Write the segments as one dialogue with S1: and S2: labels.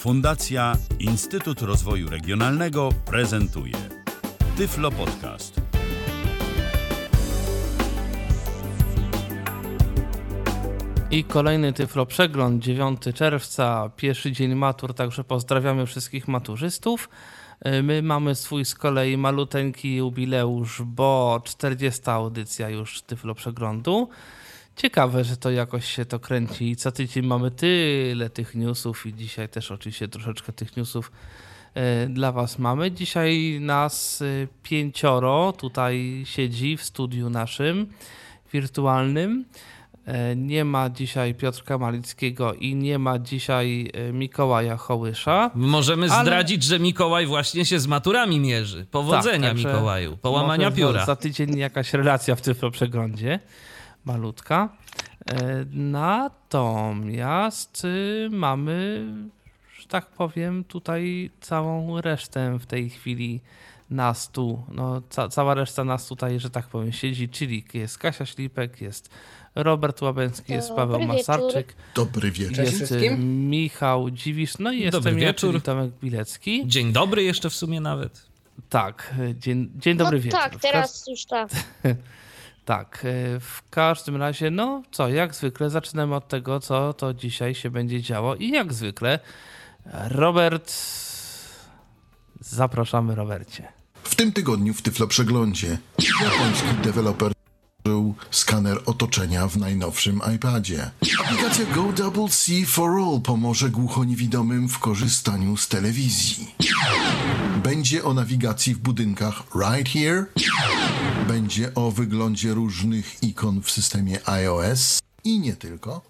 S1: Fundacja Instytut Rozwoju Regionalnego prezentuje Tyflo Podcast.
S2: I kolejny Tyflo Przegląd, 9 czerwca, pierwszy dzień matur, także pozdrawiamy wszystkich maturzystów. Y, My mamy swój z kolei maluteńki jubileusz, bo 40 audycja już Tyflo Przeglądu. Ciekawe, że to jakoś się to kręci i co tydzień mamy tyle tych newsów i dzisiaj też oczywiście troszeczkę tych newsów y, dla Was mamy. Dzisiaj nas y, pięcioro tutaj siedzi w studiu naszym wirtualnym. E, Nie ma dzisiaj Piotrka Malickiego i nie ma dzisiaj e, Mikołaja Hołysza.
S3: Możemy
S2: Ale-
S3: zdradzić, że Mikołaj właśnie się z maturami mierzy. Powodzenia
S2: Tak,
S3: Mikołaju, połamania pióra.
S2: Za tydzień jakaś relacja w Tyflo Przeglądzie, malutka. E, Natomiast y, mamy, że tak powiem, tutaj całą resztę w tej chwili nas tu, no ca cała reszta nas tutaj, że tak powiem, siedzi, czyli jest Kasia Ślipek, jest Robert Łabęcki, jest
S4: Dobry
S2: Paweł
S4: wieczór.
S2: Masarczyk,
S5: Dobry wieczór.
S2: jest y,
S6: wszystkim.
S2: Michał Dziwisz, no i jestem
S3: Dobry
S2: ja,
S3: wieczór.
S2: czyli Tomek Bilecki.
S3: Dzień dobry jeszcze w sumie nawet.
S2: Tak, dzień, dzień dobry
S4: no
S2: wieczór.
S4: tak, teraz już tak.
S2: Tak, y, w każdym razie, no co, jak zwykle zaczynamy od tego, co to dzisiaj się będzie działo. I jak zwykle Robert, zapraszamy Robercie.
S5: W tym tygodniu w Tyflo Przeglądzie. Japoński deweloper skaner otoczenia w najnowszym iPadzie. Aplikacja Go Double C for All pomoże głuchoniewidomym w korzystaniu z telewizji. Będzie o nawigacji w budynkach Right Here. Będzie o wyglądzie różnych ikon w systemie iOS i nie tylko.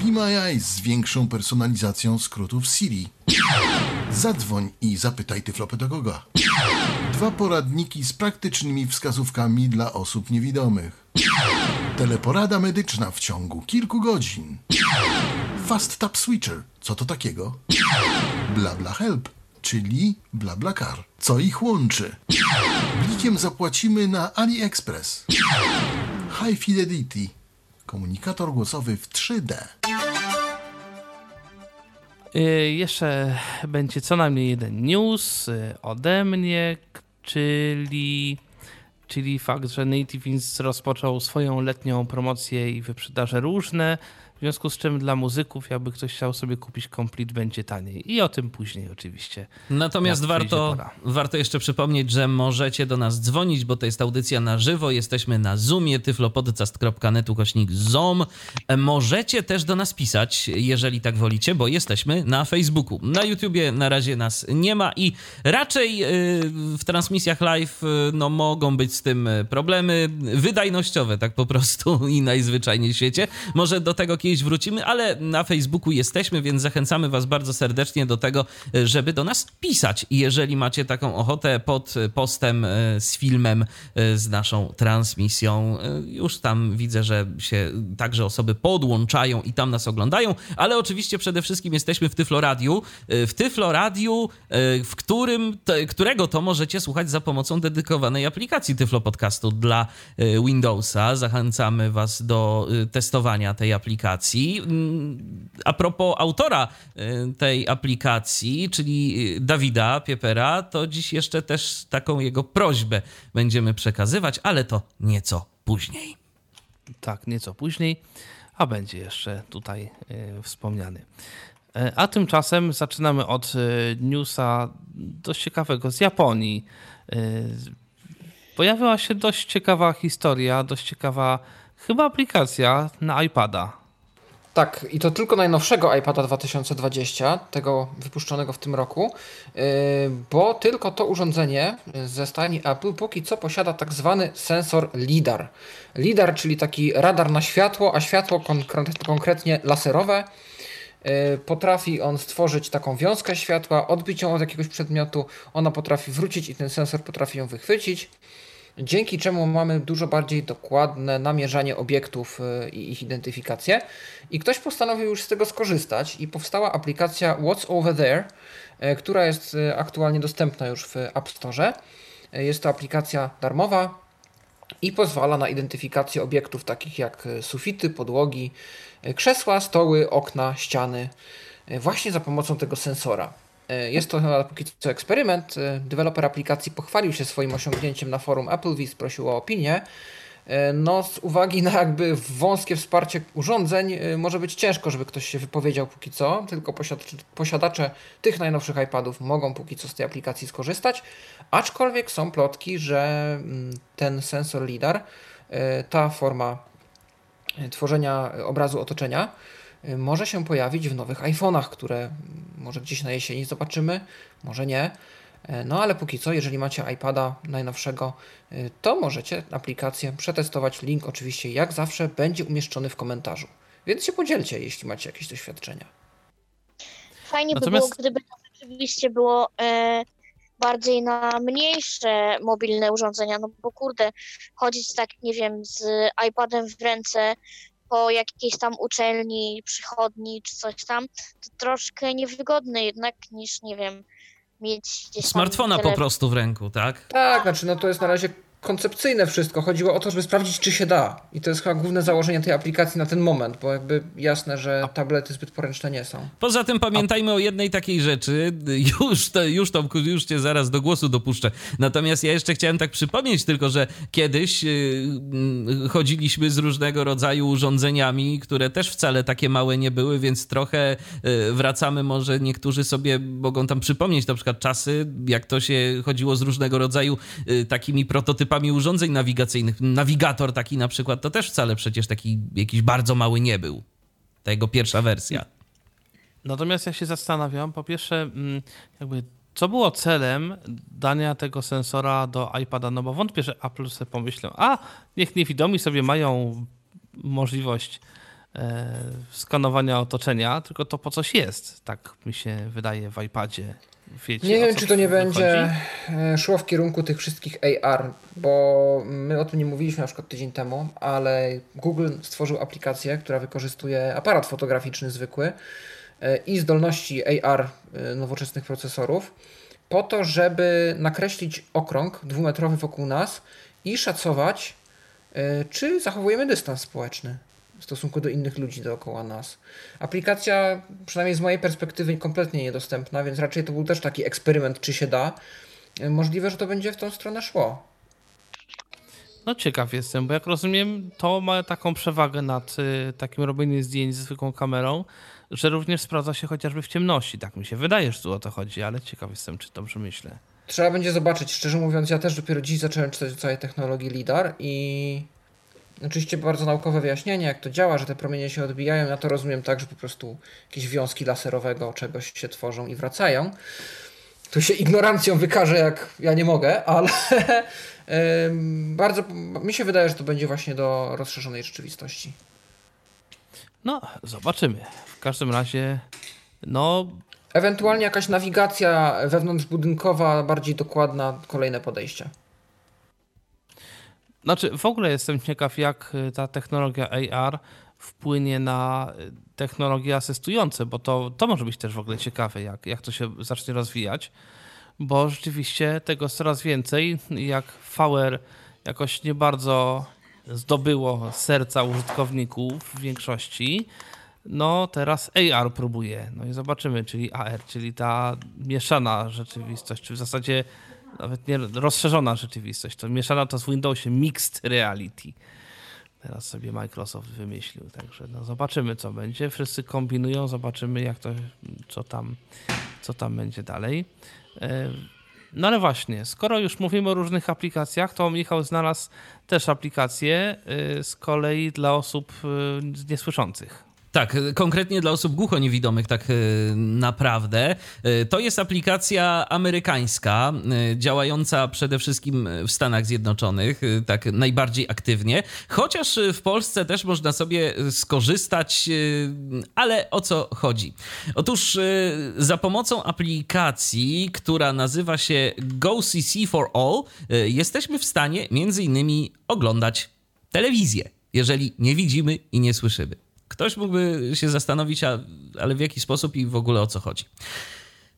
S5: Be My Eyes z większą personalizacją skrótów Siri. Zadzwoń i zapytaj tyflopedagoga. Dwa poradniki z praktycznymi wskazówkami dla osób niewidomych. Teleporada medyczna w ciągu kilku godzin. Fast Tap Switcher. Co to takiego? Blabla Help, czyli BlaBlaCar. Co ich łączy? Blikiem zapłacimy na AliExpress. High Fidelity. Komunikator głosowy w 3D.
S2: Y, jeszcze będzie co najmniej jeden news y, ode mnie, czyli, czyli fakt, że Native Inc. rozpoczął swoją letnią promocję i wyprzedaże różne, w związku z czym dla muzyków, jakby ktoś chciał sobie kupić komplet, będzie taniej. I o tym później oczywiście.
S3: Natomiast warto, warto jeszcze przypomnieć, że możecie do nas dzwonić, bo to jest audycja na żywo. Jesteśmy na Zoomie, tyflopodcast.net ukośnik Zoom. E, Możecie też do nas pisać, jeżeli tak wolicie, bo jesteśmy na Facebooku. Na YouTubie na razie nas nie ma i raczej y, w transmisjach live y, no, mogą być z tym problemy wydajnościowe, tak po prostu i najzwyczajniej w świecie. Może do tego kiedyś wrócimy, ale na Facebooku jesteśmy, więc zachęcamy Was bardzo serdecznie do tego, żeby do nas pisać. Jeżeli macie taką ochotę pod postem y, z filmem, y, z naszą transmisją, y, już tam widzę, że się także osoby podłączają i tam nas oglądają, ale oczywiście przede wszystkim jesteśmy w Tyfloradiu. W Tyfloradiu, w którym, którego to możecie słuchać za pomocą dedykowanej aplikacji Tyflo Podcastu dla Windowsa. Zachęcamy Was do testowania tej aplikacji. Mm, A propos autora y, tej aplikacji, czyli y, Dawida Piepera, to dziś jeszcze też taką jego prośbę będziemy przekazywać, ale to nieco później.
S2: Tak, nieco później, a będzie jeszcze tutaj y, wspomniany. E, A tymczasem zaczynamy od newsa dość ciekawego z Japonii. Y, Pojawiła się dość ciekawa historia, dość ciekawa chyba aplikacja na iPada.
S6: Tak, i to tylko najnowszego iPada 2020, tego wypuszczonego w tym roku, yy, bo tylko to urządzenie ze stajni Apple póki co posiada tak zwany sensor LIDAR. LIDAR, czyli taki radar na światło, a światło konkre- konkretnie laserowe. Yy, Potrafi on stworzyć taką wiązkę światła, odbić ją od jakiegoś przedmiotu, ona potrafi wrócić i ten sensor potrafi ją wychwycić. Dzięki czemu mamy dużo bardziej dokładne namierzanie obiektów y, i ich identyfikację. I ktoś postanowił już z tego skorzystać i powstała aplikacja What's Over There, y, która jest y, aktualnie dostępna już w App Store. Jest to aplikacja darmowa i pozwala na identyfikację obiektów takich jak sufity, podłogi, krzesła, stoły, okna, ściany. właśnie za pomocą tego sensora. Jest to chyba póki co eksperyment. Deweloper aplikacji pochwalił się swoim osiągnięciem na forum AppleVis, prosił o opinię. E, no, z uwagi na jakby wąskie wsparcie urządzeń, e, może być ciężko, żeby ktoś się wypowiedział póki co, tylko posiadacze tych najnowszych iPadów mogą póki co z tej aplikacji skorzystać, aczkolwiek są plotki, że mm, ten sensor LIDAR, e, ta forma tworzenia obrazu otoczenia, może się pojawić w nowych iPhone'ach, które może gdzieś na jesieni zobaczymy, może nie. E, no ale póki co, jeżeli macie iPada najnowszego, e, to możecie aplikację przetestować. Link oczywiście jak zawsze będzie umieszczony w komentarzu. Więc się podzielcie, jeśli macie jakieś doświadczenia.
S4: Fajnie Natomiast... by było, gdyby to rzeczywiście było e, bardziej na mniejsze mobilne urządzenia, no bo kurde, chodzić tak, nie wiem, z iPadem w ręce po jakiejś tam uczelni, przychodni czy coś tam, to troszkę niewygodne jednak niż, nie wiem, mieć gdzieś
S3: Smartfona po prostu w ręku, tak?
S6: Tak, znaczy no to jest na razie koncepcyjne wszystko. Chodziło o to, żeby sprawdzić, czy się da. I to jest chyba główne założenie tej aplikacji na ten moment, bo jakby jasne, że tablety zbyt poręczne nie są.
S3: Poza tym pamiętajmy o jednej takiej rzeczy. Już, to, już Tomku, już cię zaraz do głosu dopuszczę. Natomiast ja jeszcze chciałem tak przypomnieć tylko, że kiedyś yy, chodziliśmy z różnego rodzaju urządzeniami, które też wcale takie małe nie były, więc trochę yy, wracamy, może niektórzy sobie mogą tam przypomnieć na przykład czasy, jak to się chodziło z różnego rodzaju yy, takimi prototypami typami urządzeń nawigacyjnych. Nawigator taki na przykład, to też wcale przecież taki jakiś bardzo mały nie był. Ta jego pierwsza wersja.
S2: Natomiast ja się zastanawiam, po pierwsze, mm, jakby co było celem dania tego sensora do iPada? No bo wątpię, że Apple sobie pomyślał, a niech niewidomi sobie mają możliwość e, skanowania otoczenia, tylko to po coś jest, tak mi się wydaje w iPadzie
S6: Wiecie, nie wiem, czy to nie będzie e, szło w kierunku tych wszystkich AR, bo my o tym nie mówiliśmy na przykład tydzień temu, ale Google stworzył aplikację, która wykorzystuje aparat fotograficzny zwykły e, i zdolności AR e, nowoczesnych procesorów po to, żeby nakreślić okrąg dwumetrowy wokół nas i szacować, czy zachowujemy dystans społeczny w stosunku do innych ludzi dookoła nas. Aplikacja, przynajmniej z mojej perspektywy, kompletnie niedostępna, więc raczej to był też taki eksperyment, czy się da. Możliwe, że to będzie w tą stronę szło.
S2: No ciekaw jestem, bo jak rozumiem, to ma taką przewagę nad y, takim robieniem zdjęć ze zwykłą kamerą, że również sprawdza się chociażby w ciemności. Tak mi się wydaje, że tu o to chodzi, ale ciekaw jestem, czy dobrze myślę.
S6: Trzeba będzie zobaczyć. Szczerze mówiąc, ja też dopiero dziś zacząłem czytać o całej technologii LIDAR i Oczywiście bardzo naukowe wyjaśnienie, jak to działa, że te promienie się odbijają. Ja to rozumiem tak, że po prostu jakieś wiązki laserowego czegoś się tworzą i wracają. Tu się ignorancją wykaże, jak ja nie mogę, ale bardzo mi się wydaje, że to będzie właśnie do rozszerzonej rzeczywistości.
S2: No, zobaczymy. W każdym razie, no.
S6: Ewentualnie jakaś nawigacja wewnątrzbudynkowa, bardziej dokładna, kolejne podejście.
S2: Znaczy, w ogóle jestem ciekaw, jak y, ta technologia AR wpłynie na y, technologie asystujące, bo to, to może być też w ogóle ciekawe, jak, jak to się zacznie rozwijać, bo rzeczywiście tego jest coraz więcej. Jak VR jakoś nie bardzo zdobyło serca użytkowników w większości, no teraz AR próbuje. No i zobaczymy, czyli AR, czyli ta mieszana rzeczywistość, czy w zasadzie nawet nie rozszerzona rzeczywistość, to mieszana to w Windowsie Mixed Reality. Teraz sobie Microsoft wymyślił, także no zobaczymy co będzie. Wszyscy kombinują, zobaczymy jak to, co tam, co tam będzie dalej. E, no ale właśnie, skoro już mówimy o różnych aplikacjach, to Michał znalazł też aplikację e, z kolei dla osób e, niesłyszących.
S3: Tak, konkretnie dla osób głuchoniewidomych, tak e, naprawdę. E, to jest aplikacja amerykańska, działająca przede wszystkim w Stanach Zjednoczonych, tak najbardziej aktywnie, chociaż w Polsce też można sobie skorzystać, ale o co chodzi? Otóż za pomocą aplikacji, która nazywa się GoCC for All, jesteśmy w stanie między innymi oglądać telewizję, jeżeli nie widzimy i nie słyszymy. Ktoś mógłby się zastanowić, a, ale w jaki sposób i w ogóle o co chodzi.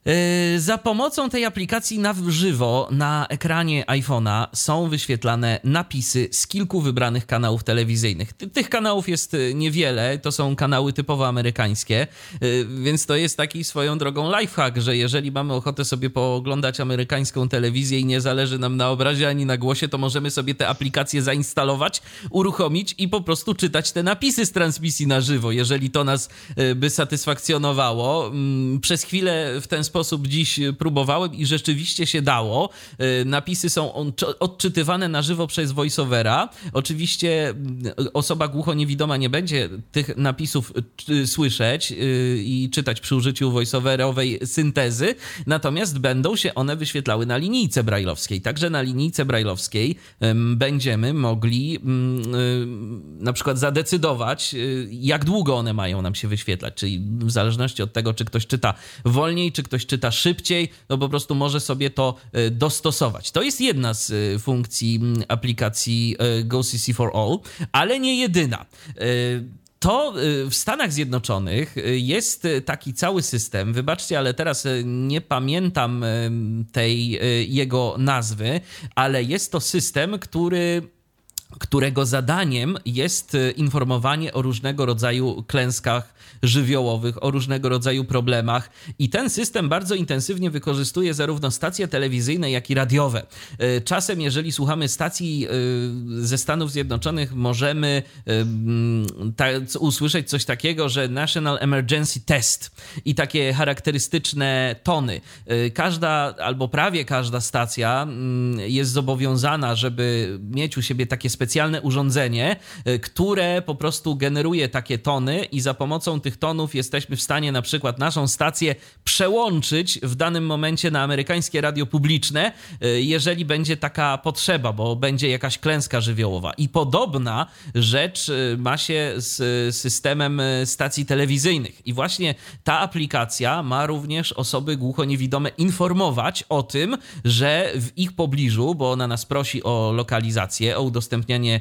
S3: Yy, za pomocą tej aplikacji na żywo na ekranie iPhone'a są wyświetlane napisy z kilku wybranych kanałów telewizyjnych. Tych kanałów jest y, niewiele, to są kanały typowo amerykańskie, yy, więc to jest taki swoją drogą lifehack, że jeżeli mamy ochotę sobie pooglądać amerykańską telewizję i nie zależy nam na obrazie ani na głosie, to możemy sobie te aplikacje zainstalować, uruchomić i po prostu czytać te napisy z transmisji na żywo, jeżeli to nas y, by satysfakcjonowało. Mm, przez chwilę w ten sposób sposób dziś próbowałem i rzeczywiście się dało. Y, napisy są odczytywane na żywo przez voiceovera. Oczywiście mm, osoba głucho-niewidoma nie będzie tych napisów słyszeć i czytać przy użyciu voiceoverowej syntezy, natomiast będą się one wyświetlały na linijce brajlowskiej. Także na linijce brajlowskiej będziemy mogli na przykład zadecydować, jak długo one mają nam się wyświetlać, czyli w zależności od tego, czy ktoś czyta wolniej, czy ktoś ktoś czyta szybciej, no po prostu może sobie to e, dostosować. To jest jedna z e, funkcji aplikacji e, GoCC for All, ale nie jedyna to w Stanach Zjednoczonych jest taki cały system. Wybaczcie, ale teraz nie pamiętam tej jego nazwy, ale jest to system, który którego zadaniem jest informowanie o różnego rodzaju klęskach żywiołowych, o różnego rodzaju problemach. I ten system bardzo intensywnie wykorzystuje zarówno stacje telewizyjne, jak i radiowe. E, czasem, jeżeli słuchamy stacji e, ze Stanów Zjednoczonych, możemy e, usłyszeć coś takiego, że National Emergency Test i takie charakterystyczne tony. Każda albo prawie każda stacja jest zobowiązana, żeby mieć u siebie takie specjalne urządzenie, które po prostu generuje takie tony i za pomocą tych tonów jesteśmy w stanie na przykład naszą stację przełączyć w danym momencie na amerykańskie radio publiczne, y, jeżeli będzie taka potrzeba, bo będzie jakaś klęska żywiołowa. I podobna rzecz y, ma się z systemem stacji telewizyjnych. I właśnie ta aplikacja ma również osoby głuchoniewidome informować o tym, że w ich pobliżu, bo ona nas prosi o lokalizację, o udostępnianie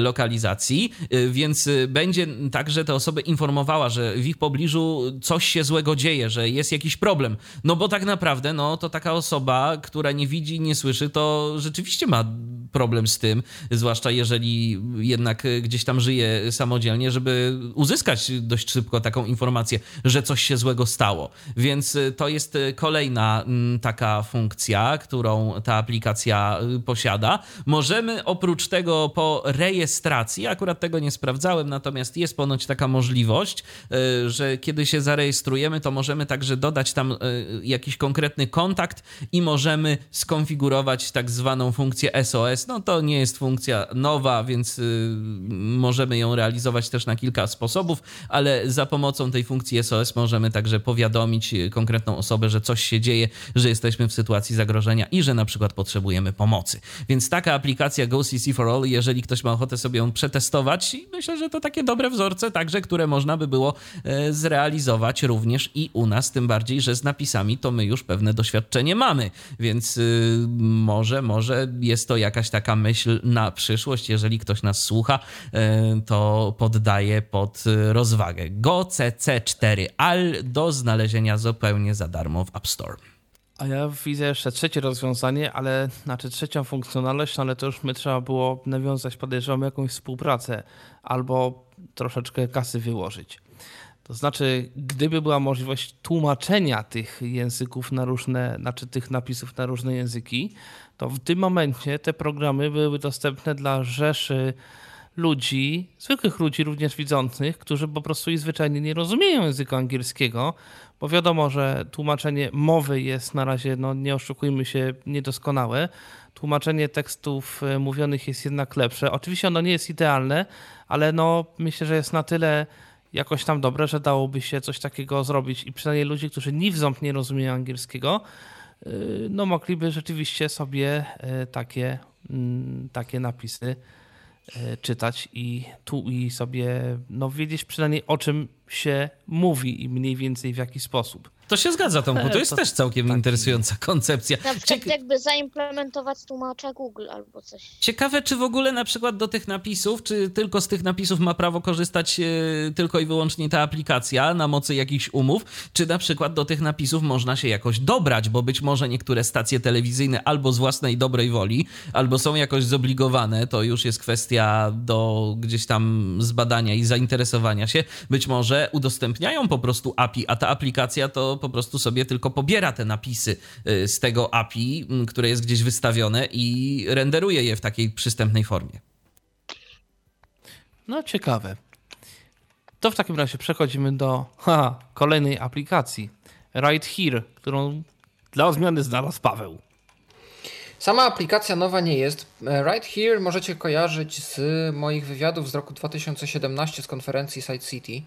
S3: lokalizacji, więc będzie także te osoby informowała, że że w ich pobliżu coś się złego dzieje, że jest jakiś problem. No bo tak naprawdę, no to taka osoba, która nie widzi, nie słyszy, to rzeczywiście ma problem z tym, zwłaszcza jeżeli jednak gdzieś tam żyje samodzielnie, żeby uzyskać dość szybko taką informację, że coś się złego stało. Więc to jest kolejna taka funkcja, którą ta aplikacja posiada. Możemy oprócz tego po rejestracji, akurat tego nie sprawdzałem, natomiast jest ponoć taka możliwość, E, że kiedy się zarejestrujemy, to możemy także dodać tam e, jakiś konkretny kontakt i możemy skonfigurować tak zwaną funkcję SOS. No to nie jest funkcja nowa, więc e, możemy ją realizować też na kilka sposobów, ale za pomocą tej funkcji SOS możemy także powiadomić konkretną osobę, że coś się dzieje, że jesteśmy w sytuacji zagrożenia i że na przykład potrzebujemy pomocy. Więc taka aplikacja GoCC for All, jeżeli ktoś ma ochotę sobie ją przetestować, myślę, że to takie dobre wzorce także, które można by było E, zrealizować również i u nas, tym bardziej, że z napisami to my już pewne doświadczenie mamy, więc y, może, może jest to jakaś taka myśl na przyszłość, jeżeli ktoś nas słucha, e, to poddaje pod rozwagę. Go CC4 AL do znalezienia zupełnie za darmo w App Store.
S2: A ja widzę jeszcze trzecie rozwiązanie, ale znaczy trzecią funkcjonalność, no ale to już my trzeba było nawiązać, podejrzewam, jakąś współpracę albo troszeczkę kasy wyłożyć. To znaczy, gdyby była możliwość tłumaczenia tych języków na różne, znaczy tych napisów na różne języki, to w tym momencie te programy byłyby dostępne dla rzeszy ludzi, zwykłych ludzi również widzących, którzy po prostu i zwyczajnie nie rozumieją języka angielskiego, bo wiadomo, że tłumaczenie mowy jest na razie, no nie oszukujmy się, niedoskonałe. Tłumaczenie tekstów e, mówionych jest jednak lepsze. Oczywiście ono nie jest idealne, ale no myślę, że jest na tyle jakoś tam dobre, że dałoby się coś takiego zrobić i przynajmniej ludzie, którzy ni w ząb nie rozumieją angielskiego, y, no mogliby rzeczywiście sobie y, takie, mm, takie napisy czytać i tu i sobie no wiedzieć przynajmniej o czym się mówi i mniej więcej w jaki sposób.
S3: To się zgadza, Tomku. To jest to też całkiem taki... interesująca koncepcja.
S4: Na przykład Ciek... jakby zaimplementować tłumacza Google albo coś.
S3: Ciekawe, czy w ogóle na przykład do tych napisów, czy tylko z tych napisów ma prawo korzystać e, tylko i wyłącznie ta aplikacja na mocy jakichś umów, czy na przykład do tych napisów można się jakoś dobrać, bo być może niektóre stacje telewizyjne albo z własnej dobrej woli, albo są jakoś zobligowane, to już jest kwestia do gdzieś tam zbadania i zainteresowania się. Być może udostępniają po prostu API, a ta aplikacja to po prostu sobie tylko pobiera te napisy y, z tego API, które jest gdzieś wystawione i renderuje je w takiej przystępnej formie.
S2: No ciekawe. To w takim razie przechodzimy do ha, kolejnej aplikacji. Right Here, którą dla odmiany znalazł Paweł.
S6: Sama aplikacja nowa nie jest. Right Here możecie kojarzyć z moich wywiadów z roku 2017 z konferencji Side City.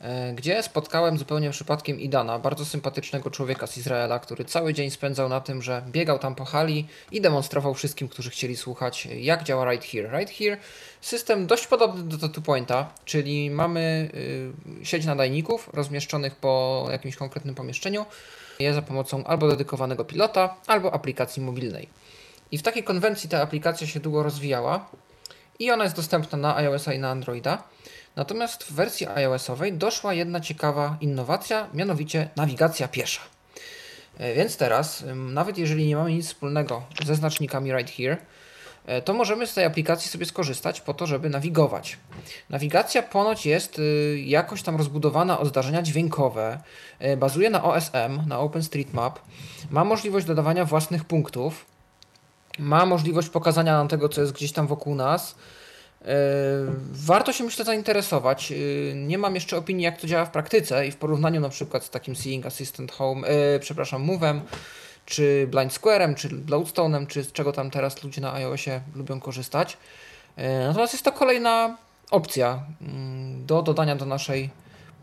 S6: E, gdzie spotkałem zupełnie przypadkiem Idana, bardzo sympatycznego człowieka z Izraela, który cały dzień spędzał na tym, że biegał tam po hali i demonstrował wszystkim, którzy chcieli słuchać, jak działa Right Here. Right Here system dość podobny do Two Pointa, czyli mamy y, sieć nadajników rozmieszczonych po jakimś konkretnym pomieszczeniu, je za pomocą albo dedykowanego pilota, albo aplikacji mobilnej. I w takiej konwencji ta aplikacja się długo rozwijała i ona jest dostępna na iOS-a i na Androida. Natomiast w wersji iOS-owej doszła jedna ciekawa innowacja, mianowicie nawigacja piesza. E, więc teraz, nawet jeżeli nie mamy nic wspólnego ze znacznikami Right Here, e, to możemy z tej aplikacji sobie skorzystać po to, żeby nawigować. Nawigacja ponoć jest y, jakoś tam rozbudowana o zdarzenia dźwiękowe, e, bazuje na OSM, na OpenStreetMap, ma możliwość dodawania własnych punktów, ma możliwość pokazania nam tego, co jest gdzieś tam wokół nas, warto się myślę zainteresować. E, nie mam jeszcze opinii, jak to działa w praktyce i w porównaniu na przykład z takim Seeing Assistant Home, e, przepraszam, Move'em, czy Blind Square'em, czy Loadstone'em, czy z czego tam teraz ludzie na iOSie lubią korzystać. Natomiast jest to kolejna opcja mm, do dodania do naszej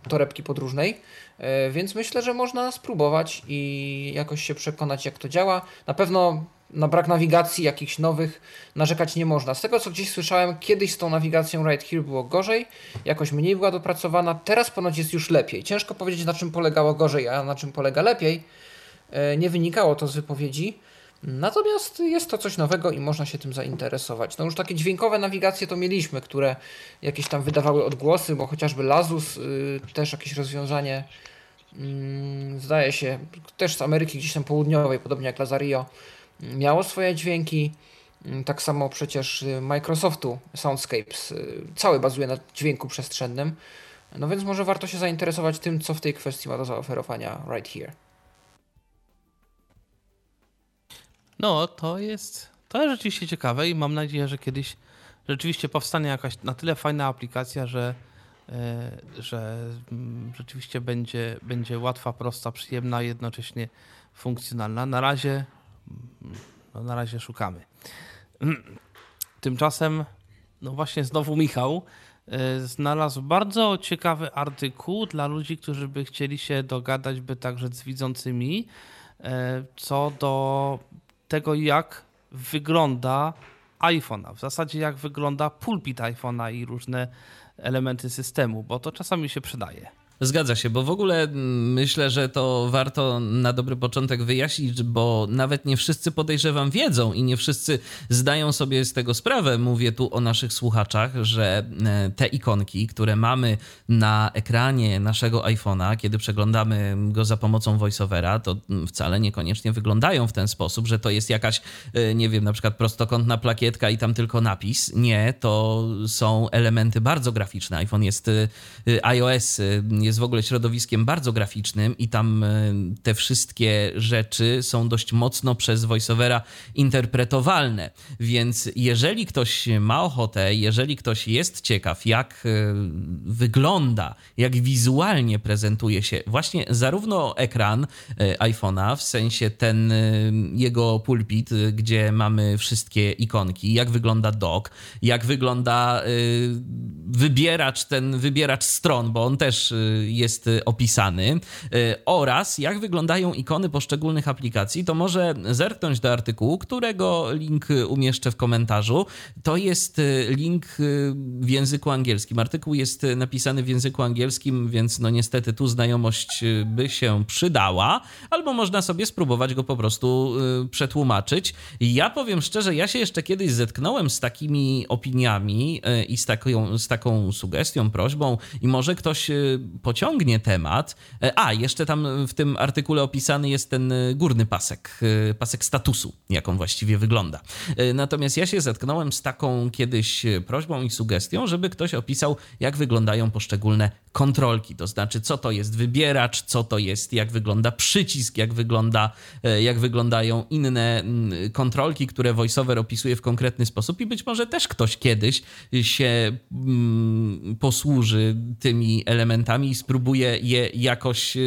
S6: torebki podróżnej, więc myślę, że można spróbować i jakoś się przekonać, jak to działa. Na pewno na brak nawigacji jakichś nowych narzekać nie można. Z tego co gdzieś słyszałem, kiedyś z tą nawigacją Right Here było gorzej, jakoś mniej była dopracowana, teraz ponoć jest już lepiej. Ciężko powiedzieć na czym polegało gorzej, a na czym polega lepiej. E, nie wynikało to z wypowiedzi. Natomiast jest to coś nowego i można się tym zainteresować. No już takie dźwiękowe nawigacje to mieliśmy, które jakieś tam wydawały odgłosy, bo chociażby Lazus y, też jakieś rozwiązanie mm, zdaje się, też z Ameryki gdzieś tam południowej, podobnie jak Lazario, miało swoje dźwięki. Mm, tak samo przecież y, Microsoftu Soundscapes y, cały bazuje na dźwięku przestrzennym. No więc może warto się zainteresować tym, co w tej kwestii ma do zaoferowania right here.
S2: No, to jest, to jest rzeczywiście ciekawe i mam nadzieję, że kiedyś rzeczywiście powstanie jakaś na tyle fajna aplikacja, że, e, że mm, rzeczywiście będzie, będzie łatwa, prosta, przyjemna, jednocześnie funkcjonalna. Na razie no, na razie szukamy. Tymczasem, no właśnie znowu Michał e, znalazł bardzo ciekawy artykuł dla ludzi, którzy by chcieli się dogadać, by także z widzącymi, e, co do tego, jak wygląda iPhone'a. W zasadzie jak wygląda pulpit iPhone'a i różne elementy systemu, bo to czasami się przydaje.
S3: Zgadza się, bo w ogóle mm, myślę, że to warto na dobry początek wyjaśnić, bo nawet nie wszyscy podejrzewam wiedzą i nie wszyscy zdają sobie z tego sprawę. Mówię tu o naszych słuchaczach, że e, te ikonki, które mamy na ekranie naszego iPhone'a, kiedy przeglądamy go za pomocą voiceovera, to mm, wcale niekoniecznie wyglądają w ten sposób, że to jest jakaś, e, nie wiem, na przykład prostokątna plakietka i tam tylko napis. Nie, to są elementy bardzo graficzne. iPhone jest e, iOS jest w ogóle środowiskiem bardzo graficznym i tam e, te wszystkie rzeczy są dość mocno przez voiceovera interpretowalne. Więc jeżeli ktoś ma ochotę, jeżeli ktoś jest ciekaw, jak e, wygląda, jak wizualnie prezentuje się właśnie zarówno ekran e, iPhone'a, w sensie ten jego pulpit, gdzie mamy wszystkie ikonki, jak wygląda dock, jak wygląda wybieracz, ten wybieracz stron, bo on też jest opisany oraz jak wyglądają ikony poszczególnych aplikacji, to może zerknąć do artykułu, którego link umieszczę w komentarzu. To jest link w języku angielskim. Artykuł jest napisany w języku angielskim, więc no niestety tu znajomość by się przydała, albo można sobie spróbować go po prostu przetłumaczyć. Ja powiem szczerze, ja się jeszcze kiedyś zetknąłem z takimi opiniami i z taką, z taką sugestią, prośbą i może ktoś pociągnie temat. A, jeszcze tam w tym artykule opisany jest ten górny pasek, pasek statusu, jak on właściwie wygląda. Natomiast ja się zetknąłem z taką kiedyś prośbą i sugestią, żeby ktoś opisał, jak wyglądają poszczególne kontrolki, to znaczy co to jest wybieracz, co to jest, jak wygląda przycisk, jak, wygląda, jak wyglądają inne kontrolki, które VoiceOver opisuje w konkretny sposób i być może też ktoś kiedyś się posłuży tymi elementami i spróbuje je jakoś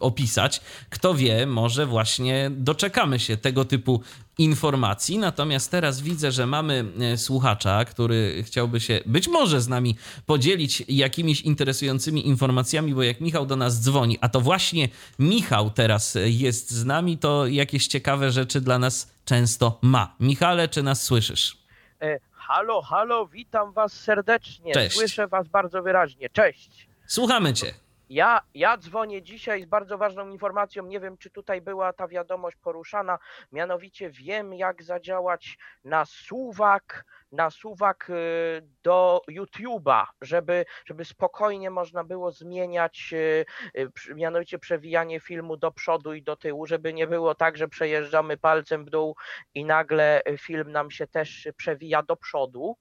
S3: opisać. Kto wie, może właśnie doczekamy się tego typu informacji. Natomiast teraz widzę, że mamy e, słuchacza, który chciałby się być może z nami podzielić jakimiś interesującymi informacjami, bo jak Michał do nas dzwoni, a to właśnie Michał teraz jest z nami, to jakieś ciekawe rzeczy dla nas często ma. Michale, czy nas słyszysz?
S7: E, halo, halo, witam was serdecznie.
S3: Cześć.
S7: Słyszę was bardzo wyraźnie. Cześć.
S3: Słuchamy cię.
S7: Ja, ja dzwonię dzisiaj z bardzo ważną informacją. Nie wiem, czy tutaj była ta wiadomość poruszana. Mianowicie wiem, jak zadziałać na suwak, na suwak y, do YouTube'a, żeby, żeby spokojnie można było zmieniać, y, y, mianowicie przewijanie filmu do przodu i do tyłu, żeby nie było tak, że przejeżdżamy palcem w dół i nagle film nam się też przewija do przodu.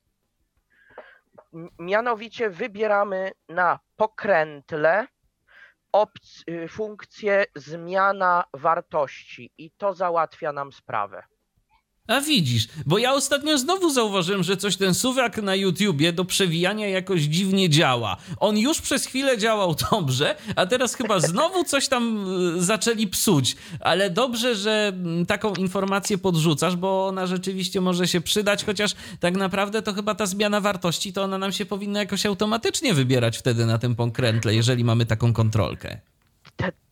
S7: Mianowicie wybieramy na pokrętle opc- funkcję zmiana wartości i to załatwia nam sprawę.
S3: A widzisz, bo ja ostatnio znowu zauważyłem, że coś ten suwak na YouTubie do przewijania jakoś dziwnie działa. On już przez chwilę działał dobrze, a teraz chyba znowu coś tam y, zaczęli psuć. Ale dobrze, że mm, taką informację podrzucasz, bo ona rzeczywiście może się przydać, chociaż tak naprawdę to chyba ta zmiana wartości, to ona nam się powinna jakoś automatycznie wybierać wtedy na tym pokrętle, jeżeli mamy taką kontrolkę.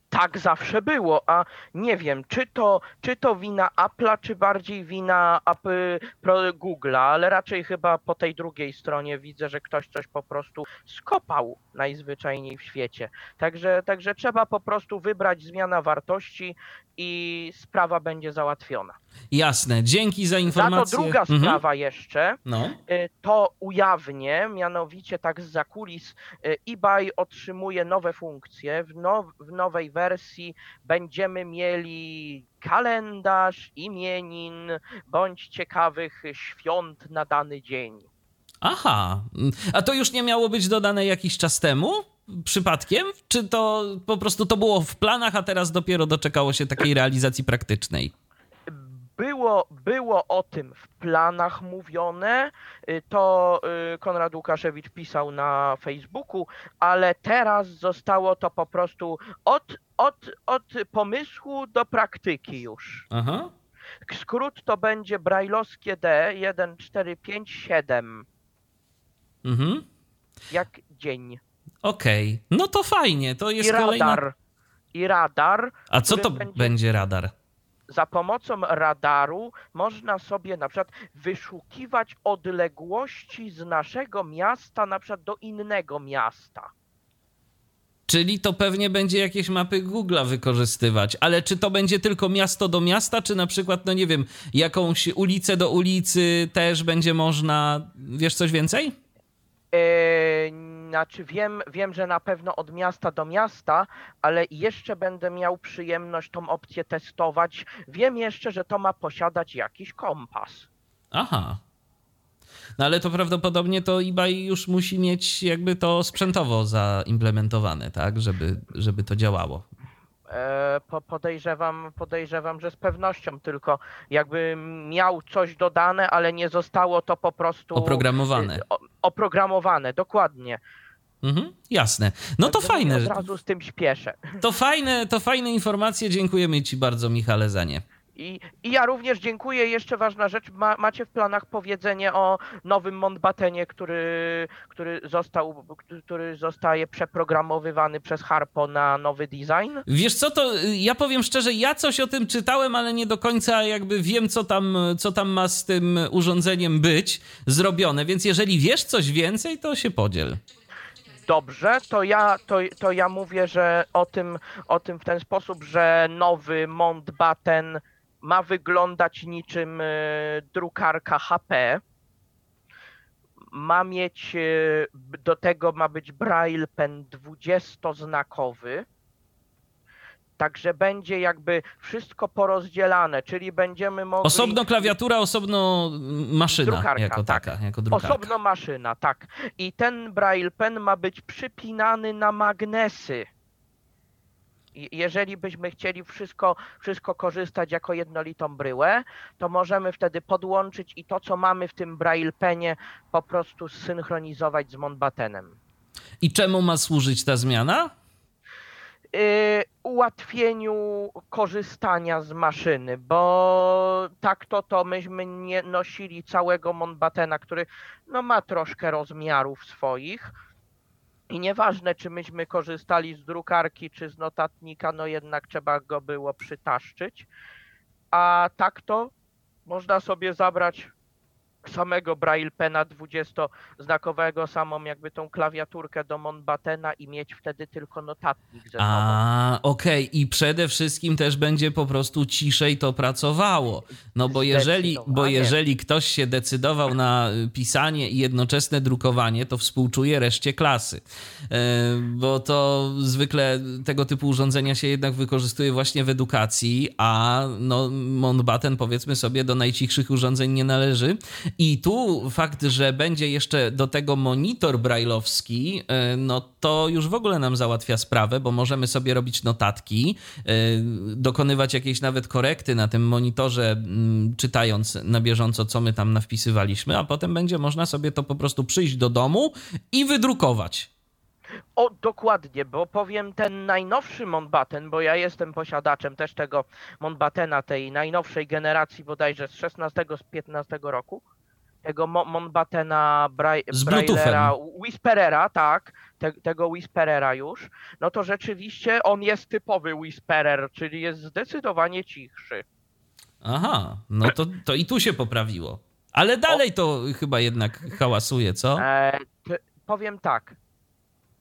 S7: Tak zawsze było, a nie wiem, czy to, czy to wina Apple'a, czy bardziej wina Google'a, ale raczej chyba po tej drugiej stronie widzę, że ktoś coś po prostu skopał najzwyczajniej w świecie. Także, także trzeba po prostu wybrać zmiana wartości i sprawa będzie załatwiona.
S3: Jasne, dzięki za
S7: Za
S3: informację.
S7: to druga
S3: Mhm.
S7: sprawa jeszcze,
S3: No.
S7: y, to ujawnię, mianowicie tak z zakulis y, eBay otrzymuje nowe funkcje. W, now, w nowej wersji będziemy mieli kalendarz, imienin bądź ciekawych świąt na dany dzień.
S3: Aha, a to już nie miało być dodane jakiś czas temu? Przypadkiem? Czy to po prostu to było w planach, a teraz dopiero doczekało się takiej realizacji praktycznej?
S7: Było, było o tym w planach mówione, y, to y, Konrad Łukaszewicz pisał na Facebooku, ale teraz zostało to po prostu od, od, od pomysłu do praktyki już.
S3: Aha.
S7: Skrót to będzie brajlowskie D 1457,
S3: Mhm.
S7: jak dzień.
S3: Okej, no to fajnie, to jest
S7: I
S3: kolejna...
S7: radar. I radar.
S3: A co to
S7: będzie-
S3: będzie radar?
S7: Za pomocą radaru można sobie na przykład wyszukiwać odległości z naszego miasta na przykład do innego miasta.
S3: Czyli to pewnie będzie jakieś mapy Google'a wykorzystywać, ale czy to będzie tylko miasto do miasta, czy na przykład, no nie wiem, jakąś ulicę do ulicy też będzie można, wiesz coś więcej?
S7: Eee, znaczy wiem, wiem, że na pewno od miasta do miasta, ale jeszcze będę miał przyjemność tą opcję testować. Wiem jeszcze, że to ma posiadać jakiś kompas.
S3: Aha. No ale to prawdopodobnie to eBay już musi mieć jakby to sprzętowo zaimplementowane, tak, żeby, żeby to działało.
S7: E, po- podejrzewam, podejrzewam, że z pewnością, tylko jakby miał coś dodane, ale nie zostało to po prostu
S3: Oprogramowane.
S7: o- oprogramowane, dokładnie.
S3: Mhm, jasne. No to fajne.
S7: Od razu z tym śpieszę.
S3: To fajne, to fajne informacje. Dziękujemy Ci bardzo, Michale, za nie.
S7: I, I ja również dziękuję. Jeszcze ważna rzecz, ma, macie w planach powiedzenie o nowym Montbatenie, który, który, został, który zostaje przeprogramowywany przez Harpo na nowy design?
S3: Wiesz co, to ja powiem szczerze, ja coś o tym czytałem, ale nie do końca jakby wiem, co tam, co tam ma z tym urządzeniem być zrobione, więc jeżeli wiesz coś więcej, to się podziel
S7: dobrze, to ja, to, to ja mówię, że o tym, o tym w ten sposób, że nowy Mountbatten ma wyglądać niczym e, drukarka HP. Ma mieć, e, do tego ma być braille pen 20-znakowy Także będzie jakby wszystko porozdzielane, czyli będziemy mogli...
S3: Osobno klawiatura, osobno maszyna drukarka, jako tak. taka, jako drukarka.
S7: Osobno maszyna, tak. I ten Braille Pen ma być przypinany na magnesy. Jeżeli byśmy chcieli wszystko, wszystko korzystać jako jednolitą bryłę, to możemy wtedy podłączyć i to, co mamy w tym Braille Penie, po prostu zsynchronizować z Monbatenem.
S3: I czemu ma służyć ta zmiana?
S7: Y, ułatwieniu korzystania z maszyny, bo tak to to myśmy nie nosili całego Monbatena, który no ma troszkę rozmiarów swoich. I nieważne czy myśmy korzystali z drukarki czy z notatnika, no jednak trzeba go było przytaszczyć, a tak to można sobie zabrać samego Braille Pena 20-znakowego, samą jakby tą klawiaturkę do Monbatena i mieć wtedy tylko notatnik ze sobą.
S3: A, okej. Okay. I przede wszystkim też będzie po prostu ciszej to pracowało. No bo jeżeli, bo jeżeli ktoś się decydował na pisanie i jednoczesne drukowanie, to współczuje reszcie klasy. E, bo to zwykle tego typu urządzenia się jednak wykorzystuje właśnie w edukacji, a no Monbaten powiedzmy sobie do najcichszych urządzeń nie należy i tu fakt, że będzie jeszcze do tego monitor brajlowski, e, no to już w ogóle nam załatwia sprawę, bo możemy sobie robić notatki, e, dokonywać jakieś nawet korekty na tym monitorze, mm, czytając na bieżąco, co my tam nawpisywaliśmy, a potem będzie można sobie to po prostu przyjść do domu i wydrukować.
S7: O, dokładnie, bo powiem ten najnowszy Monbaten, bo ja jestem posiadaczem też tego Monbatena, tej najnowszej generacji bodajże z 16, z 15 roku tego Monbatena, Bra- Braillera, Whisperera, tak, te, tego Whisperera już, no to rzeczywiście on jest typowy Whisperer, czyli jest zdecydowanie cichszy.
S3: Aha, no to, to i tu się poprawiło. Ale dalej to chyba jednak hałasuje, co? E,
S7: powiem tak,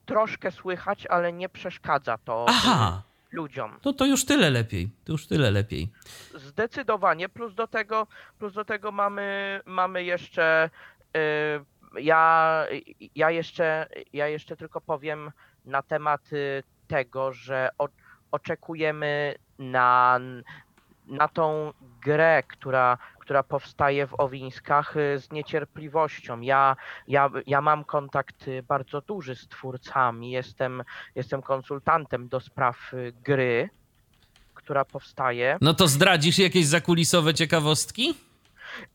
S7: troszkę słychać, ale nie przeszkadza to. Aha ludziom.
S3: To to już tyle lepiej. To już tyle lepiej.
S7: Zdecydowanie. Plus do tego, plus do tego mamy, mamy jeszcze. Yy, ja, ja, jeszcze, ja jeszcze tylko powiem na temat y, tego, że o, oczekujemy na, na tą grę, która, która powstaje w Owińskach y, z niecierpliwością. Ja, ja, ja mam kontakt y, bardzo duży z twórcami, jestem, jestem konsultantem do spraw y, gry, która powstaje.
S3: No to zdradzisz jakieś zakulisowe ciekawostki?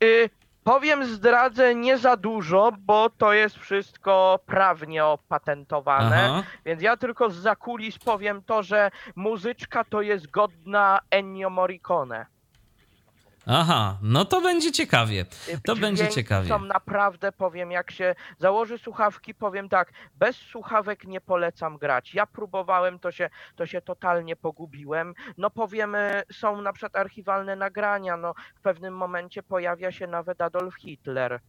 S7: Y, powiem, zdradzę nie za dużo, bo to jest wszystko prawnie opatentowane, Aha. więc ja tylko z zakulis powiem to, że muzyczka to jest godna Ennio Morricone.
S3: Aha, no to będzie ciekawie. To będzie ciekawie.
S7: Są naprawdę, powiem, jak się założy słuchawki, powiem tak, bez słuchawek nie polecam grać. Ja próbowałem, to się, to się totalnie pogubiłem. No powiem, są na przykład archiwalne nagrania, no w pewnym momencie pojawia się nawet Adolf Hitler.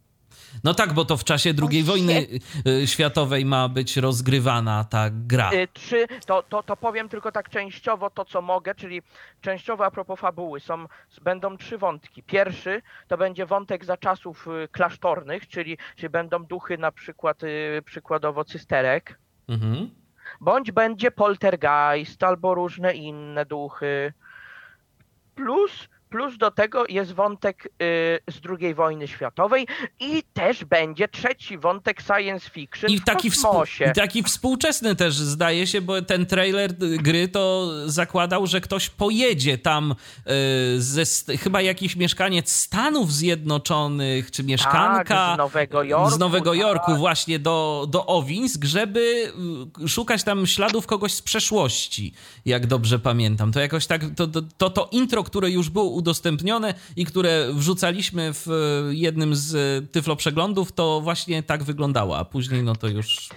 S3: No tak, bo to w czasie II wojny y, światowej ma być rozgrywana ta gra. Y,
S7: trzy, to, to, to powiem tylko tak częściowo to, co mogę, czyli częściowo a propos fabuły. Są, będą trzy wątki. Pierwszy to będzie wątek za czasów y, klasztornych, czyli, czyli będą duchy na przykład, przykładowo cysterek. Mhm. Bądź będzie poltergeist albo różne inne duchy. Plus Plus do tego jest wątek y, z II wojny światowej i też będzie trzeci wątek science fiction I w taki kosmosie.
S3: I taki współczesny też zdaje się, bo ten trailer gry to zakładał, że ktoś pojedzie tam y, ze, chyba jakiś mieszkaniec Stanów Zjednoczonych, czy mieszkanka
S7: tak, z Nowego Jorku,
S3: z Nowego Jorku tak. właśnie do, do Owinsk, żeby y, szukać tam śladów kogoś z przeszłości, jak dobrze pamiętam. To jakoś tak, to to, to, to intro, które już było udostępnione i które wrzucaliśmy w jednym z tyflo przeglądów, to właśnie tak wyglądało, a później no to już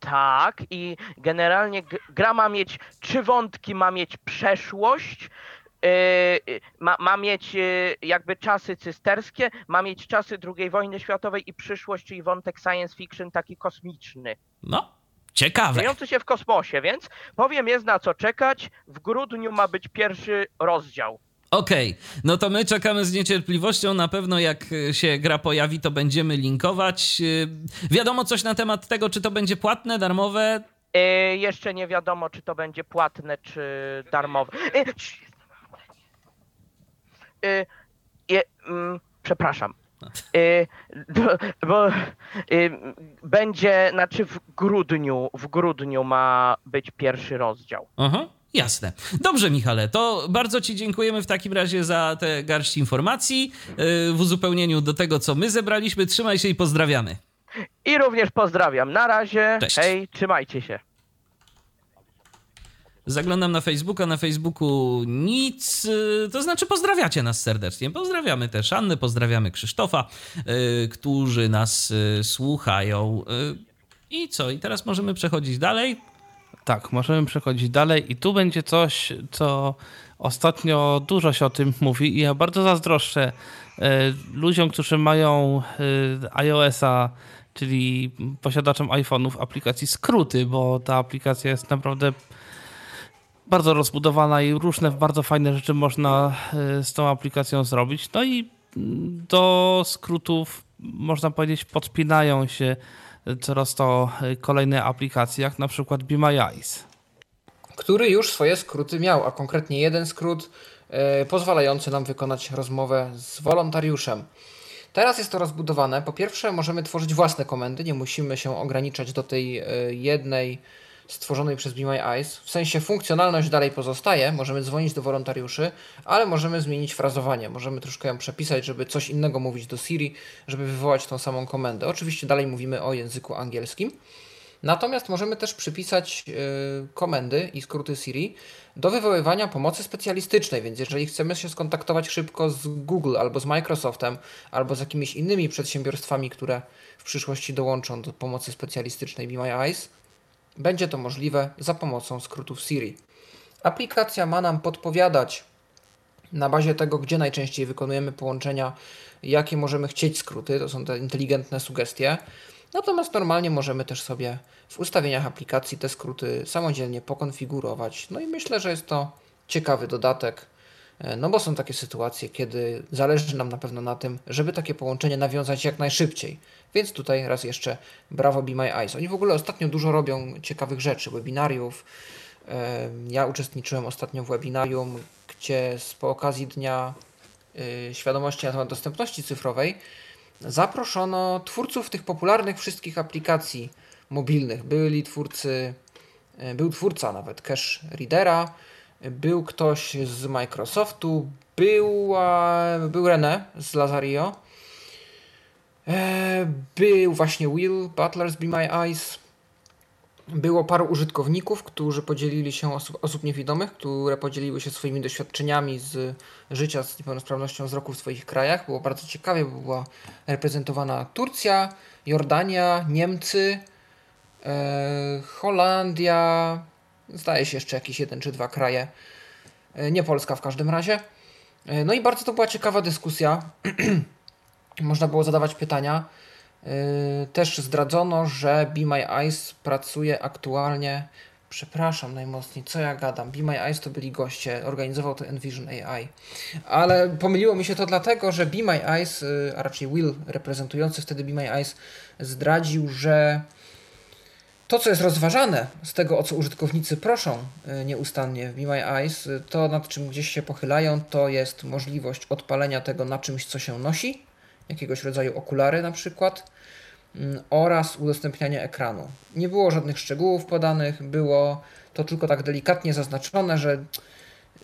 S7: tak, i generalnie gra ma mieć trzy wątki, ma mieć przeszłość, yy, ma, ma mieć yy, jakby czasy cysterskie, ma mieć czasy II wojny światowej i przyszłość, czyli wątek science fiction taki kosmiczny.
S3: No, ciekawe.
S7: Dziejący się w kosmosie, więc powiem jest na co czekać. W grudniu ma być pierwszy rozdział.
S3: Okej, okay. no to my czekamy z niecierpliwością. Na pewno jak się gra pojawi, to będziemy linkować. Yy, wiadomo coś na temat tego, czy to będzie płatne, darmowe?
S7: Yy, jeszcze nie wiadomo, czy to będzie płatne, czy darmowe. Yy, yy, przepraszam. Bo, bo będzie, znaczy w grudniu, w grudniu ma być pierwszy rozdział.
S3: Aha. Jasne. Dobrze, Michale, to bardzo Ci dziękujemy w takim razie za te garść informacji y, w uzupełnieniu do tego, co my zebraliśmy. Trzymaj się i pozdrawiamy.
S7: I również pozdrawiam. Na razie. Cześć. Hej, trzymajcie się.
S3: Zaglądam na Facebooka, na Facebooku nic, y, to znaczy pozdrawiacie nas serdecznie. Pozdrawiamy też Annę, pozdrawiamy Krzysztofa, yy, którzy nas yy, słuchają. Yy, I co? I teraz możemy przechodzić dalej.
S2: Tak, możemy przechodzić dalej i tu będzie coś, co ostatnio dużo się o tym mówi i ja bardzo zazdroszczę e, ludziom, którzy mają e, iOS-a, czyli posiadaczom iPhone'ów aplikacji skróty, bo ta aplikacja jest naprawdę bardzo rozbudowana i różne bardzo fajne rzeczy można e, z tą aplikacją zrobić. No i do skrótów można powiedzieć podpinają się coraz to y, kolejne aplikacje, jak na przykład Be My Eyes.
S6: Który już swoje skróty miał, a konkretnie jeden skrót yy, pozwalający nam wykonać rozmowę z wolontariuszem. Teraz jest to rozbudowane. Po pierwsze, możemy tworzyć własne komendy, nie musimy się ograniczać do tej yy, jednej stworzonej przez Be My Eyes. W sensie funkcjonalność dalej pozostaje, możemy dzwonić do wolontariuszy, ale możemy zmienić frazowanie. Możemy troszkę ją przepisać, żeby coś innego mówić do Siri, żeby wywołać tą samą komendę. Oczywiście dalej mówimy o języku angielskim. Natomiast możemy też przypisać yy, komendy i skróty Siri do wywoływania pomocy specjalistycznej, więc jeżeli chcemy się skontaktować szybko z Google albo z Microsoftem, albo z jakimiś innymi przedsiębiorstwami, które w przyszłości dołączą do pomocy specjalistycznej Be My Eyes, będzie to możliwe za pomocą skrótów Siri. Aplikacja ma nam podpowiadać na bazie tego, gdzie najczęściej wykonujemy połączenia, jakie możemy chcieć skróty, to są te inteligentne sugestie. Natomiast normalnie możemy też sobie w ustawieniach aplikacji te skróty samodzielnie pokonfigurować. No i myślę, że jest to ciekawy dodatek, no bo są takie sytuacje, kiedy zależy nam na pewno na tym, żeby takie połączenie nawiązać jak najszybciej. Więc tutaj raz jeszcze brawo Be My Eyes. Oni w ogóle ostatnio dużo robią ciekawych rzeczy, webinariów. Ja uczestniczyłem ostatnio w webinarium, gdzie po okazji Dnia y, Świadomości na temat dostępności cyfrowej zaproszono twórców tych popularnych wszystkich aplikacji mobilnych. Byli twórcy, był twórca nawet Cache Readera, był ktoś z Microsoftu, była, był René z Lazario, E, był właśnie Will Butler's Be My Eyes. Było paru użytkowników, którzy podzielili się, osób, osób niewidomych, które podzieliły się swoimi doświadczeniami z życia z niepełnosprawnością wzroku w swoich krajach. Było bardzo ciekawie, bo była reprezentowana Turcja, Jordania, Niemcy, e, Holandia, zdaje się jeszcze jakieś jeden czy dwa kraje, e, nie Polska w każdym razie. E, no i bardzo to była ciekawa dyskusja. można było zadawać pytania. Yy, też zdradzono, że Be My Eyes pracuje aktualnie. Przepraszam najmocniej, co ja gadam. Be My Eyes to byli goście, organizował to Envision AI. Ale pomyliło mi się to dlatego, że Be My Eyes, a raczej Will, reprezentujący wtedy Be My Eyes, zdradził, że to, co jest rozważane z tego, o co użytkownicy proszą yy, nieustannie w My Eyes, to nad czym gdzieś się pochylają, to jest możliwość odpalenia tego na czymś, co się nosi jakiegoś rodzaju okulary na przykład mm, oraz udostępnianie ekranu. Nie było żadnych szczegółów podanych, było to tylko tak delikatnie zaznaczone, że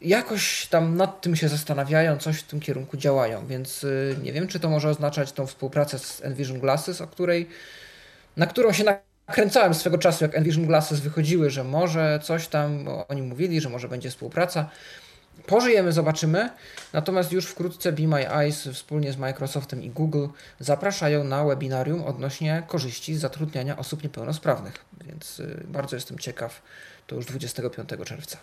S6: jakoś tam nad tym się zastanawiają, coś w tym kierunku działają, więc y, nie wiem, czy to może oznaczać tą współpracę z Envision Glasses, o której, na którą się nakręcałem swego czasu, jak Envision Glasses wychodziły, że może coś tam oni mówili, że może będzie współpraca. Pożyjemy, zobaczymy. Natomiast już wkrótce Be My Eyes wspólnie z Microsoftem i Google zapraszają na webinarium odnośnie korzyści zatrudniania osób niepełnosprawnych. Więc y, bardzo jestem ciekaw. To już 25 czerwca.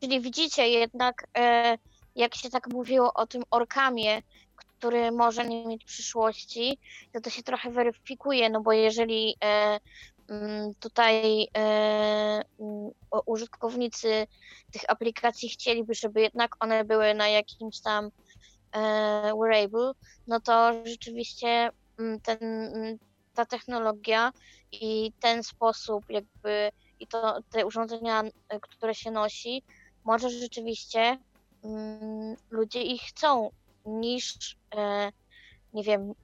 S4: Czyli widzicie jednak, e, jak się tak mówiło o tym orkamie, który może nie mieć przyszłości, to to się trochę weryfikuje, no bo jeżeli e, mm, tutaj e, mm, użytkownicy tych aplikacji chcieliby, żeby jednak one były na jakimś tam wearable, no to rzeczywiście mm, ten, ta technologia i ten sposób jakby i to te urządzenia, które się nosi, może rzeczywiście ludzie ich chcą niż, e, nie wiem,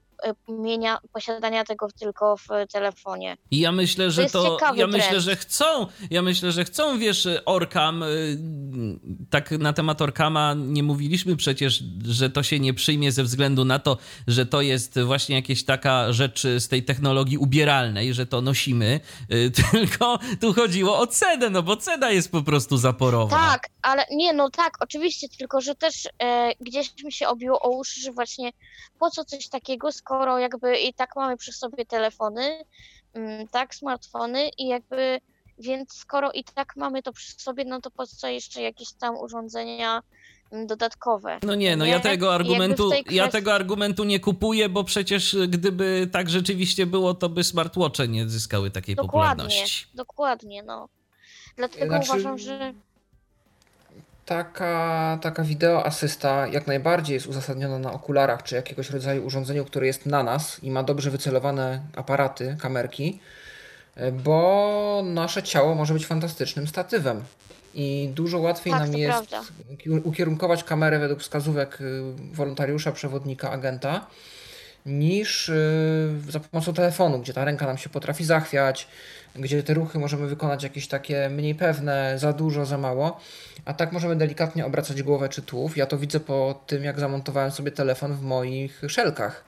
S4: mienia, posiadania tego tylko w telefonie.
S3: I ja myślę, że to, to ja myślę, że chcą, ja myślę, że chcą, wiesz, Orkam, y, tak na temat Orkama nie mówiliśmy przecież, że to się nie przyjmie ze względu na to, że to jest właśnie jakieś taka rzecz z tej technologii ubieralnej, że to nosimy, y, tylko tu chodziło o cenę, no bo cena jest po prostu zaporowa.
S4: Tak, ale nie, no tak, oczywiście, tylko że też e, gdzieś mi się obiło o uszy, że właśnie po co coś takiego, skoro jakby i tak mamy przy sobie telefony, mm, tak, smartfony i jakby, więc skoro i tak mamy to przy sobie, no to po co jeszcze jakieś tam urządzenia mm, dodatkowe.
S3: No nie, no nie? ja tego argumentu kwestii... ja tego argumentu nie kupuję, bo przecież gdyby tak rzeczywiście było, to by smartwatche nie zyskały takiej
S4: dokładnie,
S3: popularności.
S4: Dokładnie, no. Dlatego znaczy... uważam, że
S6: taka, taka wideo asysta jak najbardziej jest uzasadniona na okularach czy jakiegoś rodzaju urządzeniu, które jest na nas i ma dobrze wycelowane aparaty, kamerki, bo nasze ciało może być fantastycznym statywem. I dużo łatwiej tak, nam jest prawda. ukierunkować kamerę według wskazówek y, wolontariusza, przewodnika, agenta, niż y, za pomocą telefonu, gdzie ta ręka nam się potrafi zachwiać, gdzie te ruchy możemy wykonać jakieś takie mniej pewne, za dużo, za mało, a tak możemy delikatnie obracać głowę czy tułów. Ja to widzę po tym, jak zamontowałem sobie telefon w moich szelkach.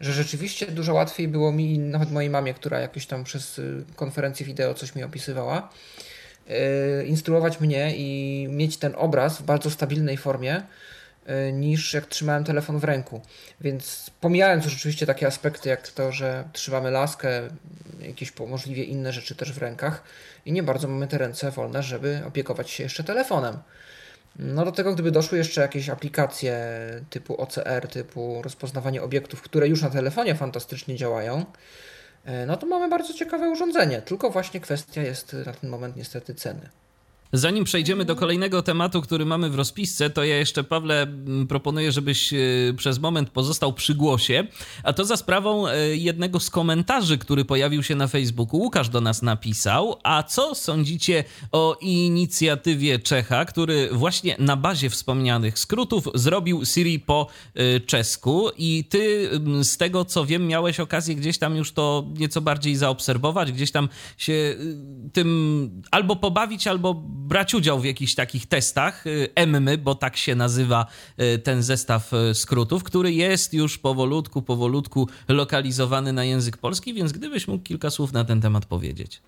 S6: Że rzeczywiście dużo łatwiej było mi, nawet mojej mamie, która jakoś tam przez y, konferencję wideo coś mi opisywała, yy, instruować mnie i mieć ten obraz w bardzo stabilnej formie, niż jak trzymałem telefon w ręku. Więc pomijając rzeczywiście takie aspekty jak to, że trzymamy laskę, jakieś możliwie inne rzeczy też w rękach i nie bardzo mamy te ręce wolne, żeby opiekować się jeszcze telefonem. No do tego, gdyby doszły jeszcze jakieś aplikacje typu OCR, typu rozpoznawanie obiektów, które już na telefonie fantastycznie działają, e, no to mamy bardzo ciekawe urządzenie. Tylko właśnie kwestia jest na ten moment niestety ceny.
S3: Zanim przejdziemy do kolejnego tematu, który mamy w rozpisce, to ja jeszcze, Pawle, proponuję, żebyś e, przez moment pozostał przy głosie, a to za sprawą e, jednego z komentarzy, który pojawił się na Facebooku. Łukasz do nas napisał, a co sądzicie o inicjatywie Czecha, który właśnie na bazie wspomnianych skrótów zrobił Siri po e, czesku i ty z tego, co wiem, miałeś okazję gdzieś tam już to nieco bardziej zaobserwować, gdzieś tam się tym albo pobawić, albo brać udział w jakichś takich testach, y, EMMY, bo tak się nazywa y, ten zestaw y, skrótów, który jest już powolutku, powolutku lokalizowany na język polski, więc gdybyś mógł kilka słów na ten temat powiedzieć.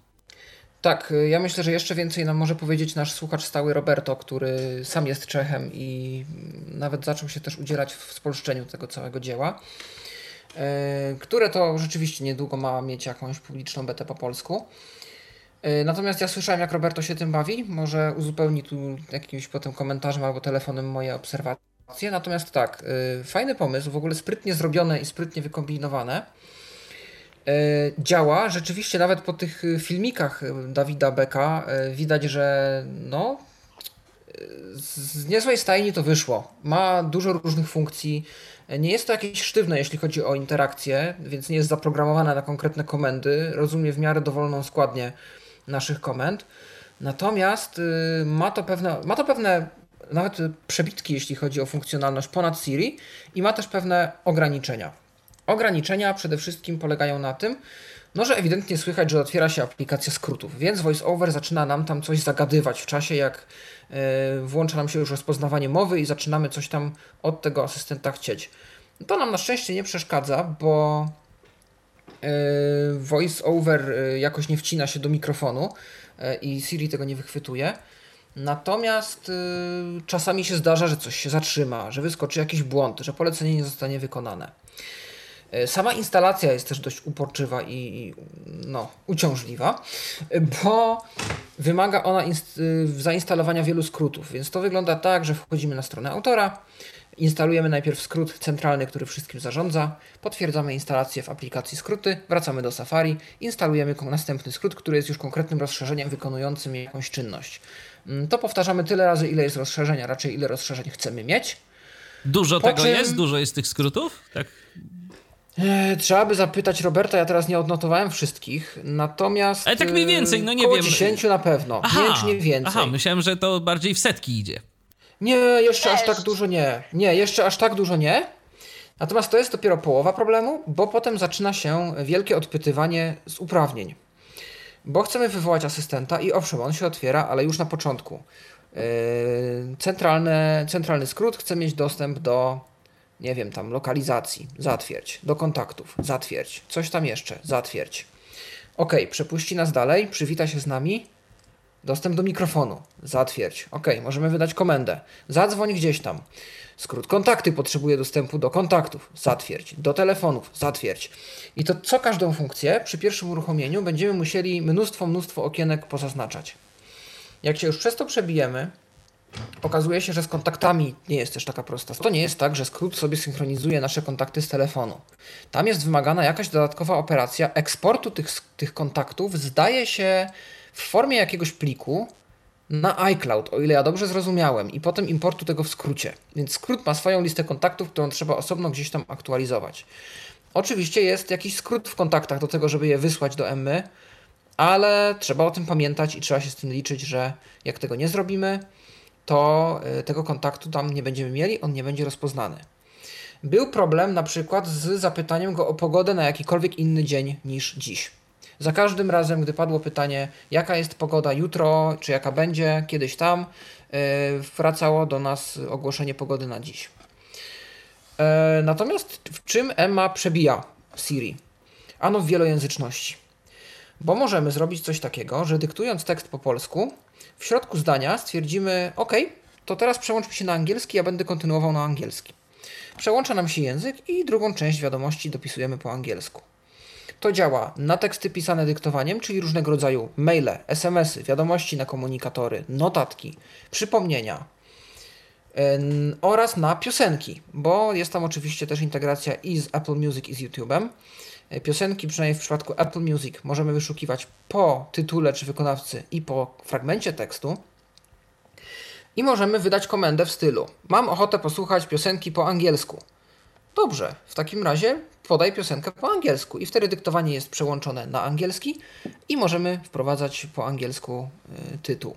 S6: Tak, ja myślę, że jeszcze więcej nam może powiedzieć nasz słuchacz stały Roberto, który sam jest Czechem i nawet zaczął się też udzielać w spolszczeniu tego całego dzieła, które to rzeczywiście niedługo ma mieć jakąś publiczną betę po polsku. E, natomiast ja słyszałem, jak Roberto się tym bawi. Może uzupełni tu jakimś potem komentarzem albo telefonem moje obserwacje. Natomiast tak, e, fajny pomysł, w ogóle sprytnie zrobione i sprytnie wykombinowane. E, działa. Rzeczywiście nawet po tych filmikach Dawida Beka widać, że no z niezłej stajni to wyszło. Ma dużo różnych funkcji. Nie jest to jakieś sztywne, jeśli chodzi o interakcję, więc nie jest zaprogramowane na konkretne komendy. Rozumie w miarę dowolną składnię naszych komend. Natomiast y, ma to pewne, ma to pewne nawet przebitki, jeśli chodzi o funkcjonalność ponad Siri i ma też pewne ograniczenia. Ograniczenia przede wszystkim polegają na tym, no, że ewidentnie słychać, że otwiera się aplikacja skrótów, więc VoiceOver zaczyna nam tam coś zagadywać w czasie, jak yy, włącza nam się już rozpoznawanie mowy i zaczynamy coś tam od tego asystenta chcieć. To nam na szczęście nie przeszkadza, bo E, voice over e, jakoś nie wcina się do mikrofonu e, i Siri tego nie wychwytuje. Natomiast czasami się zdarza, że coś się zatrzyma, że wyskoczy jakiś błąd, że polecenie nie zostanie wykonane. Sama instalacja jest też dość uporczywa i, no, uciążliwa, bo wymaga ona zainstalowania wielu skrótów. Więc to wygląda tak, że wchodzimy na stronę autora, instalujemy najpierw skrót centralny, który wszystkim zarządza, potwierdzamy instalację w aplikacji skróty, wracamy do Safari, instalujemy następny skrót, który jest już konkretnym rozszerzeniem wykonującym jakąś czynność. Mm, to powtarzamy tyle razy, ile jest rozszerzenia, raczej ile rozszerzeń chcemy mieć.
S3: Dużo po tego czym... jest? Dużo jest tych skrótów? Tak.
S6: E, trzeba by zapytać Roberta, ja teraz nie odnotowałem wszystkich, natomiast.
S3: Ale tak mniej więcej, no nie
S6: wiem.
S3: 10
S6: na pewno. Aha, nie, czy nie więcej.
S3: Aha, myślałem, że to bardziej w setki idzie.
S6: Nie, jeszcze aż tak dużo nie. Nie, jeszcze aż tak dużo nie. Natomiast to jest dopiero połowa problemu, bo potem zaczyna się wielkie odpytywanie z uprawnień. Bo chcemy wywołać asystenta i owszem, on się otwiera, ale już na początku. Yy, centralny, centralny skrót chce mieć dostęp do, nie wiem, tam lokalizacji, zatwierdź, do kontaktów, zatwierdź, coś tam jeszcze, zatwierdź. Ok, przepuści nas dalej, przywita się z nami, dostęp do mikrofonu, zatwierdź. Ok, możemy wydać komendę, zadzwoń gdzieś tam. Skrót kontakty potrzebuje dostępu do kontaktów, zatwierdź, do telefonów, zatwierdź. I to co każdą funkcję przy pierwszym uruchomieniu będziemy musieli mnóstwo, mnóstwo okienek pozaznaczać. Jak się już przez to przebijemy, okazuje się, że z kontaktami nie jest też taka prosta. To nie jest tak, że skrót sobie synchronizuje nasze kontakty z telefonu. Tam jest wymagana jakaś dodatkowa operacja eksportu tych, tych kontaktów, zdaje się w formie jakiegoś pliku, na iCloud, o ile ja dobrze zrozumiałem, i potem importu tego w skrócie. Więc skrót ma swoją listę kontaktów, którą trzeba osobno gdzieś tam aktualizować. Oczywiście jest jakiś skrót w kontaktach do tego, żeby je wysłać do Emmy, ale trzeba o tym pamiętać i trzeba się z tym liczyć, że jak tego nie zrobimy, to y, tego kontaktu tam nie będziemy mieli, on nie będzie rozpoznany. Był problem na przykład z zapytaniem go o pogodę na jakikolwiek inny dzień niż dziś. Za każdym razem, gdy padło pytanie, jaka jest pogoda jutro, czy jaka będzie kiedyś tam, yy, wracało do nas ogłoszenie pogody na dziś. Yy, natomiast w czym Emma przebija Siri? Ano w wielojęzyczności. Bo możemy zrobić coś takiego, że dyktując tekst po polsku, w środku zdania stwierdzimy: OK, to teraz przełączmy się na angielski, ja będę kontynuował na angielski. Przełącza nam się język i drugą część wiadomości dopisujemy po angielsku. To działa na teksty pisane dyktowaniem, czyli różnego rodzaju maile, SMS-y, wiadomości na komunikatory, notatki, przypomnienia oraz na piosenki, bo jest tam oczywiście też integracja i z Apple Music i z YouTube'em. E, piosenki, przynajmniej w przypadku Apple Music, możemy wyszukiwać po tytule czy wykonawcy i po fragmencie tekstu. I możemy wydać komendę w stylu: Mam ochotę posłuchać piosenki po angielsku. Dobrze, w takim razie podaj piosenkę po angielsku i wtedy dyktowanie jest przełączone na angielski i możemy wprowadzać po angielsku y, tytuł.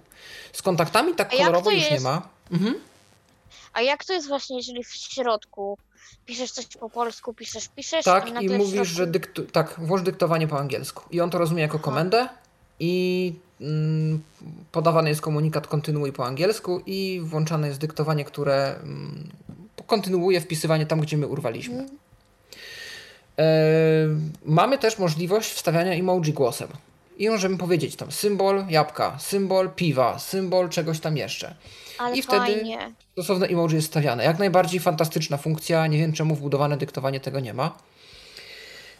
S6: Z kontaktami tak kolorowo już nie ma. Mhm.
S4: A jak to jest właśnie, jeżeli w środku piszesz coś po polsku, piszesz, piszesz
S6: Tak, i, i mówisz, środku... że dyktu... tak, włącz dyktowanie po angielsku. I on to rozumie jako Aha. komendę i mm, podawany jest komunikat kontynuuj po angielsku i włączane jest dyktowanie, które mm, kontynuuje wpisywanie tam, gdzie my urwaliśmy. Mamy też możliwość wstawiania emoji głosem. I możemy powiedzieć tam symbol jabłka, symbol piwa, symbol czegoś tam jeszcze.
S4: Ale
S6: I
S4: wtedy fajnie.
S6: stosowne emoji jest stawiane. Jak najbardziej fantastyczna funkcja. Nie wiem czemu wbudowane dyktowanie tego nie ma.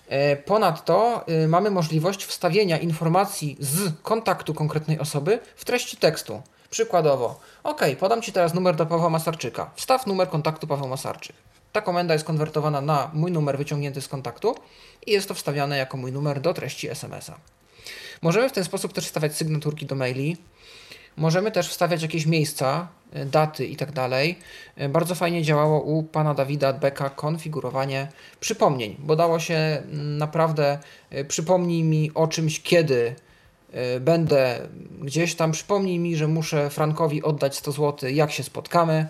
S6: E, ponadto y, mamy możliwość wstawienia informacji z kontaktu konkretnej osoby w treści tekstu. Przykładowo, OK, podam Ci teraz numer do Pawła Masarczyka. Wstaw numer kontaktu Paweł Masarczyk. Ta komenda jest konwertowana na mój numer wyciągnięty z kontaktu i jest to wstawiane jako mój numer do treści SMS-a. Możemy w ten sposób też wstawiać sygnaturki do maili. Możemy też wstawiać jakieś miejsca, e, daty i tak dalej. E, bardzo fajnie działało u pana Dawida Beka konfigurowanie przypomnień, bo dało się mm, naprawdę e, przypomnij mi o czymś kiedy będę gdzieś tam, przypomnij mi, że muszę Frankowi oddać 100 zł, jak się spotkamy.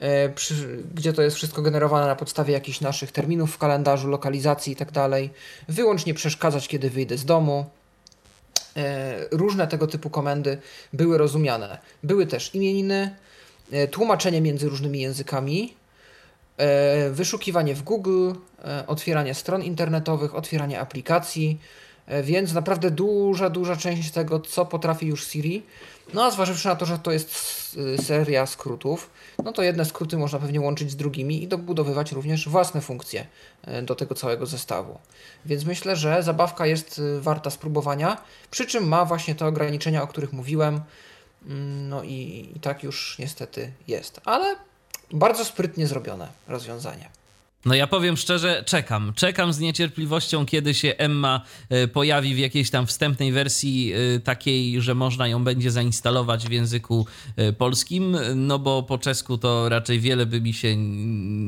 S6: E, przy, gdzie to jest wszystko generowane na podstawie jakichś naszych terminów w kalendarzu, lokalizacji i tak dalej. Wyłącznie przeszkadzać, kiedy wyjdę z domu. E, różne tego typu komendy były rozumiane. Były też imieniny, e, tłumaczenie między różnymi językami, wyszukiwanie w Google, otwieranie stron internetowych, otwieranie aplikacji, więc naprawdę duża, duża część tego, co potrafi już Siri, no a zważywszy na to, że to jest seria skrótów, no to jedne skróty można pewnie łączyć z drugimi i dobudowywać również własne funkcje e, do tego całego zestawu. Więc myślę, że zabawka jest e, warta spróbowania, przy czym ma właśnie te ograniczenia, o których mówiłem. Mm, no i, i tak już niestety jest, ale bardzo sprytnie zrobione rozwiązanie.
S3: No ja powiem szczerze, czekam. Czekam z niecierpliwością, kiedy się Emma e, pojawi w jakiejś tam wstępnej wersji e, takiej, że można ją będzie zainstalować w języku e, polskim, no bo po czesku to raczej wiele by mi się,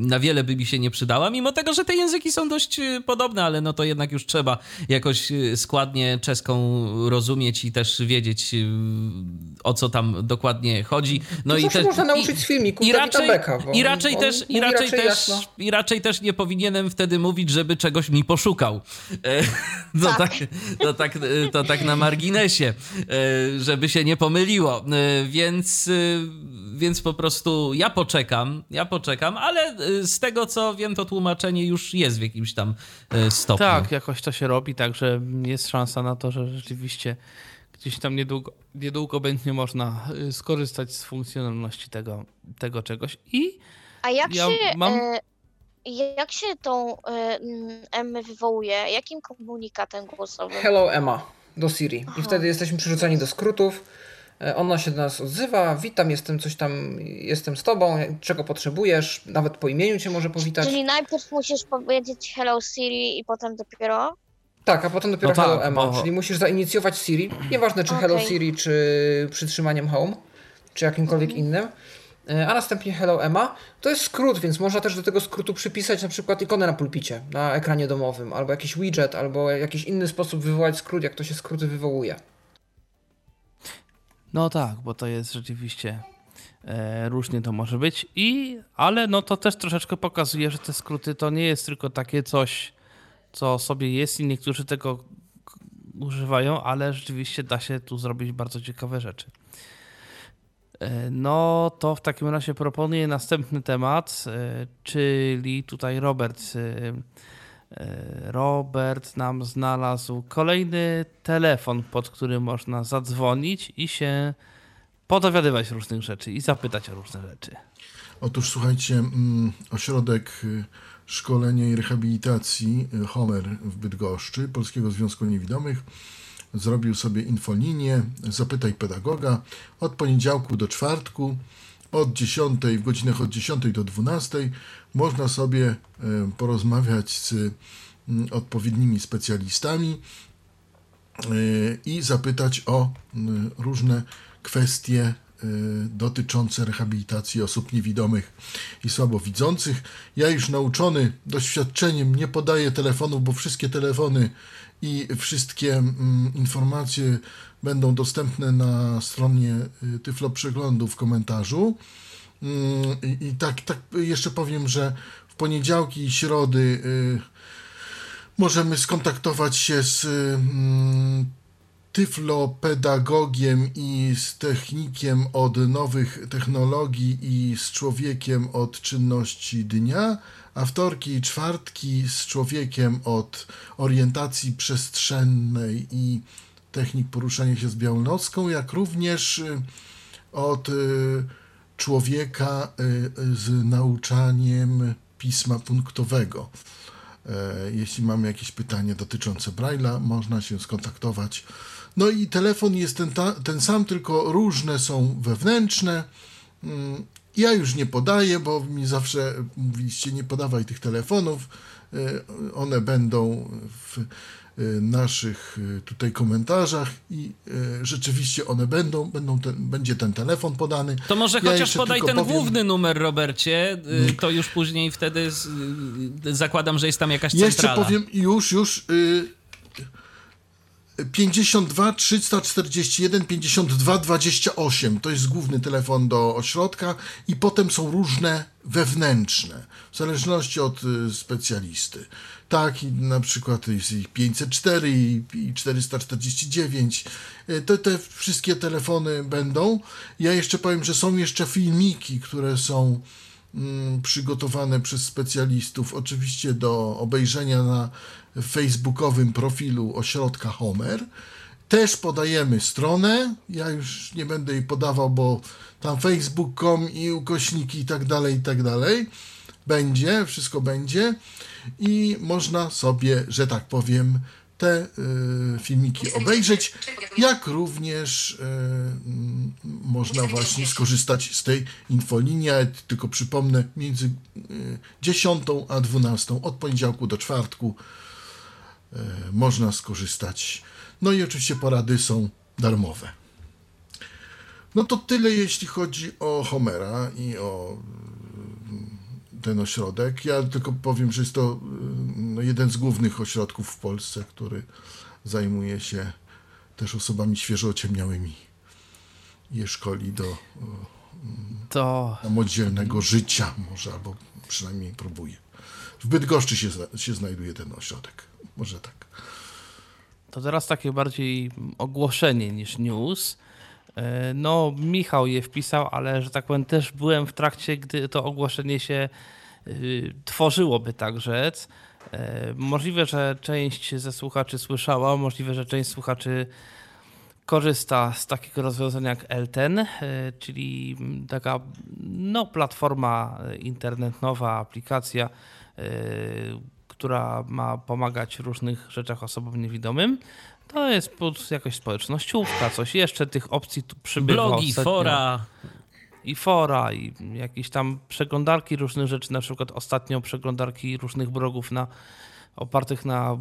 S3: na wiele by mi się nie przydała, mimo tego, że te języki są dość podobne, ale no to jednak już trzeba jakoś składnie czeską rozumieć i też wiedzieć o co tam dokładnie chodzi.
S6: No to i też można nauczyć z filmiku i raczej, Beka,
S3: i raczej też, i raczej, raczej też, i raczej też nie powinienem wtedy mówić, żeby czegoś mi poszukał. E, to tak. tak, to, tak, to tak na marginesie, e, żeby się nie pomyliło. E, więc, więc po prostu ja poczekam, ja poczekam, ale z tego co wiem, to tłumaczenie już jest w jakimś tam stopniu.
S2: Tak, jakoś to się robi, także jest szansa na to, że rzeczywiście gdzieś tam niedługo, niedługo będzie można skorzystać z funkcjonalności tego, tego czegoś. I
S4: a jak ja się mam... Jak się tą y, M wywołuje? Jakim komunikatem głosowym?
S6: Hello Emma do Siri. Aha. I wtedy jesteśmy przerzuceni do skrótów. E, ona się do nas odzywa, witam, jestem coś tam, jestem z tobą, czego potrzebujesz, nawet po imieniu cię może powitać.
S4: Czyli najpierw musisz powiedzieć hello Siri i potem dopiero?
S6: Tak, a potem dopiero no hello tak, Emma, bo... czyli musisz zainicjować Siri, nieważne czy okay. hello Siri, czy przytrzymaniem home, czy jakimkolwiek mhm. innym. E, a następnie Hello Emma. To jest skrót, więc można też do tego skrótu przypisać na przykład ikonę na pulpicie, na ekranie domowym, albo jakiś widget, albo jakiś inny sposób wywołać skrót, jak to się skróty wywołuje.
S2: No tak, bo to jest rzeczywiście e, różnie to może być i ale no to też troszeczkę pokazuje, że te skróty to nie jest tylko takie coś, co sobie jest i niektórzy tego używają, ale rzeczywiście da się tu zrobić bardzo ciekawe rzeczy. E, no to w takim razie proponuję następny temat, e, czyli tutaj Robert. E, Robert nam znalazł kolejny telefon, pod który można zadzwonić i się podowiadywać różnych rzeczy i zapytać o różne rzeczy.
S5: Otóż słuchajcie, mm, ośrodek szkolenia i rehabilitacji Homer w Bydgoszczy, Polskiego Związku Niewidomych, zrobił sobie infolinię, zapytaj pedagoga od poniedziałku do czwartku, od 10, w godzinach od 10 do 12 można sobie e, porozmawiać z mm, odpowiednimi specjalistami e, i zapytać o mm, różne kwestie e, dotyczące rehabilitacji osób niewidomych i słabowidzących. Ja już nauczony doświadczeniem nie podaję telefonów, bo wszystkie telefony i wszystkie mm, informacje będą dostępne na stronie y, Tyflo Przeglądu w komentarzu. Mm, I, tak, tak jeszcze powiem, że w poniedziałki i środy y, możemy skontaktować się z mm, tyflopedagogiem i z technikiem od nowych technologii i z człowiekiem od czynności dnia a wtorki i czwartki z człowiekiem od orientacji przestrzennej i technik poruszania się z białonocką, jak również y, od y, człowieka y, z nauczaniem pisma punktowego. E, jeśli mamy jakieś pytanie dotyczące Braille'a, można się skontaktować. No i telefon jest ten, ten sam, tylko różne są wewnętrzne. Ja już nie podaję, bo mi zawsze mówiliście, nie podawaj tych telefonów. E, one będą w e, naszych e, tutaj komentarzach i rzeczywiście one będą, będą ten, będzie ten telefon podany.
S3: To może ja chociaż podaj ten powiem... główny numer, Robercie, mm. to już później wtedy z, zakładam, że jest tam jakaś centrala.
S5: Jeszcze powiem, już, już... Y 52 341 52 28 to jest główny telefon do ośrodka i potem są różne wewnętrzne w zależności od y, specjalisty. Tak, na przykład jest ich 504 i 449. Y, te, te wszystkie telefony będą. Ja jeszcze powiem, że są jeszcze filmiki, które są mm, przygotowane przez specjalistów, oczywiście do obejrzenia na facebookowym profilu ośrodka Homer. Też podajemy stronę. Ja już nie będę jej podawał, bo tam facebook.com i ukośniki i tak dalej, i tak dalej. Będzie, wszystko będzie. I można sobie, że tak powiem, te y, filmiki obejrzeć, jak również y, można właśnie skorzystać z tej infolinii. Ja tylko przypomnę, między y, 10 a 12 od poniedziałku do czwartku można skorzystać. No i oczywiście porady są darmowe. No to tyle, jeśli chodzi o Homera i o ten ośrodek. Ja tylko powiem, że jest to no, jeden z głównych ośrodków w Polsce, który zajmuje się też osobami świeżo ociemniałymi je szkoli do to... samodzielnego życia może, albo przynajmniej próbuje. W Bydgoszczy się, się znajduje ten ośrodek. Może tak.
S2: To teraz takie bardziej ogłoszenie niż news. No, Michał je wpisał, ale że tak powiem, też byłem w trakcie, gdy to ogłoszenie się y, tworzyłoby, tak rzec. Możliwe, że część ze słuchaczy słyszała, możliwe, że część słuchaczy korzysta z takiego rozwiązania jak Elten, czyli taka no, platforma internetowa, aplikacja, która ma pomagać w różnych rzeczach osobom niewidomym. To jest pod jakaś społecznościówka, coś jeszcze, tych opcji tu przybywa
S3: Blogi, ostatnio. fora.
S2: I fora, i jakieś tam przeglądarki różnych rzeczy, na przykład ostatnio przeglądarki różnych blogów na, opartych na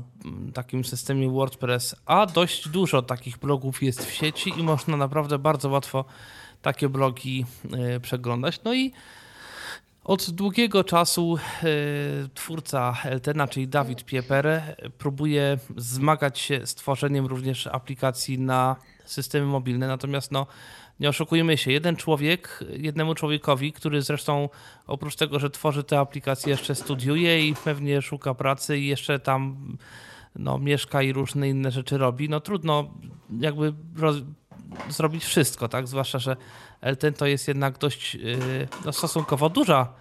S2: takim systemie WordPress, a dość dużo takich blogów jest w sieci i można naprawdę bardzo łatwo takie blogi y, przeglądać. No i od długiego czasu y, twórca Eltena, czyli Dawid Pieper, próbuje zmagać się z tworzeniem również aplikacji na systemy mobilne. Natomiast no, nie oszukujmy się, jeden człowiek, jednemu człowiekowi, który zresztą oprócz tego, że tworzy te aplikacje, jeszcze studiuje i pewnie szuka pracy i jeszcze tam no, mieszka i różne inne rzeczy robi, no trudno jakby roz, zrobić wszystko, tak? Zwłaszcza, że Elten to jest jednak dość y, no, stosunkowo duża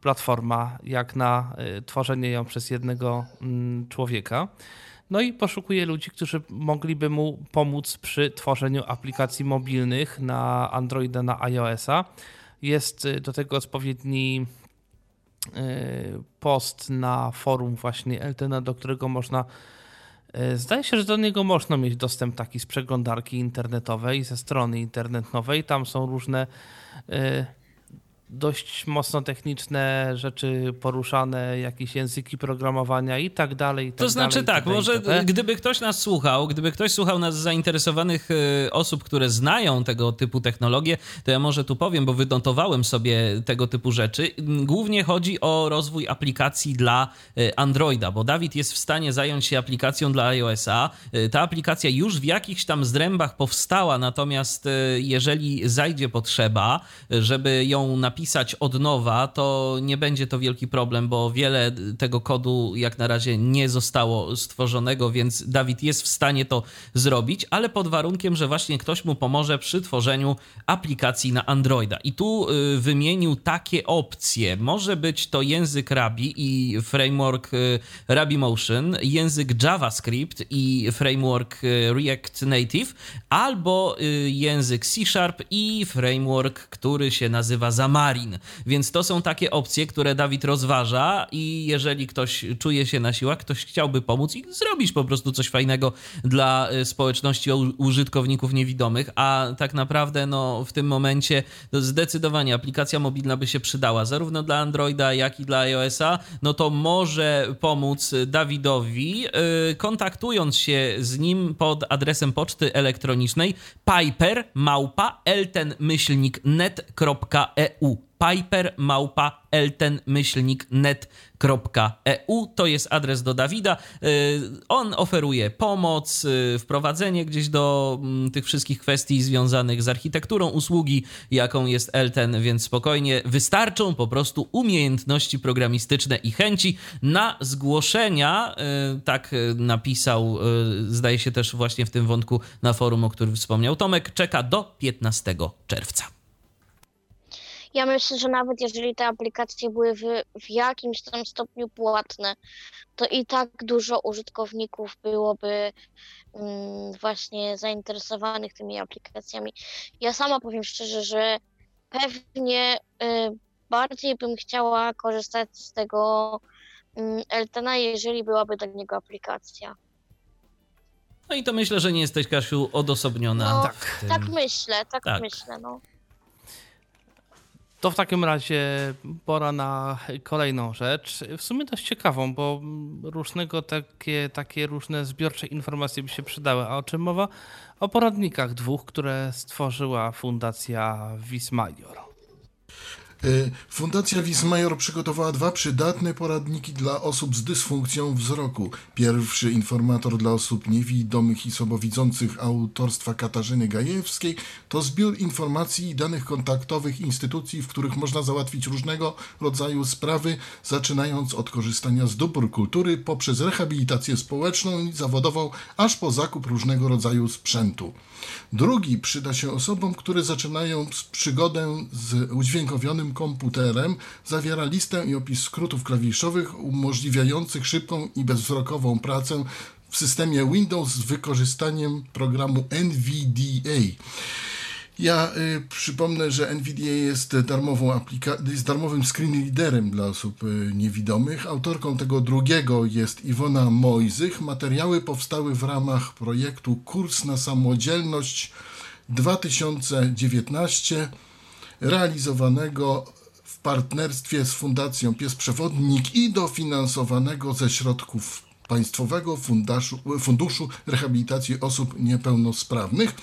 S2: platforma, jak na y, tworzenie ją przez jednego mm, człowieka. No i poszukuje ludzi, którzy mogliby mu pomóc przy tworzeniu aplikacji mobilnych na Androida, na iOS-a. Jest y, do tego odpowiedni post na forum właśnie Eltena, do którego można Zdaje się, że do niego można mieć dostęp taki z przeglądarki internetowej, ze strony internetowej. Tam są różne dość mocno techniczne rzeczy poruszane, jakieś języki programowania i tak dalej. I tak
S3: to znaczy
S2: dalej,
S3: tak, może gdyby ktoś nas słuchał, gdyby ktoś słuchał nas zainteresowanych y, osób, które znają tego typu technologie, to ja może tu powiem, bo wynotowałem sobie tego typu rzeczy. Głównie chodzi o rozwój aplikacji dla y, Androida, bo Dawid jest w stanie zająć się aplikacją dla iOS-a. Y, ta aplikacja już w jakichś tam zrębach powstała, natomiast jeżeli zajdzie potrzeba, żeby ją napisać napisać od nowa, to nie będzie to wielki problem, bo wiele tego kodu jak na razie nie zostało stworzonego, więc Dawid jest w stanie to zrobić, ale pod warunkiem, że właśnie ktoś mu pomoże przy tworzeniu aplikacji na Androida. I tu y, wymienił takie opcje. Może być to język Rabi i framework y, Rabi Motion, język JavaScript i framework y, React Native, albo język C Sharp i framework, który się nazywa Xamarin. Marin. Więc to są takie opcje, które Dawid rozważa i jeżeli ktoś czuje się na siłach, ktoś chciałby pomóc i zrobić po prostu coś fajnego dla y, społeczności użytkowników niewidomych, a tak naprawdę no, w tym momencie zdecydowanie aplikacja mobilna by się przydała, zarówno dla Androida, jak i dla iOS-a, no to może pomóc Dawidowi, yy, kontaktując się z nim pod adresem poczty elektronicznej piper małpa piper elten-net.eu to jest adres do Dawida. Y, on oferuje pomoc, y, wprowadzenie gdzieś do mm, tych wszystkich kwestii związanych z architekturą usługi, jaką jest Elten, więc spokojnie wystarczą po prostu umiejętności programistyczne i chęci na zgłoszenia. Y, tak napisał, zdaje się też właśnie w tym wątku na forum, o którym wspomniał Tomek, czeka do 15 czerwca.
S4: Ja myślę, że nawet jeżeli te aplikacje były w, w jakimś tam stopniu płatne, to i tak dużo użytkowników byłoby mm, właśnie zainteresowanych tymi aplikacjami. Ja sama powiem szczerze, że pewnie y, bardziej bym chciała korzystać z tego mm, Eltena, jeżeli byłaby do niego aplikacja.
S3: No i to myślę, że nie jesteś, Kasiu, odosobniona.
S4: No,
S3: tak,
S4: tak myślę, tak,
S3: Tak.
S4: myślę, no.
S2: To w takim razie pora na kolejną rzecz. W sumie dość ciekawą, bo różnego takie, takie różne zbiorcze informacje by się przydały. A o czym mowa? O poradnikach dwóch, które stworzyła Fundacja Wismajor.
S5: Y, Fundacja Wismajor przygotowała dwa przydatne poradniki dla osób z dysfunkcją wzroku. Pierwszy informator dla osób niewidomych i słabowidzących autorstwa Katarzyny Gajewskiej to zbiór informacji i danych kontaktowych instytucji, w których można załatwić różnego rodzaju sprawy, zaczynając od korzystania z dóbr kultury poprzez rehabilitację społeczną i zawodową, aż po zakup różnego rodzaju sprzętu. Drugi przyda się osobom, które zaczynają przygodę z udźwiękowionym komputerem. Zawiera listę i opis skrótów klawiszowych umożliwiających szybką i bezwzrokową pracę w systemie Windows z wykorzystaniem programu NVDA. Ja y, przypomnę, że NVDA jest, darmową aplika- jest darmowym screen readerem dla osób y, niewidomych. Autorką tego drugiego jest Iwona Mojzych. Materiały powstały w ramach projektu Kurs na Samodzielność 2019 realizowanego w partnerstwie z Fundacją Pies Przewodnik i dofinansowanego ze środków Państwowego Funduszu, Funduszu Rehabilitacji Osób Niepełnosprawnych.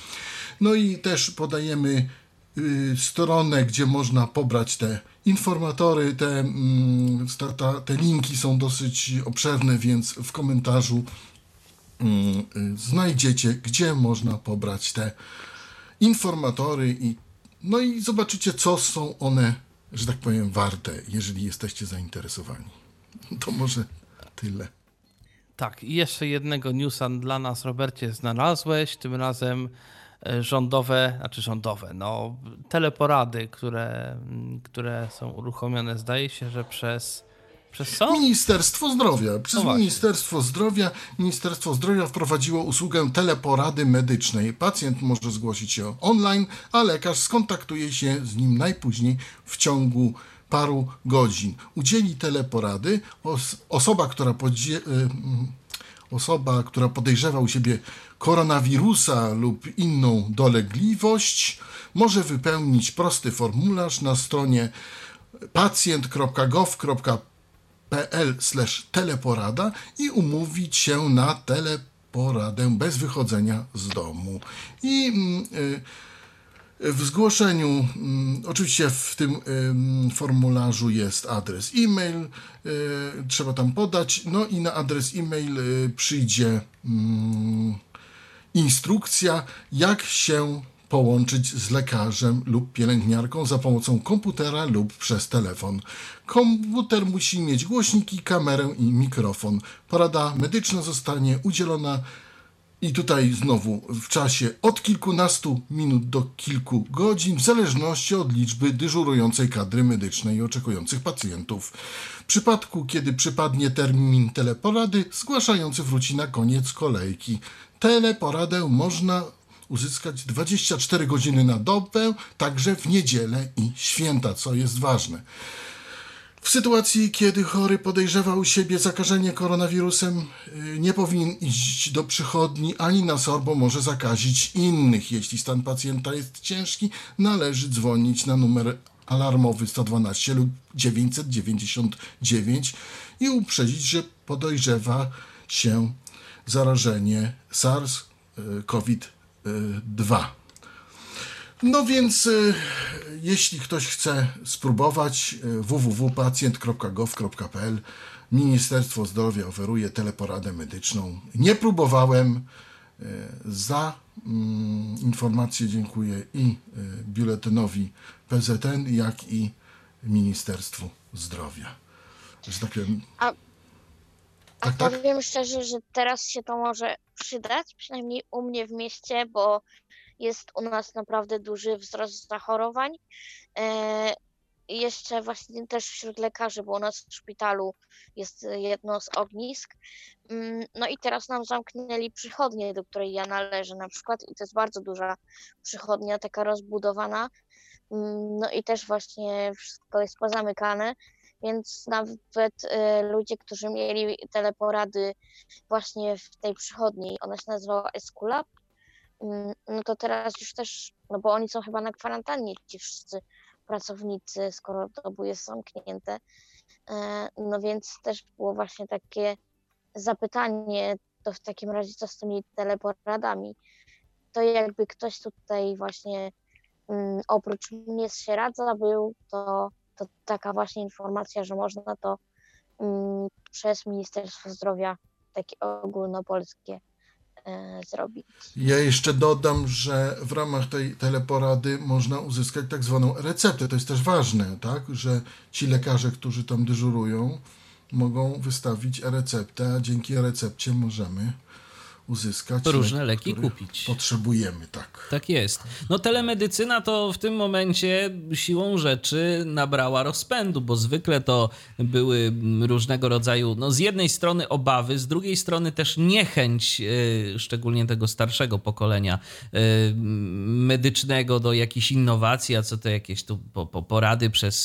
S5: No i też podajemy y, stronę, gdzie można pobrać te informatory, te, mm, te linki są dosyć obszerne, więc w komentarzu mm, y, znajdziecie, gdzie można pobrać te informatory i no i zobaczycie, co są one, że tak powiem, warte, jeżeli jesteście zainteresowani. To może tyle.
S2: Tak, i jeszcze jednego newsa dla nas, Robercie, znalazłeś. Tym razem rządowe, znaczy rządowe, no, teleporady, które, które są uruchomione, zdaje się, że przez. Przez co?
S5: Ministerstwo Zdrowia. Przez
S2: No.
S5: Ministerstwo Zdrowia Ministerstwo Zdrowia wprowadziło usługę teleporady medycznej. Pacjent może zgłosić się online, a lekarz skontaktuje się z nim najpóźniej w ciągu paru godzin. Udzieli teleporady os- osoba, która podzie- y, osoba, która podejrzewa u siebie koronawirusa lub inną dolegliwość, może wypełnić prosty formularz na stronie pacjent.gov.pl teleporada i umówić się na teleporadę bez wychodzenia z domu. I mm, y, w zgłoszeniu, mm, oczywiście w tym ym, formularzu jest adres e-mail, y, trzeba tam podać, no i na adres e-mail y, przyjdzie mm, instrukcja, jak się połączyć z lekarzem lub pielęgniarką za pomocą komputera lub przez telefon. Komputer musi mieć głośniki, kamerę i mikrofon. Porada medyczna zostanie udzielona i tutaj znowu w czasie od kilkunastu minut do kilku godzin, w zależności od liczby dyżurującej kadry medycznej i oczekujących pacjentów. W przypadku, kiedy przypadnie termin teleporady, zgłaszający wróci na koniec kolejki. Teleporadę można uzyskać 24 godziny na dobę, także w niedzielę i święta, co jest ważne. W sytuacji, kiedy chory podejrzewa u siebie zakażenie koronawirusem, y, nie powinien iść do przychodni ani na SOR, bo może zakazić innych. Jeśli stan pacjenta jest ciężki, należy dzwonić na numer alarmowy 112 lub 999 i uprzedzić, że podejrzewa się zarażenie SARS-CoV-2. No więc y, jeśli ktoś chce spróbować y, www.pacjent.gov.pl Ministerstwo Zdrowia oferuje teleporadę medyczną. Nie próbowałem. Y, Za mm, informację dziękuję i biuletynowi PZN, jak i Ministerstwu Zdrowia. Że tak powiem,
S4: A, a
S5: Tak, tak?
S4: powiem szczerze, że teraz się to może przydać, przynajmniej u mnie w mieście, bo jest u nas naprawdę duży wzrost zachorowań. E, jeszcze właśnie też wśród lekarzy, bo u nas w szpitalu jest jedno z ognisk. Mm, no i teraz nam zamknęli przychodnię, do której ja należę na przykład i to jest bardzo duża przychodnia, taka rozbudowana. Mm, no i też właśnie wszystko jest pozamykane, więc nawet y, ludzie, którzy mieli teleporady właśnie w tej przychodni, ona się nazywała Esculap, no to teraz już też, no bo oni są chyba na kwarantannie, ci wszyscy pracownicy, skoro to obu jest zamknięte. E, no więc też było właśnie takie zapytanie, to w takim razie co z tymi teleporadami. To jakby ktoś tutaj właśnie um, oprócz mnie się radza był, to, to taka właśnie informacja, że można to um, przez Ministerstwo Zdrowia takie ogólnopolskie zrobić.
S5: Ja jeszcze dodam, że w ramach tej teleporady można uzyskać tak zwaną receptę. To jest też ważne, tak, że ci lekarze, którzy tam dyżurują, mogą wystawić receptę, a dzięki recepcie możemy uzyskać.
S3: Różne leki kupić.
S5: Potrzebujemy, tak.
S3: Tak jest. No telemedycyna to w tym momencie siłą rzeczy nabrała rozpędu, bo zwykle to były różnego rodzaju, no z jednej strony obawy, z drugiej strony też niechęć, yy, szczególnie tego starszego pokolenia yy, medycznego do jakichś innowacji, a co to jakieś tu po, po porady przez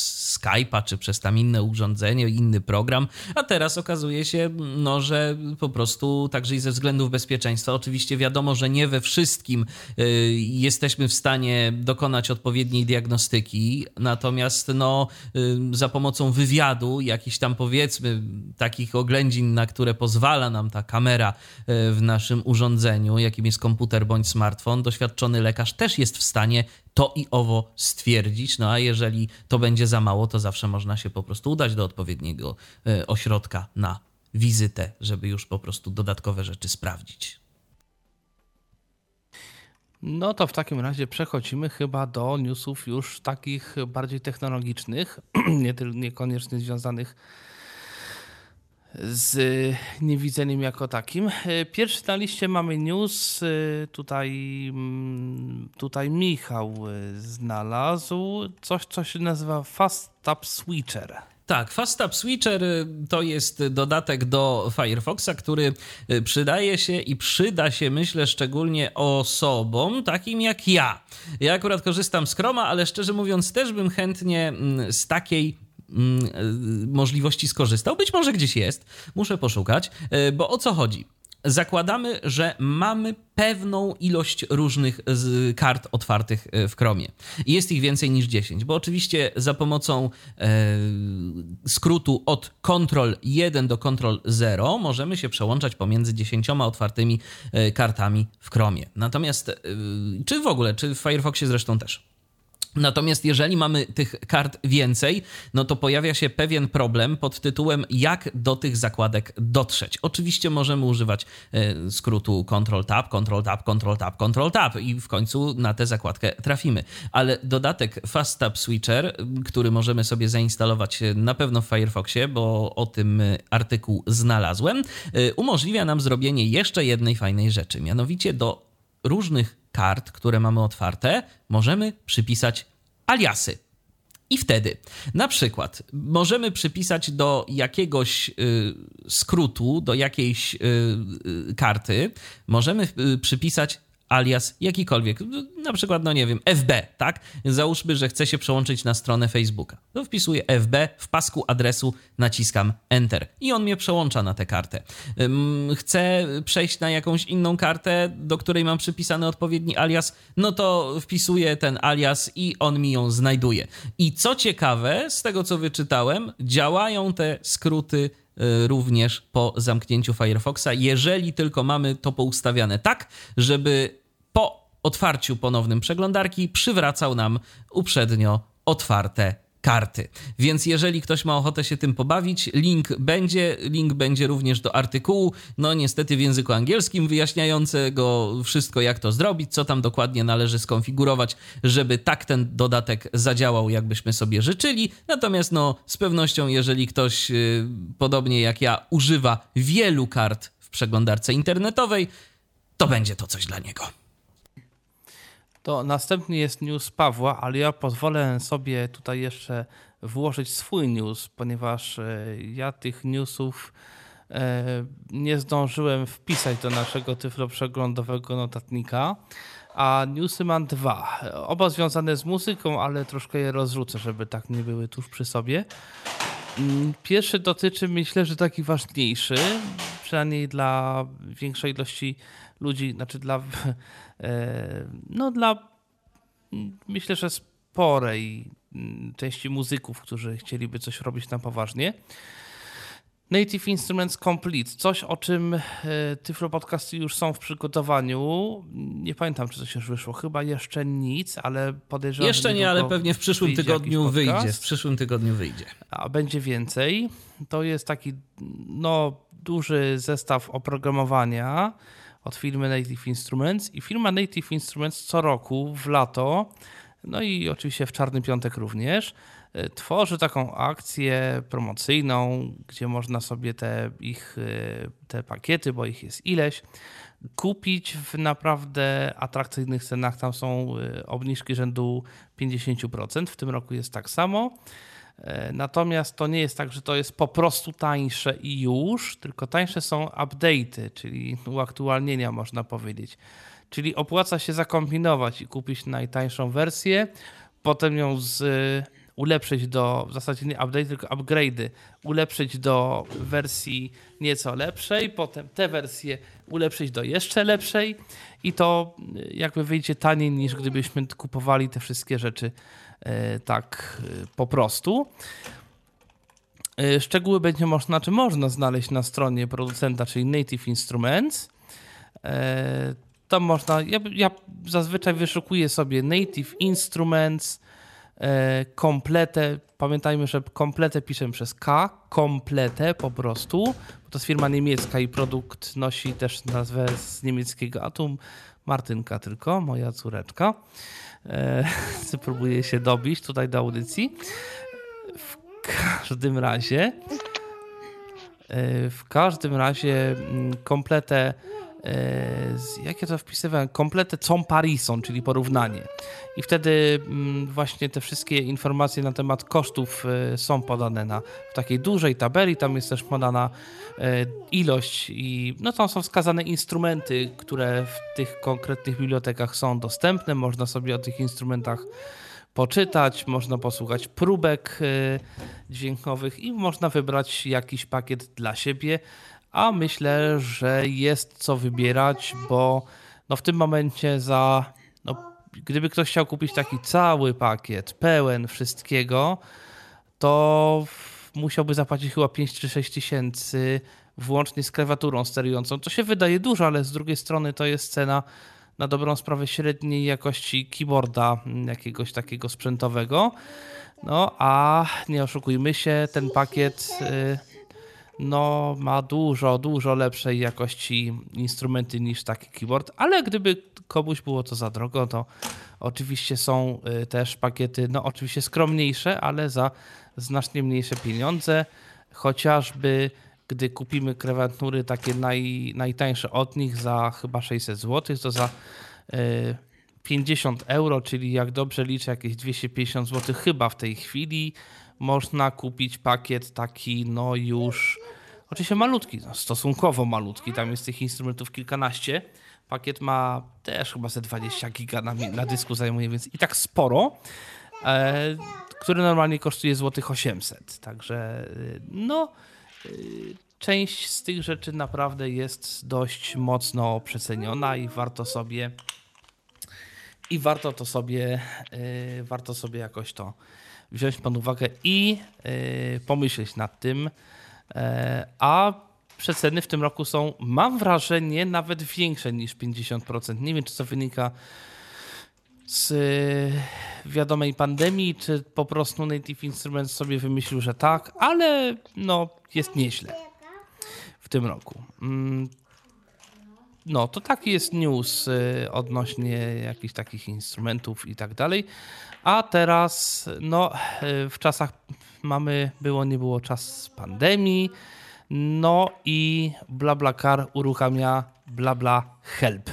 S3: Skype'a, czy przez tam inne urządzenie, inny program, a teraz okazuje się, no, że po prostu także i ze względów bezpieczeństwa bezpieczeństwa. Oczywiście wiadomo, że nie we wszystkim y, jesteśmy w stanie dokonać odpowiedniej diagnostyki, natomiast no, y, za pomocą wywiadu, jakichś tam powiedzmy takich oględzin, na które pozwala nam ta kamera y, w naszym urządzeniu, jakim jest komputer bądź smartfon, doświadczony lekarz też jest w stanie to i owo stwierdzić. No a jeżeli to będzie za mało, to zawsze można się po prostu udać do odpowiedniego ośrodka na wizytę, żeby już po prostu dodatkowe rzeczy sprawdzić.
S2: No to w takim razie przechodzimy chyba do newsów już takich bardziej technologicznych, nie, niekoniecznie związanych z niewidzeniem jako takim. Pierwszy na liście mamy news. Tutaj, mm, tutaj Michał znalazł coś, co się nazywa Fast Tap Switcher.
S3: Tak, FastTap Switcher y, to jest dodatek do Firefoxa, który y, przydaje się i przyda się, myślę, szczególnie osobom takim jak ja. Ja akurat korzystam z Chroma, ale szczerze mówiąc, też bym chętnie mm, z takiej mm, y, możliwości skorzystał. Być może gdzieś jest, muszę poszukać, bo o co chodzi? Zakładamy, że mamy pewną ilość różnych kart otwartych e, w Chromie. Jest ich więcej niż 10, bo oczywiście za pomocą e, skrótu od Ctrl 1 do Ctrl 0 możemy się przełączać pomiędzy 10 otwartymi e, kartami w Chromie. Natomiast, e, czy w ogóle, czy w Firefoxie zresztą też. Natomiast jeżeli mamy tych kart więcej, no to pojawia się pewien problem pod tytułem jak do tych zakładek dotrzeć. Oczywiście możemy używać e, skrótu Ctrl Tab, Ctrl Tab, Ctrl Tab, Ctrl Tab i w końcu na tę zakładkę trafimy. Ale dodatek Fast Tab Switcher, który możemy sobie zainstalować e, na pewno w Firefoxie, bo o tym e, artykuł znalazłem, umożliwia nam zrobienie jeszcze jednej fajnej rzeczy, mianowicie do różnych kart, które mamy otwarte, możemy przypisać aliasy. I wtedy, na przykład, możemy przypisać do jakiegoś y, skrótu, do jakiejś y, y, karty, możemy y, przypisać alias jakikolwiek, na przykład, no nie wiem, FB, tak? Załóżmy, że chcę się przełączyć na stronę Facebooka. To wpisuję FB, w pasku adresu naciskam Enter i on mnie przełącza na tę kartę. Chcę przejść na jakąś inną kartę, do której mam przypisany odpowiedni alias, no to wpisuję ten alias i on mi ją znajduje. I co ciekawe, z tego co wyczytałem, działają te skróty y, również po zamknięciu Firefoxa, jeżeli tylko mamy to poustawiane tak, żeby po otwarciu ponownym przeglądarki przywracał nam uprzednio otwarte karty. Więc jeżeli ktoś ma ochotę się tym pobawić, link będzie, link będzie również do artykułu, no niestety w języku angielskim wyjaśniającego wszystko jak to zrobić, co tam dokładnie należy skonfigurować, żeby tak ten dodatek zadziałał, jakbyśmy sobie życzyli. Natomiast no z pewnością jeżeli ktoś yy, podobnie jak ja używa wielu kart w przeglądarce internetowej, to będzie to coś dla niego.
S2: To następny jest news Pawła, ale ja pozwolę sobie tutaj jeszcze włożyć swój news, ponieważ e, ja tych newsów e, nie zdążyłem wpisać do naszego tyflo przeglądowego notatnika, a newsy mam dwa. Oba związane z muzyką, ale troszkę je rozrzucę, żeby tak nie były tuż przy sobie. Mm, pierwszy dotyczy, myślę, że taki ważniejszy, przynajmniej dla większej ilości ludzi, znaczy dla, no dla, myślę, że sporej mm, części muzyków, którzy chcieliby coś robić na poważnie. Native Instruments Complete, coś o czym e, Tyflo Podcasty już są w przygotowaniu. Nie pamiętam, czy coś już wyszło. Chyba jeszcze nic, ale podejrzewam,
S3: Jeszcze nie, ale pewnie w przyszłym tygodniu wyjdzie. W przyszłym tygodniu wyjdzie.
S2: A będzie więcej. To jest taki no, duży zestaw oprogramowania od firmy Native Instruments i firma Native Instruments co roku w lato, no i oczywiście w Czarny Piątek również, e, tworzy taką akcję promocyjną, gdzie można sobie te ich e, te pakiety, bo ich jest ileś, kupić w naprawdę atrakcyjnych cenach. Tam są e, obniżki rzędu 50%. W tym roku jest tak samo. E, natomiast to nie jest tak, że to jest po prostu tańsze i już, tylko tańsze są update'y, czyli uaktualnienia można powiedzieć. Czyli opłaca się zakombinować i kupić najtańszą wersję, potem ją z, ulepszyć do, w zasadzie nie update, tylko upgrade'y, ulepszyć do wersji nieco lepszej, potem te wersje ulepszyć do jeszcze lepszej i to jakby wyjdzie taniej niż gdybyśmy kupowali te wszystkie rzeczy E, tak e, po prostu. E, szczegóły będzie można, czy można znaleźć na stronie producenta, czyli Native Instruments. Tam można, ja, ja zazwyczaj wyszukuję sobie Native Instruments, kompletę. Pamiętajmy, że kompletę piszę przez K, kompletę po prostu, bo to jest firma niemiecka i produkt nosi też nazwę z niemieckiego Atom. Martynka tylko, moja córeczka. E, próbuję się dobić tutaj do audycji. W każdym razie e, w każdym razie mm, kompletę E, jak ja to wpisywałem, kompletę comparison, czyli porównanie. I wtedy mm, właśnie te wszystkie informacje na temat kosztów e, są podane na, w takiej dużej tabeli, tam jest też podana e, ilość i no tam są wskazane instrumenty, które w tych konkretnych bibliotekach są dostępne, można sobie o tych instrumentach poczytać, można posłuchać próbek dźwiękowych i można wybrać jakiś pakiet dla siebie a myślę, że jest co wybierać, bo no w tym momencie za. No, gdyby ktoś chciał kupić taki cały pakiet, pełen wszystkiego, to musiałby zapłacić chyba 5 czy 6 tysięcy włącznie z klawiaturą sterującą. To się wydaje dużo, ale z drugiej strony to jest cena na dobrą sprawę średniej jakości keyboarda jakiegoś takiego sprzętowego. No a nie oszukujmy się, ten pakiet. Yy, no, ma dużo, dużo lepszej jakości instrumenty niż taki keyboard, ale gdyby komuś było to za drogo, to oczywiście są y, też pakiety, no oczywiście skromniejsze, ale za znacznie mniejsze pieniądze, chociażby gdy kupimy krewatury takie naj, najtańsze od nich za chyba 600 zł, to za y, 50 euro, czyli jak dobrze liczę, jakieś 250 zł chyba w tej chwili można kupić pakiet taki, no już oczywiście malutki, no stosunkowo malutki, tam jest tych instrumentów kilkanaście. Pakiet ma też chyba ze 20 giga na, na dysku zajmuje, więc i tak sporo, e, który normalnie kosztuje złotych 800. Także e, no, e, część z tych rzeczy naprawdę jest dość mocno przeceniona i warto sobie i warto to sobie, e, warto sobie jakoś to wziąć pod uwagę i yy, pomyśleć nad tym. Yy, a przeceny w tym roku są, mam wrażenie, nawet większe niż 50%. Nie wiem, czy to wynika z yy, wiadomej pandemii, czy po prostu Native Instruments sobie wymyślił, że tak, ale no, jest nieźle w tym roku. No, to taki jest news y, odnośnie jakichś takich instrumentów i tak dalej. A teraz, no, w czasach mamy, było, nie było czas pandemii, no i BlaBlaCar uruchamia BlaBla Help.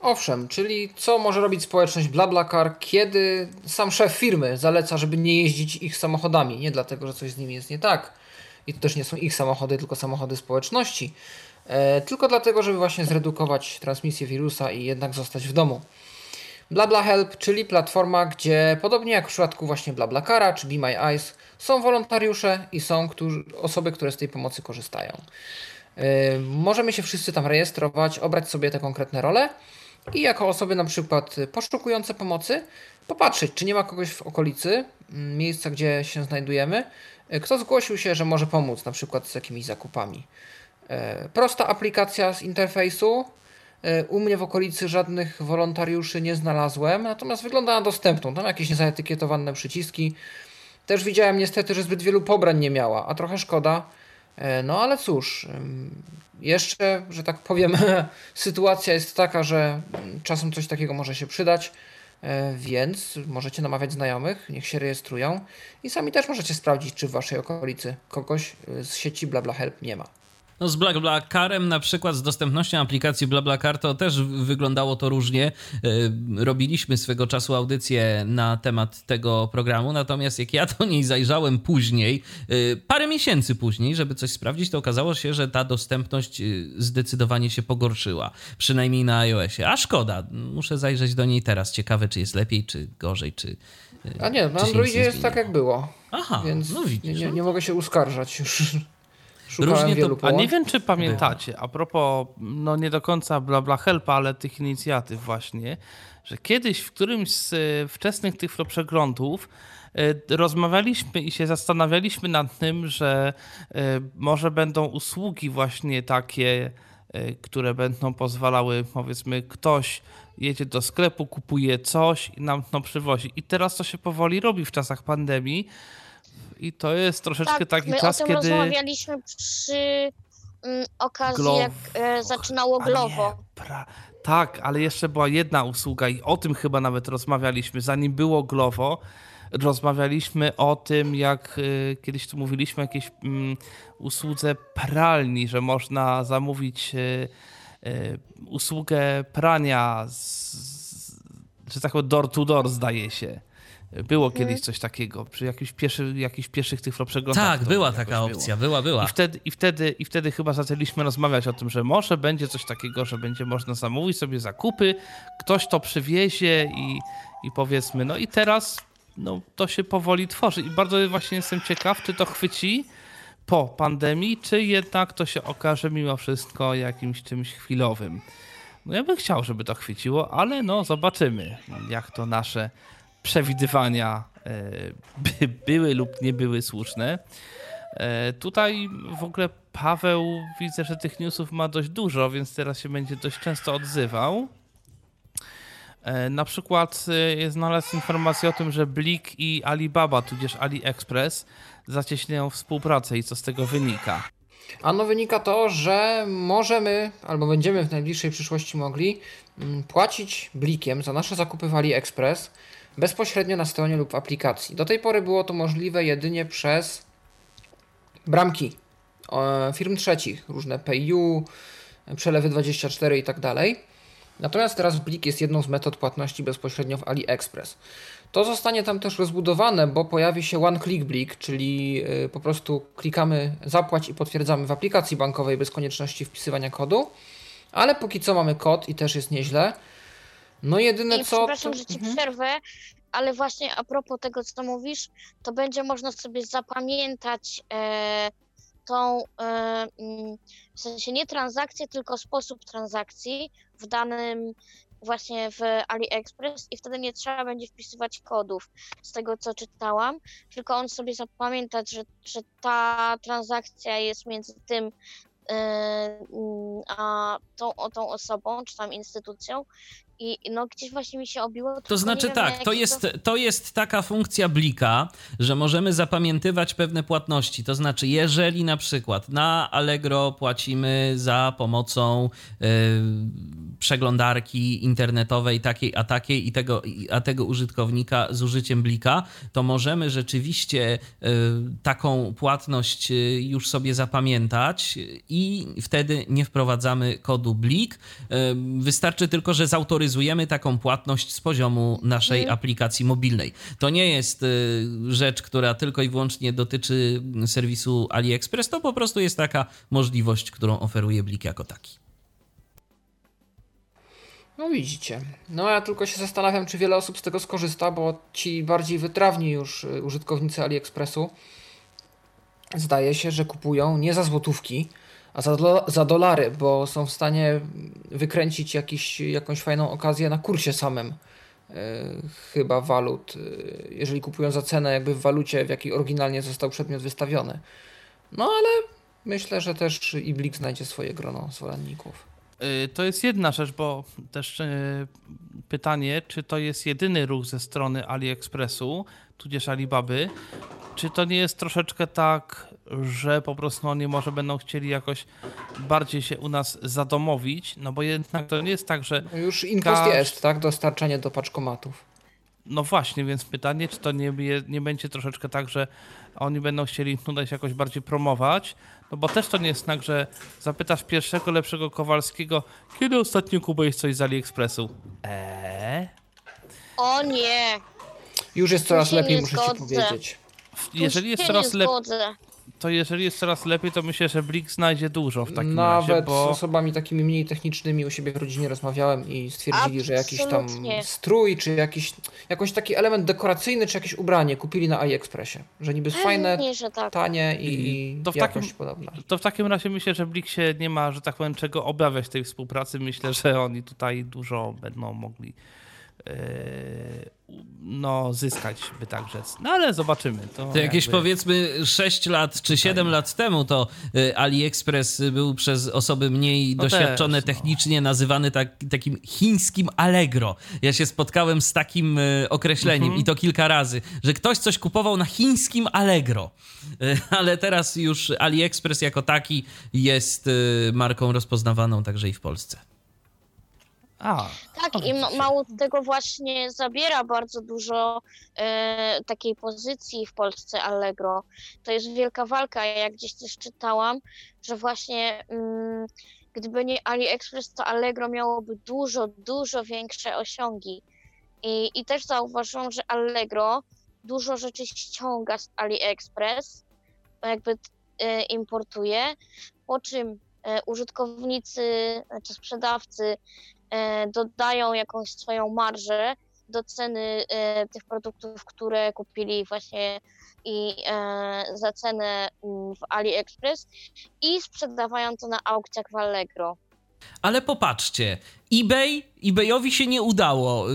S6: Owszem, czyli co może robić społeczność BlaBlaCar, kiedy sam szef firmy zaleca, żeby nie jeździć ich samochodami. Nie dlatego, że coś z nimi jest nie tak. I to też nie są ich samochody, tylko samochody społeczności. E, tylko dlatego, żeby właśnie zredukować transmisję wirusa i jednak zostać w domu. BlaBlaHelp, czyli platforma, gdzie podobnie jak w przypadku właśnie BlaBlaCara czy Be My Eyes, są wolontariusze i są którzy, osoby, które z tej pomocy korzystają. Yy, możemy się wszyscy tam rejestrować, obrać sobie te konkretne role i jako osoby na przykład poszukujące pomocy popatrzeć, czy nie ma kogoś w okolicy mm, miejsca, gdzie się znajdujemy, yy, kto zgłosił się, że może pomóc na przykład z jakimiś zakupami. Yy, prosta aplikacja z interfejsu, E, u mnie w okolicy żadnych wolontariuszy nie znalazłem, natomiast wygląda na dostępną. Tam jakieś niezaetykietowane przyciski. Też widziałem niestety, że zbyt wielu pobrań nie miała, a trochę szkoda. E, no ale cóż, jeszcze, że tak powiem, sytuacja jest taka, że czasem coś takiego może się przydać, e, więc możecie namawiać znajomych, niech się rejestrują i sami też możecie sprawdzić, czy w waszej okolicy kogoś z sieci BlaBlaHelp nie ma.
S3: No z BlaBlaCarem na przykład, z dostępnością aplikacji BlaBlaCar to też wyglądało to różnie. E, robiliśmy swego czasu audycję na temat tego programu, natomiast jak ja do niej zajrzałem później, e, parę miesięcy później, żeby coś sprawdzić, to okazało się, że ta dostępność e, zdecydowanie się pogorszyła. Przynajmniej na iOSie. A szkoda, muszę zajrzeć do niej teraz. Ciekawe, czy jest lepiej, czy gorzej, czy.
S6: A nie, na Androidzie jest tak, jak było.
S3: Aha,
S6: więc no widzisz, nie, nie, nie mogę się uskarżać już.
S2: Szukałem Różnie wielu to, A nie wiem, czy pamiętacie, a propos, no nie do końca bla bla helpa, ale tych inicjatyw właśnie, że kiedyś w którymś z e, wczesnych tych przeglądów e, rozmawialiśmy i się zastanawialiśmy nad tym, że e, może będą usługi właśnie takie, które będą pozwalały, powiedzmy, ktoś jedzie do sklepu, kupuje coś i nam to przywozi. I teraz to się powoli robi w czasach pandemii, i to jest troszeczkę tak, taki
S4: my
S2: czas,
S4: o
S2: tym kiedy...
S4: rozmawialiśmy przy mm, okazji, jak e, zaczynało Glovo.
S2: Pra... Tak, ale jeszcze była jedna usługa i o tym chyba nawet rozmawialiśmy. Zanim było Glovo, rozmawialiśmy o tym, jak y, kiedyś tu mówiliśmy o jakiejś y, usłudze pralni, że można zamówić y, usługę prania, z, że tak powiem, door to door zdaje się. Było mhm. kiedyś coś takiego, przy jakichś, pieszy, jakichś pieszych tych przeglądach.
S3: Tak, była taka opcja, było. była, była.
S2: I wtedy, i, wtedy, I wtedy chyba zaczęliśmy rozmawiać o tym, że może będzie coś takiego, że będzie można zamówić sobie zakupy, ktoś to przywiezie i, i powiedzmy, no i teraz no, to się powoli tworzy. I bardzo właśnie jestem ciekaw, czy to chwyci po pandemii, czy jednak to się okaże mimo wszystko jakimś czymś chwilowym. No ja bym chciał, żeby to chwyciło, ale no zobaczymy, jak to nasze przewidywania e, by, były lub nie były słuszne. E, tutaj w ogóle Paweł widzę, że tych newsów ma dość dużo, więc teraz się będzie dość często odzywał. E, na przykład znalazł informację o tym, że Blik i Alibaba, tudzież AliExpress zacieśniają współpracę i co z tego wynika.
S6: Ano wynika to, że możemy, albo będziemy w najbliższej przyszłości mogli mm, płacić blikiem za nasze zakupy w AliExpress bezpośrednio na stronie lub w aplikacji. Do tej pory było to możliwe jedynie przez bramki firm trzecich, różne PayU, przelewy 24 i tak dalej. Natomiast teraz Blik jest jedną z metod płatności bezpośrednio w AliExpress. To zostanie tam też rozbudowane, bo pojawi się One Click Blik, czyli y, po prostu klikamy zapłać i potwierdzamy w aplikacji bankowej bez konieczności wpisywania kodu. Ale póki co mamy kod i też jest nieźle. No jedyne I co...
S4: Przepraszam, to... że ci mhm. przerwę, ale właśnie a propos tego, co mówisz, to będzie można sobie zapamiętać e, tą, e, mm, w sensie nie transakcję, tylko sposób transakcji w danym właśnie w AliExpress i wtedy nie trzeba będzie wpisywać kodów z tego, co czytałam, tylko on sobie zapamiętać, że, że ta transakcja jest między tym e, mm, a tą, tą osobą, czy tam instytucją i no gdzieś właśnie mi się obiło.
S3: To znaczy tak, to jest, to... to jest taka funkcja blika, że możemy zapamiętywać pewne płatności. To znaczy, jeżeli na przykład na Allegro płacimy za pomocą yy, przeglądarki internetowej takiej a takiej i tego, a tego użytkownika z użyciem blika, to możemy rzeczywiście taką płatność już sobie zapamiętać i wtedy nie wprowadzamy kodu blik. Wystarczy tylko, że zautoryzujemy taką płatność z poziomu naszej mhm. aplikacji mobilnej. To nie jest rzecz, która tylko i wyłącznie dotyczy serwisu AliExpress, to po prostu jest taka możliwość, którą oferuje Blik jako taki.
S6: No widzicie. No ja tylko się zastanawiam, czy wiele osób z tego skorzysta, bo ci bardziej wytrawni już y, użytkownicy AliExpressu zdaje się, że kupują nie za złotówki, a za, do, za dolary, bo są w stanie wykręcić jakiś, jakąś fajną okazję na kursie samym. E, chyba walut, e, jeżeli kupują za cenę jakby w walucie, w jakiej oryginalnie został przedmiot wystawiony. No ale myślę, że też Iblik znajdzie swoje grono zwolenników.
S2: E, to jest jedna rzecz, bo też pytanie, czy to jest jedyny ruch ze strony AliExpressu, tudzież Alibaby, czy to nie jest troszeczkę tak, że po prostu oni może będą chcieli jakoś bardziej się u nas zadomowić, no bo jednak to nie jest tak, że...
S6: No już impost każ... jest, tak? Dostarczanie do paczkomatów.
S2: No właśnie, więc pytanie, czy to nie, nie będzie troszeczkę tak, że oni będą chcieli tutaj się jakoś bardziej promować, no bo też to nie jest tak, że zapytasz pierwszego lepszego Kowalskiego, kiedy ostatnio kupiłeś coś z AliExpressu? Eee?
S4: O nie!
S6: Już jest coraz lepiej, muszę ci powiedzieć.
S2: Jeżeli jest coraz lepiej to jeżeli jest coraz lepiej, to myślę, że Blik znajdzie dużo w takim
S6: Nawet
S2: razie, bo...
S6: z osobami takimi mniej technicznymi u siebie w rodzinie rozmawiałem i stwierdzili, Absolutnie. że jakiś tam strój, czy jakiś, jakiś taki element dekoracyjny, czy jakieś ubranie kupili na AliExpressie. Że niby jest fajne, tak. tanie i, to w takim, podobna.
S2: To w takim razie myślę, że Blik się nie ma, że tak powiem, czego obawiać tej współpracy. Myślę, że oni tutaj dużo będą mogli no, zyskać, by tak rzec. No ale zobaczymy. To,
S3: to jakieś jakby... powiedzmy 6 lat czy 7 tak. lat temu to y, AliExpress był przez osoby mniej no doświadczone też, no. technicznie nazywany tak, takim chińskim Allegro. Ja się spotkałem z takim y, określeniem mhm. i to kilka razy, że ktoś coś kupował na chińskim Allegro. Y, ale teraz już AliExpress jako taki jest marką rozpoznawaną także i w Polsce.
S4: A, tak, i mało tego właśnie zabiera bardzo dużo e, takiej pozycji w Polsce Allegro. To jest wielka walka. Ja gdzieś też czytałam, że właśnie mm, gdyby nie AliExpress, to Allegro miałoby dużo, dużo większe osiągi. I, i też zauważyłam, że Allegro dużo rzeczy ściąga z AliExpress, jakby e, importuje, po czym e, użytkownicy czy sprzedawcy E, dodają jakąś swoją marżę do ceny e, tych produktów, które kupili właśnie i e, za cenę mm, w AliExpress i sprzedawają to na aukcjach w Allegro.
S3: Ale popatrzcie, eBay, eBayowi się nie udało y,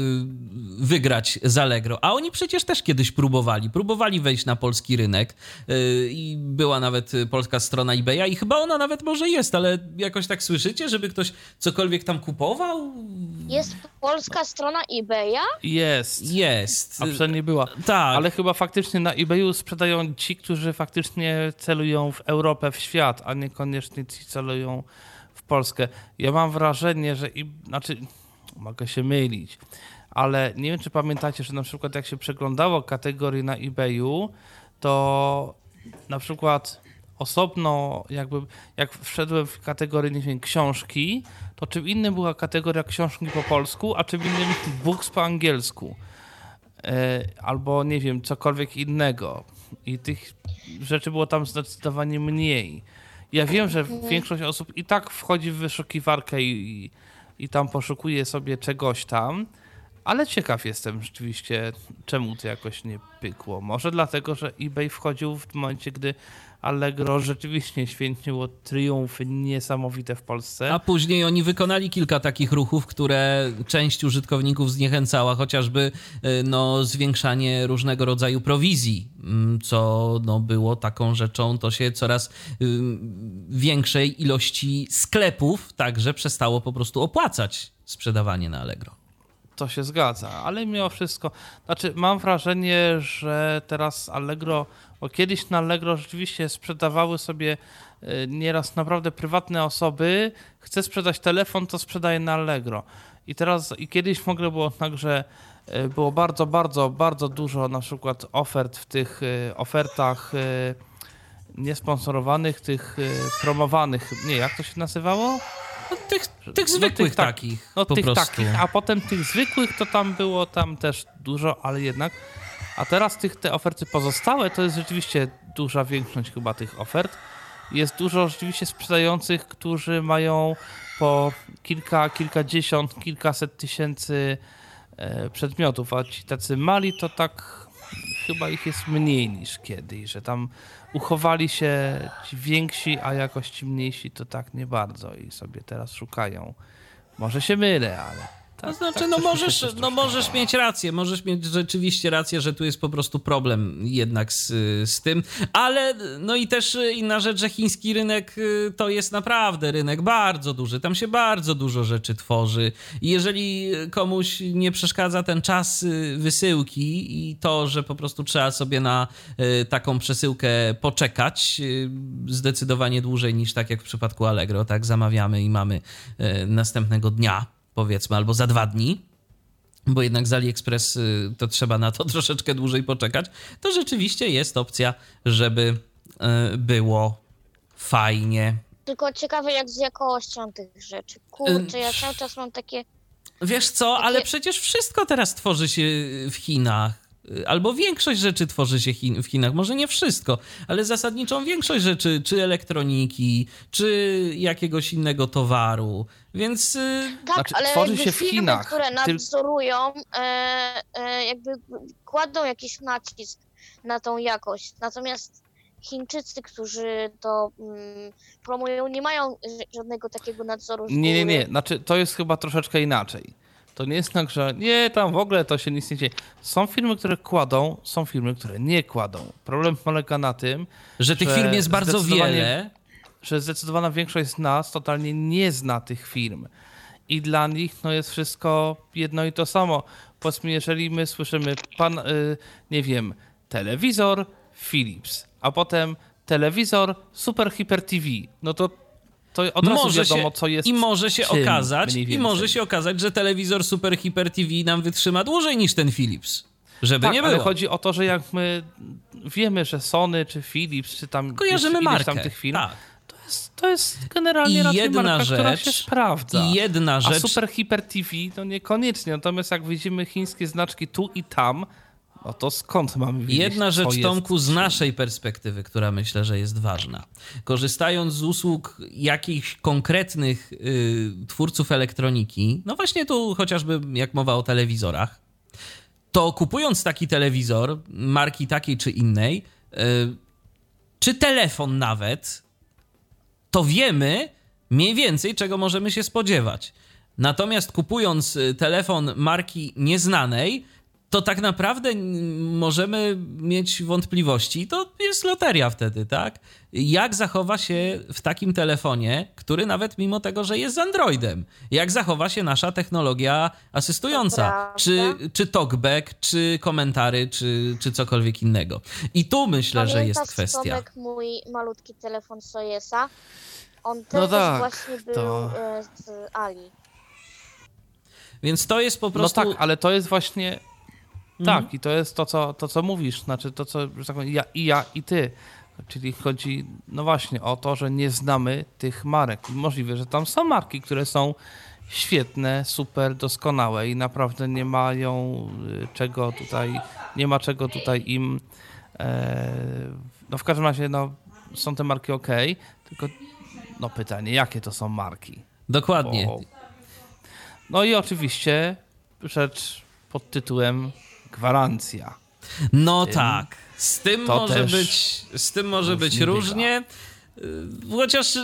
S3: wygrać z Allegro, a oni przecież też kiedyś próbowali. Próbowali wejść na polski rynek y, i była nawet polska strona eBaya i chyba ona nawet może jest, ale jakoś tak słyszycie, żeby ktoś cokolwiek tam kupował?
S4: Jest polska strona eBaya?
S2: Jest.
S3: Jest.
S2: A przynajmniej była.
S3: Tak.
S2: Ale chyba faktycznie na eBayu sprzedają ci, którzy faktycznie celują w Europę, w świat, a niekoniecznie ci celują Polskę. Ja mam wrażenie, że i, znaczy, mogę się mylić, ale nie wiem, czy pamiętacie, że na przykład jak się przeglądało kategorie na eBayu, to na przykład osobno, jakby jak wszedłem w kategorię, nie wiem, książki, to czym innym była kategoria książki po polsku, a czym innym books po angielsku. E, albo nie wiem, cokolwiek innego. I tych rzeczy było tam zdecydowanie mniej. Ja wiem, że większość osób i tak wchodzi w wyszukiwarkę i, i tam poszukuje sobie czegoś tam, ale ciekaw jestem rzeczywiście, czemu to jakoś nie pykło. Może dlatego, że eBay wchodził w momencie, gdy Allegro rzeczywiście święciło triumfy niesamowite w Polsce.
S3: A później oni wykonali kilka takich ruchów, które część użytkowników zniechęcała, chociażby y, no, zwiększanie różnego rodzaju prowizji, mm, co no, było taką rzeczą, to się coraz y, większej ilości sklepów także przestało po prostu opłacać sprzedawanie na Allegro.
S2: To się zgadza, ale mimo wszystko, znaczy mam wrażenie, że teraz Allegro, bo kiedyś na Allegro rzeczywiście sprzedawały sobie y, nieraz naprawdę prywatne osoby, chce sprzedać telefon, to sprzedaje na Allegro. I teraz, i kiedyś w ogóle było tak, że y, było bardzo, bardzo, bardzo dużo na przykład ofert w tych y, ofertach niesponsorowanych, tych promowanych, nie, jak to się nazywało?
S3: No, tych, tych zwykłych no, tych, takich.
S2: No
S3: po
S2: tych
S3: prostu.
S2: takich, a potem tych zwykłych to tam było tam też dużo, ale jednak. A teraz tych te oferty pozostałe to jest rzeczywiście duża większość chyba tych ofert. Jest dużo rzeczywiście sprzedających, którzy mają po kilka, kilkadziesiąt, kilkaset tysięcy e, przedmiotów, a ci tacy mali to tak chyba ich jest mniej niż kiedyś, że tam uchowali się ci więksi, a jakoś ci mniejsi to tak nie bardzo i sobie teraz szukają. Może się mylę, ale
S3: tak, to znaczy, tak no, możesz, no możesz mieć rację, możesz mieć rzeczywiście rację, że tu jest po prostu problem jednak z, z tym, ale no i też inna rzecz, że chiński rynek y, to jest naprawdę rynek bardzo duży, tam się bardzo dużo rzeczy tworzy. I jeżeli komuś nie przeszkadza ten czas y, wysyłki i to, że po prostu trzeba sobie na y, taką przesyłkę poczekać zdecydowanie dłużej niż tak jak w przypadku Allegro, tak zamawiamy i mamy następnego dnia powiedzmy, albo za dwa dni, bo jednak z AliExpress y, to trzeba na to troszeczkę dłużej poczekać, to rzeczywiście jest opcja, żeby y, było fajnie.
S4: Tylko ciekawe jak z jakością tych rzeczy. Kurczę, ja cały czas mam takie...
S3: Wiesz co, ale przecież wszystko teraz tworzy się w Chinach albo większość rzeczy tworzy się Chin, w Chinach, może nie wszystko, ale zasadniczą większość rzeczy, czy elektroniki, czy jakiegoś innego towaru, więc... Y,
S4: tak, znaczy, ale tworzy się w firmy, Chinach. które nadzorują, e, e, jakby kładą jakiś nacisk na tą jakość, natomiast Chińczycy, którzy to mm, promują, nie mają żadnego takiego nadzoru.
S2: Nie, nie, nie, znaczy to jest chyba troszeczkę inaczej to nie jest tak, że nie, tam w ogóle to się nic nie dzieje. Są firmy, które kładą, są firmy, które nie kładą. Problem polega na tym,
S3: że tych firm jest bardzo wiele.
S2: Że zdecydowana większość z nas totalnie nie zna tych firm. I dla nich no, jest wszystko jedno i to samo. Powiedzmy, jeżeli my słyszymy, pan, y, nie wiem, telewizor Philips, a potem telewizor Super Hyper TV, no to to od razu może wiadomo, się, co jest.
S3: I może się czym, okazać, i może się okazać, że telewizor Super Hyper TV nam wytrzyma dłużej niż ten Philips. Żeby
S2: tak,
S3: nie było.
S2: ale chodzi o to, że jak my wiemy, że Sony czy Philips, czy tam
S3: kojarzymy markę.
S2: tam tych firm, tak. To, jest, to jest generalnie I jedna marka, rzecz, która się sprawdza.
S3: I jedna rzecz.
S2: A Super Hyper TV to niekoniecznie. Natomiast jak widzimy chińskie znaczki tu i tam, no to skąd mamy wiedzieć,
S3: Jedna rzecz, Tomku, z naszej perspektywy, która myślę, że jest ważna. Korzystając z usług jakichś konkretnych y, twórców elektroniki, no właśnie tu chociażby jak mowa o telewizorach, to kupując taki telewizor, marki takiej czy innej, y, czy telefon nawet, to wiemy mniej więcej, czego możemy się spodziewać. Natomiast kupując y, telefon marki nieznanej, to tak naprawdę możemy mieć wątpliwości. To jest loteria wtedy, tak? Jak zachowa się w takim telefonie, który nawet mimo tego, że jest z Androidem, jak zachowa się nasza technologia asystująca? Czy, czy talkback, czy komentary, czy, czy cokolwiek innego. I tu myślę, Pamiętasz, że jest kwestia.
S4: Tomek, mój malutki telefon Sojesa? On no też no tak, właśnie był to... E, z Ali.
S3: Więc to jest po prostu.
S2: No tak, ale to jest właśnie tak, mhm. i to jest to co, to, co mówisz, znaczy to, co że tak powiem, ja, i ja, i ty. Czyli chodzi, no właśnie, o to, że nie znamy tych marek. Możliwe, że tam są marki, które są świetne, super, doskonałe i naprawdę nie mają y, czego tutaj, nie ma czego tutaj im. E, no w każdym razie, no, są te marki ok, tylko no pytanie, jakie to są marki?
S3: Dokładnie. Bo,
S2: no i oczywiście rzecz pod tytułem gwarancja.
S3: No tym, tak. Z tym może być, z tym może być różnie. Y, chociaż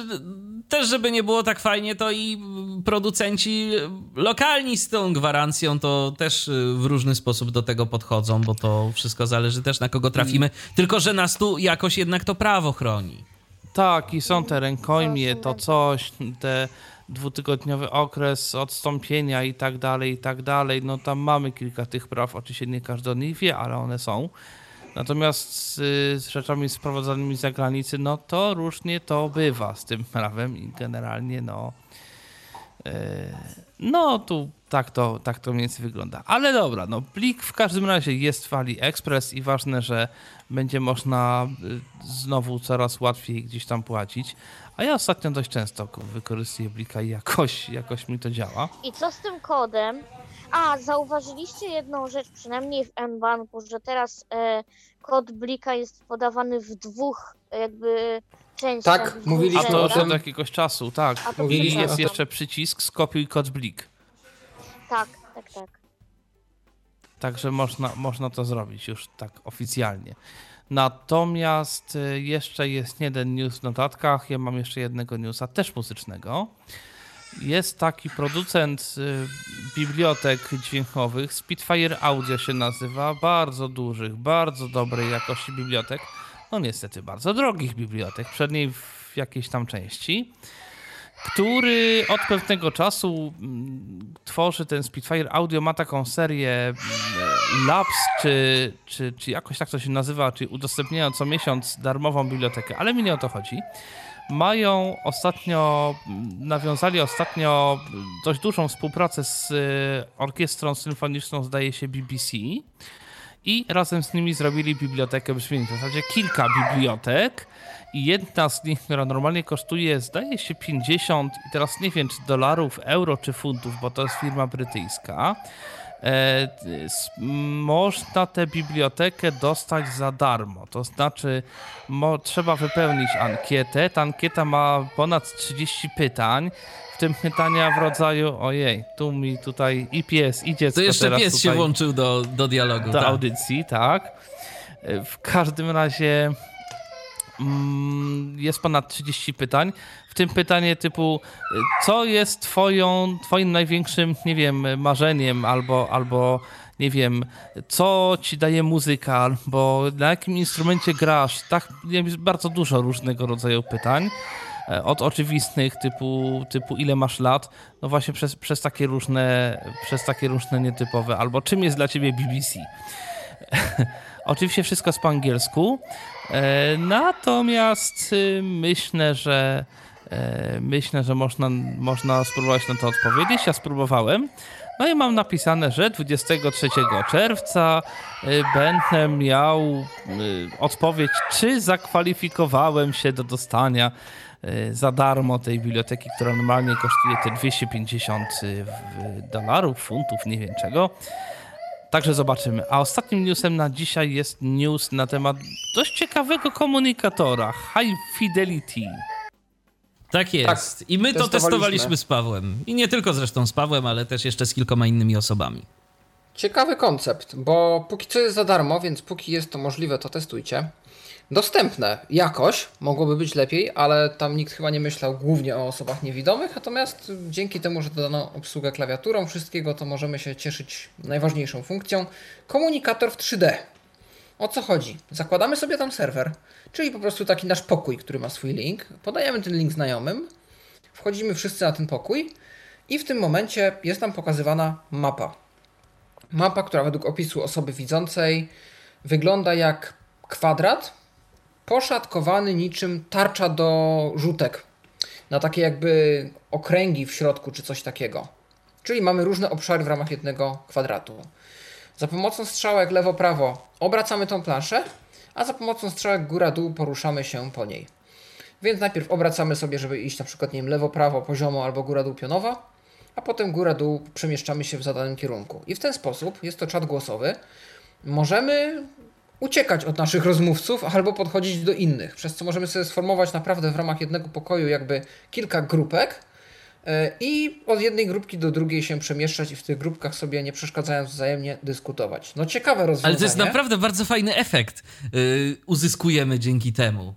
S3: też, żeby nie było tak fajnie, to i producenci lokalni z tą gwarancją to też y, w różny sposób do tego podchodzą, bo to wszystko zależy też na kogo trafimy. Tylko, że nas tu jakoś jednak to prawo chroni.
S2: Tak, i są te rękojmie, to coś, te dwutygodniowy okres odstąpienia i tak dalej, i tak dalej. No tam mamy kilka tych praw, oczywiście nie każdy o nich wie, ale one są. Natomiast z, rzeczami sprowadzanymi z zagranicy, no to różnie to bywa z tym prawem i generalnie no e, no tu tak to, tak to mniej więcej wygląda. Ale dobra, no plik w każdym razie jest w AliExpress i ważne, że będzie można y, znowu coraz łatwiej gdzieś tam płacić. A ja ostatnio dość często wykorzystuję Blika i jakoś, jakoś mi to działa.
S4: I co z tym kodem? A, zauważyliście jedną rzecz, przynajmniej w M-Banku, że teraz e, kod Blika jest podawany w dwóch jakby
S6: Tak, mówiliśmy
S2: A to
S6: o
S2: już
S6: tym.
S2: od jakiegoś czasu, tak.
S4: A to
S6: Mówiliśmy
S2: I jest
S6: o
S2: jeszcze przycisk skopiuj kod Blik.
S4: Tak, tak, tak.
S2: Także można, można to zrobić już tak oficjalnie. Natomiast y, jeszcze jest jeden news w notatkach. Ja mam jeszcze jednego newsa, też muzycznego. Jest taki producent y, bibliotek dźwiękowych, Spitfire Audio się nazywa, bardzo dużych, bardzo dobrej jakości bibliotek. No niestety bardzo drogich bibliotek, przynajmniej w jakiejś tam części który od pewnego czasu mm, tworzy ten Spitfire Audio, ma taką serię mm, Labs, czy, czy, czy jakoś tak to się nazywa, czyli udostępniają co miesiąc darmową bibliotekę, ale mi nie o to chodzi. Mają ostatnio, mm, nawiązali ostatnio dość dużą współpracę z y, orkiestrą symfoniczną, zdaje się BBC i razem z nimi zrobili bibliotekę brzmień. W zasadzie kilka bibliotek i jedna z nich, która normalnie kosztuje, zdaje się 50 i teraz nie wiem czy dolarów, euro czy funtów, bo to jest firma brytyjska. E, można tę bibliotekę dostać za darmo. To znaczy, mo, trzeba wypełnić ankietę. Ta ankieta ma ponad 30 pytań. W tym pytania w rodzaju, ojej, tu mi tutaj i pies, i dziecko
S3: To jeszcze pies się włączył do, do dialogu.
S2: do
S3: tak.
S2: audycji, tak. E, W każdym razie jest ponad 30 pytań. W tym pytanie typu, co jest twoją, twoim największym, nie wiem, marzeniem albo, albo nie wiem, co ci daje muzyka, albo na jakim instrumencie grasz. Tak, jest bardzo dużo różnego rodzaju pytań. E, Od oczywistych typu, typu ile masz lat, no właśnie przez, przez takie różne, przez takie różne nietypowe, albo czym jest dla ciebie BBC. Oczywiście wszystko jest po angielsku, natomiast y, myślę, że e, myślę, że można, można spróbować na to odpowiedzieć. Ja spróbowałem. No i mam napisane, że 23 czerwca y, będę miał y, odpowiedź, czy zakwalifikowałem się do dostania za darmo tej biblioteki, która normalnie kosztuje te 250 w- dolarów, funtów, nie wiem czego. Także zobaczymy. A ostatnim newsem na dzisiaj jest news na temat dość ciekawego komunikatora High Fidelity.
S3: Tak jest. I my to
S6: testowaliśmy.
S3: testowaliśmy z Pawłem. I nie tylko zresztą z Pawłem, ale też jeszcze z kilkoma innymi osobami.
S6: Ciekawy koncept, bo póki co jest za darmo, więc póki jest to możliwe, to testujcie. Dostępne jakoś, mogłoby być lepiej, ale tam nikt chyba nie myślał głównie o osobach niewidomych, natomiast dzięki temu, że dodano obsługę klawiaturą wszystkiego, to możemy się cieszyć najważniejszą funkcją komunikator w 3D. O co chodzi? Zakładamy sobie tam serwer, czyli po prostu taki nasz pokój, który ma swój link. Podajemy ten link znajomym, wchodzimy wszyscy na ten pokój i w tym momencie jest nam pokazywana mapa. Mapa, która według opisu osoby widzącej wygląda jak kwadrat poszatkowany niczym tarcza do rzutek. Na takie jakby okręgi w środku czy coś takiego. Czyli mamy różne obszary w ramach jednego kwadratu. Za pomocą strzałek lewo-prawo obracamy tą planszę, a za pomocą strzałek góra-dół poruszamy się po niej. Więc najpierw obracamy sobie, żeby iść na przykład lewo-prawo, poziomo albo góra-dół pionowo, a potem góra-dół przemieszczamy się w zadanym kierunku. I w ten sposób, jest to czat głosowy, możemy uciekać od naszych rozmówców albo podchodzić do innych, przez co możemy sobie sformować naprawdę w ramach jednego pokoju jakby kilka grupek e, i od jednej grupki do drugiej się przemieszczać i w tych grupkach sobie nie przeszkadzając wzajemnie dyskutować. No ciekawe rozwiązanie.
S3: Ale to jest naprawdę bardzo fajny efekt. Yy, uzyskujemy dzięki temu.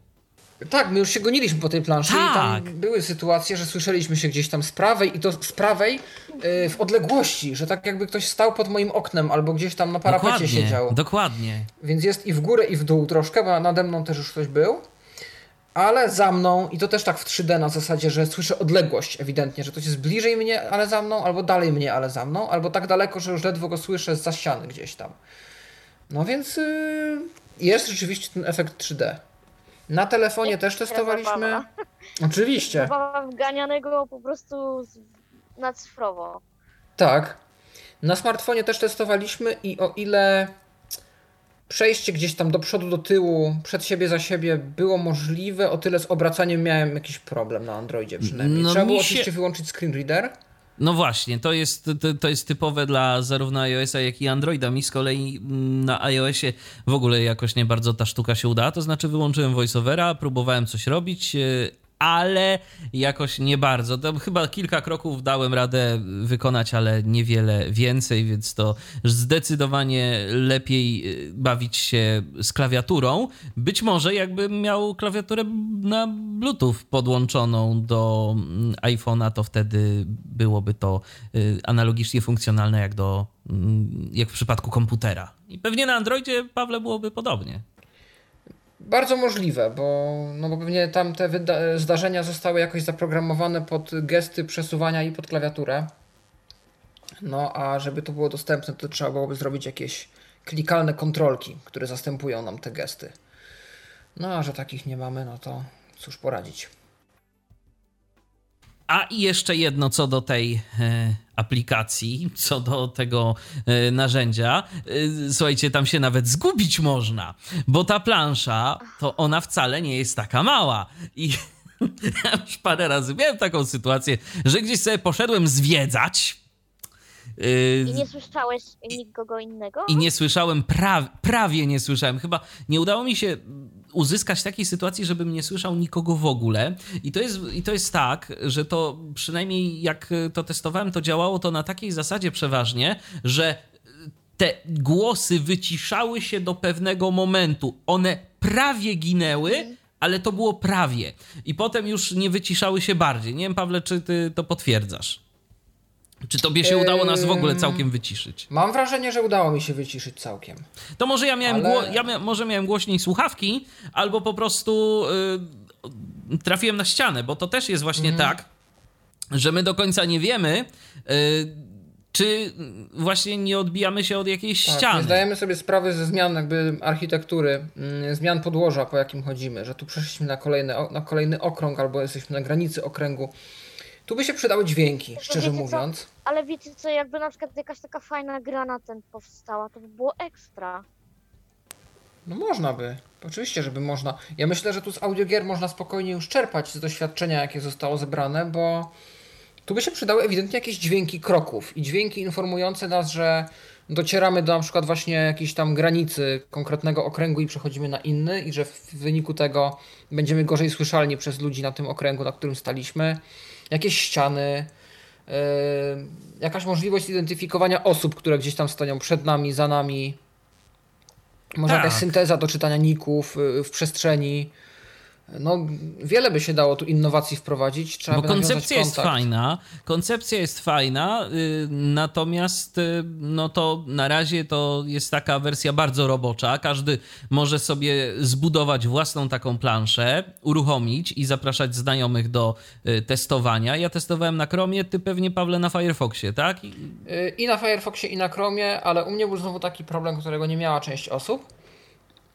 S6: Tak, my już się goniliśmy po tej planszy i
S3: Tak.
S6: tam były sytuacje, że słyszeliśmy się gdzieś tam z prawej i to z prawej yy, w odległości, że tak jakby ktoś stał pod moim oknem albo gdzieś tam na parapecie
S3: Dokładnie.
S6: siedział.
S3: Dokładnie.
S6: Więc jest i w górę i w dół troszkę, bo nade mną też już ktoś był. ale za mną i to też tak w 3D na zasadzie, że słyszę odległość ewidentnie, że ktoś jest bliżej mnie, ale za mną, albo dalej mnie, ale za mną, albo tak daleko, że już ledwo go słyszę z ściany gdzieś tam. No więc yy, jest rzeczywiście ten efekt 3D. Na telefonie też testowaliśmy.
S4: Zabawa.
S6: Oczywiście.
S4: Zabawa wganianego po prostu na cyfrowo.
S6: Tak. Na smartfonie też testowaliśmy i o ile przejście gdzieś tam do przodu, do tyłu, przed siebie, za siebie było możliwe, o tyle z obracaniem miałem jakiś problem na Androidzie przynajmniej.
S3: No
S6: Trzeba było
S3: się-
S6: oczywiście wyłączyć screen reader.
S3: No właśnie, to jest, to, to jest typowe dla zarówno iOS-a, jak i Androida. Mi z kolei mm, na iOSie w ogóle jakoś nie bardzo ta sztuka się udała. To znaczy, wyłączyłem voiceovera, próbowałem coś robić, yy, ale jakoś nie bardzo. Tam chyba kilka kroków dałem radę wykonać, ale niewiele więcej, więc to zdecydowanie lepiej yy, bawić się z klawiaturą. Być może jakbym miał klawiaturę na Bluetooth podłączoną do mm, iPhone'a, to wtedy byłoby to y, analogicznie funkcjonalne jak, do, mm, jak w przypadku komputera. I pewnie na Androidzie, Pawle, byłoby podobnie.
S6: Bardzo możliwe, bo, no bo pewnie tam te wyda- zdarzenia zostały jakoś zaprogramowane pod gesty przesuwania i pod klawiaturę. No a żeby to było dostępne, to trzeba byłoby zrobić jakieś klikalne kontrolki, które zastępują nam te gesty. No a że takich nie mamy, no to cóż poradzić.
S3: A i jeszcze jedno co do tej e, aplikacji, co do tego e, narzędzia. E, słuchajcie, tam się nawet zgubić można, bo ta plansza to ona wcale nie jest taka mała. I ja już parę razy miałem taką sytuację, że gdzieś sobie poszedłem zwiedzać.
S4: I nie słyszałeś nikogo innego?
S3: i nie słyszałem, pra, prawie nie słyszałem. Chyba nie udało mi się uzyskać takiej sytuacji, żebym nie słyszał nikogo w ogóle. I to jest, i to jest tak, że to przynajmniej jak to testowałem, to działało to na takiej zasadzie przeważnie, że te głosy wyciszały się do pewnego momentu. One prawie ginęły. Ale to było prawie. I potem już nie wyciszały się bardziej. Nie wiem, Pawle, czy ty to potwierdzasz? Czy tobie się udało nas w ogóle całkiem wyciszyć?
S6: Mam wrażenie, że udało mi się wyciszyć całkiem.
S3: To może ja miałem,
S6: Ale-
S3: ja mia- może miałem głośniej słuchawki, albo po prostu y, trafiłem na ścianę, bo to też jest właśnie
S6: Mhm.
S3: tak, że my do końca nie wiemy, y, czy właśnie nie odbijamy się od jakiejś
S6: Tak,
S3: ściany.
S6: zdajemy sobie sprawy ze zmian jakby architektury, mm, zmian podłoża, po jakim chodzimy, że tu przeszliśmy na, kolejny, na kolejny okrąg albo jesteśmy na granicy okręgu. Tu by się przydały dźwięki, szczerze
S4: wiecie co?
S6: mówiąc.
S4: Ale wiecie co, jakby na przykład jakaś taka fajna gra na ten powstała, to by było ekstra.
S6: No można by. Oczywiście, żeby można. Ja myślę, że tu z audiogier można spokojnie już czerpać z doświadczenia, jakie zostało zebrane, bo tu by się przydały ewidentnie jakieś dźwięki kroków i dźwięki informujące nas, że docieramy do na przykład właśnie jakiejś tam granicy konkretnego okręgu i przechodzimy na inny i że w wyniku tego będziemy gorzej słyszalni przez ludzi na tym okręgu, na którym staliśmy. Jakieś ściany, yy, jakaś możliwość identyfikowania osób, które gdzieś tam stoją przed nami, za nami. Może
S3: Tak.
S6: jakaś synteza do czytania ników y, w przestrzeni. No, wiele by się dało tu innowacji wprowadzić. Trzeba
S3: Bo koncepcja jest fajna, koncepcja jest fajna, y, natomiast y, no to na razie to jest taka wersja bardzo robocza. Każdy może sobie zbudować własną taką planszę, uruchomić i zapraszać znajomych do y, testowania. Ja testowałem na Chromie, ty pewnie Pawle na Firefoxie, tak? I-
S6: Y, I na Firefoxie, i na Chromie, ale u mnie był znowu taki problem, którego nie miała część osób,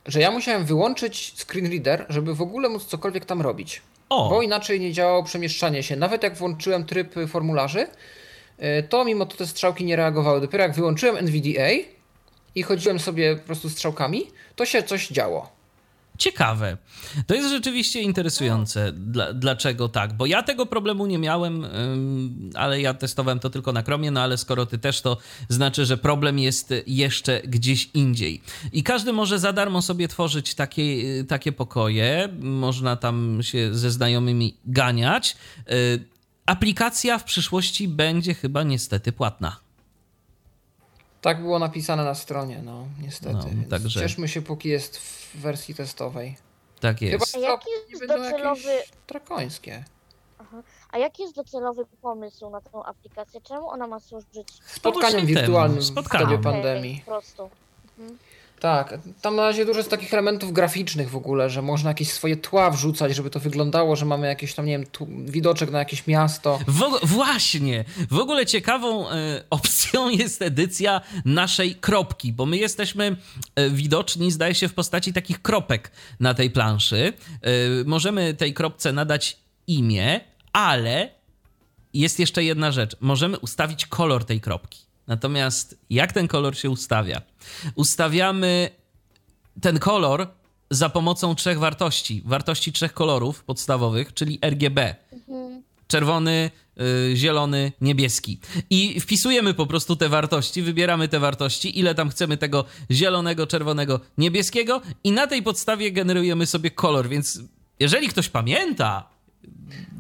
S6: że ja musiałem wyłączyć screen reader, żeby w ogóle móc cokolwiek tam robić.
S3: O,
S6: Bo inaczej nie działało przemieszczanie się. Nawet jak włączyłem tryb formularzy, y, to mimo to te strzałki nie reagowały. Dopiero jak wyłączyłem NVDA i chodziłem sobie po prostu strzałkami, to się coś działo.
S3: Ciekawe. To jest rzeczywiście interesujące. Dla, dlaczego tak? Bo ja tego problemu nie miałem, ale ja testowałem to tylko na Chromie, no ale skoro ty też, to znaczy, że problem jest jeszcze gdzieś indziej. I każdy może za darmo sobie tworzyć takie, y, takie pokoje. Można tam się ze znajomymi ganiać. Y, Aplikacja w przyszłości będzie chyba niestety płatna.
S6: Tak było napisane na stronie, no niestety.
S3: No, także-
S6: Cieszmy się, póki jest w wersji testowej.
S3: Tak
S6: Chyba
S3: jest.
S4: A jaki jest docelowy-
S6: drakońskie.
S4: A jaki jest docelowy pomysł na tę aplikację? Czemu ona ma służyć
S6: Spotkaniem wirtualnym w dobie pandemii.
S4: po prostu?
S6: Tak, tam na razie dużo jest takich elementów graficznych w ogóle, że można jakieś swoje tła wrzucać, żeby to wyglądało, że mamy jakieś tam, nie wiem, tu, widoczek na jakieś miasto.
S3: W, właśnie! W ogóle ciekawą y, opcją jest edycja naszej kropki, bo my jesteśmy y, widoczni, zdaje się, w postaci takich kropek na tej planszy. Y, możemy tej kropce nadać imię, ale jest jeszcze jedna rzecz. Możemy ustawić kolor tej kropki. Natomiast jak ten kolor się ustawia? Ustawiamy ten kolor za pomocą trzech wartości. Wartości trzech kolorów podstawowych, czyli RGB. Mhm. Czerwony, yy, zielony, niebieski. I wpisujemy po prostu te wartości, wybieramy te wartości, ile tam chcemy tego zielonego, czerwonego, niebieskiego i na tej podstawie generujemy sobie kolor. Więc jeżeli ktoś pamięta,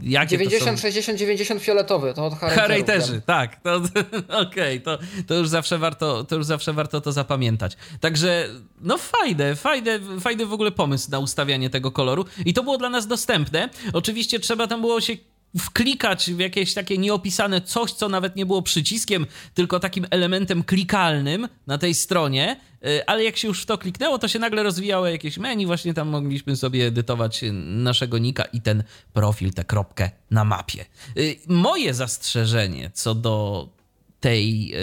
S6: Jakie 90, są... 60, 90 fioletowy, to od
S3: Harejterzy, tak. To, Okej, okay, to, to, już zawsze warto, to już zawsze warto to zapamiętać. Także, no fajne, fajne, fajny w ogóle pomysł na ustawianie tego koloru i to było dla nas dostępne. Oczywiście trzeba tam było się wklikać w jakieś takie nieopisane coś, co nawet nie było przyciskiem, tylko takim elementem klikalnym na tej stronie, y, ale jak się już w to kliknęło, to się nagle rozwijało jakieś menu, właśnie tam mogliśmy sobie edytować naszego nika i ten profil, tę kropkę na mapie. Y, moje zastrzeżenie co do tej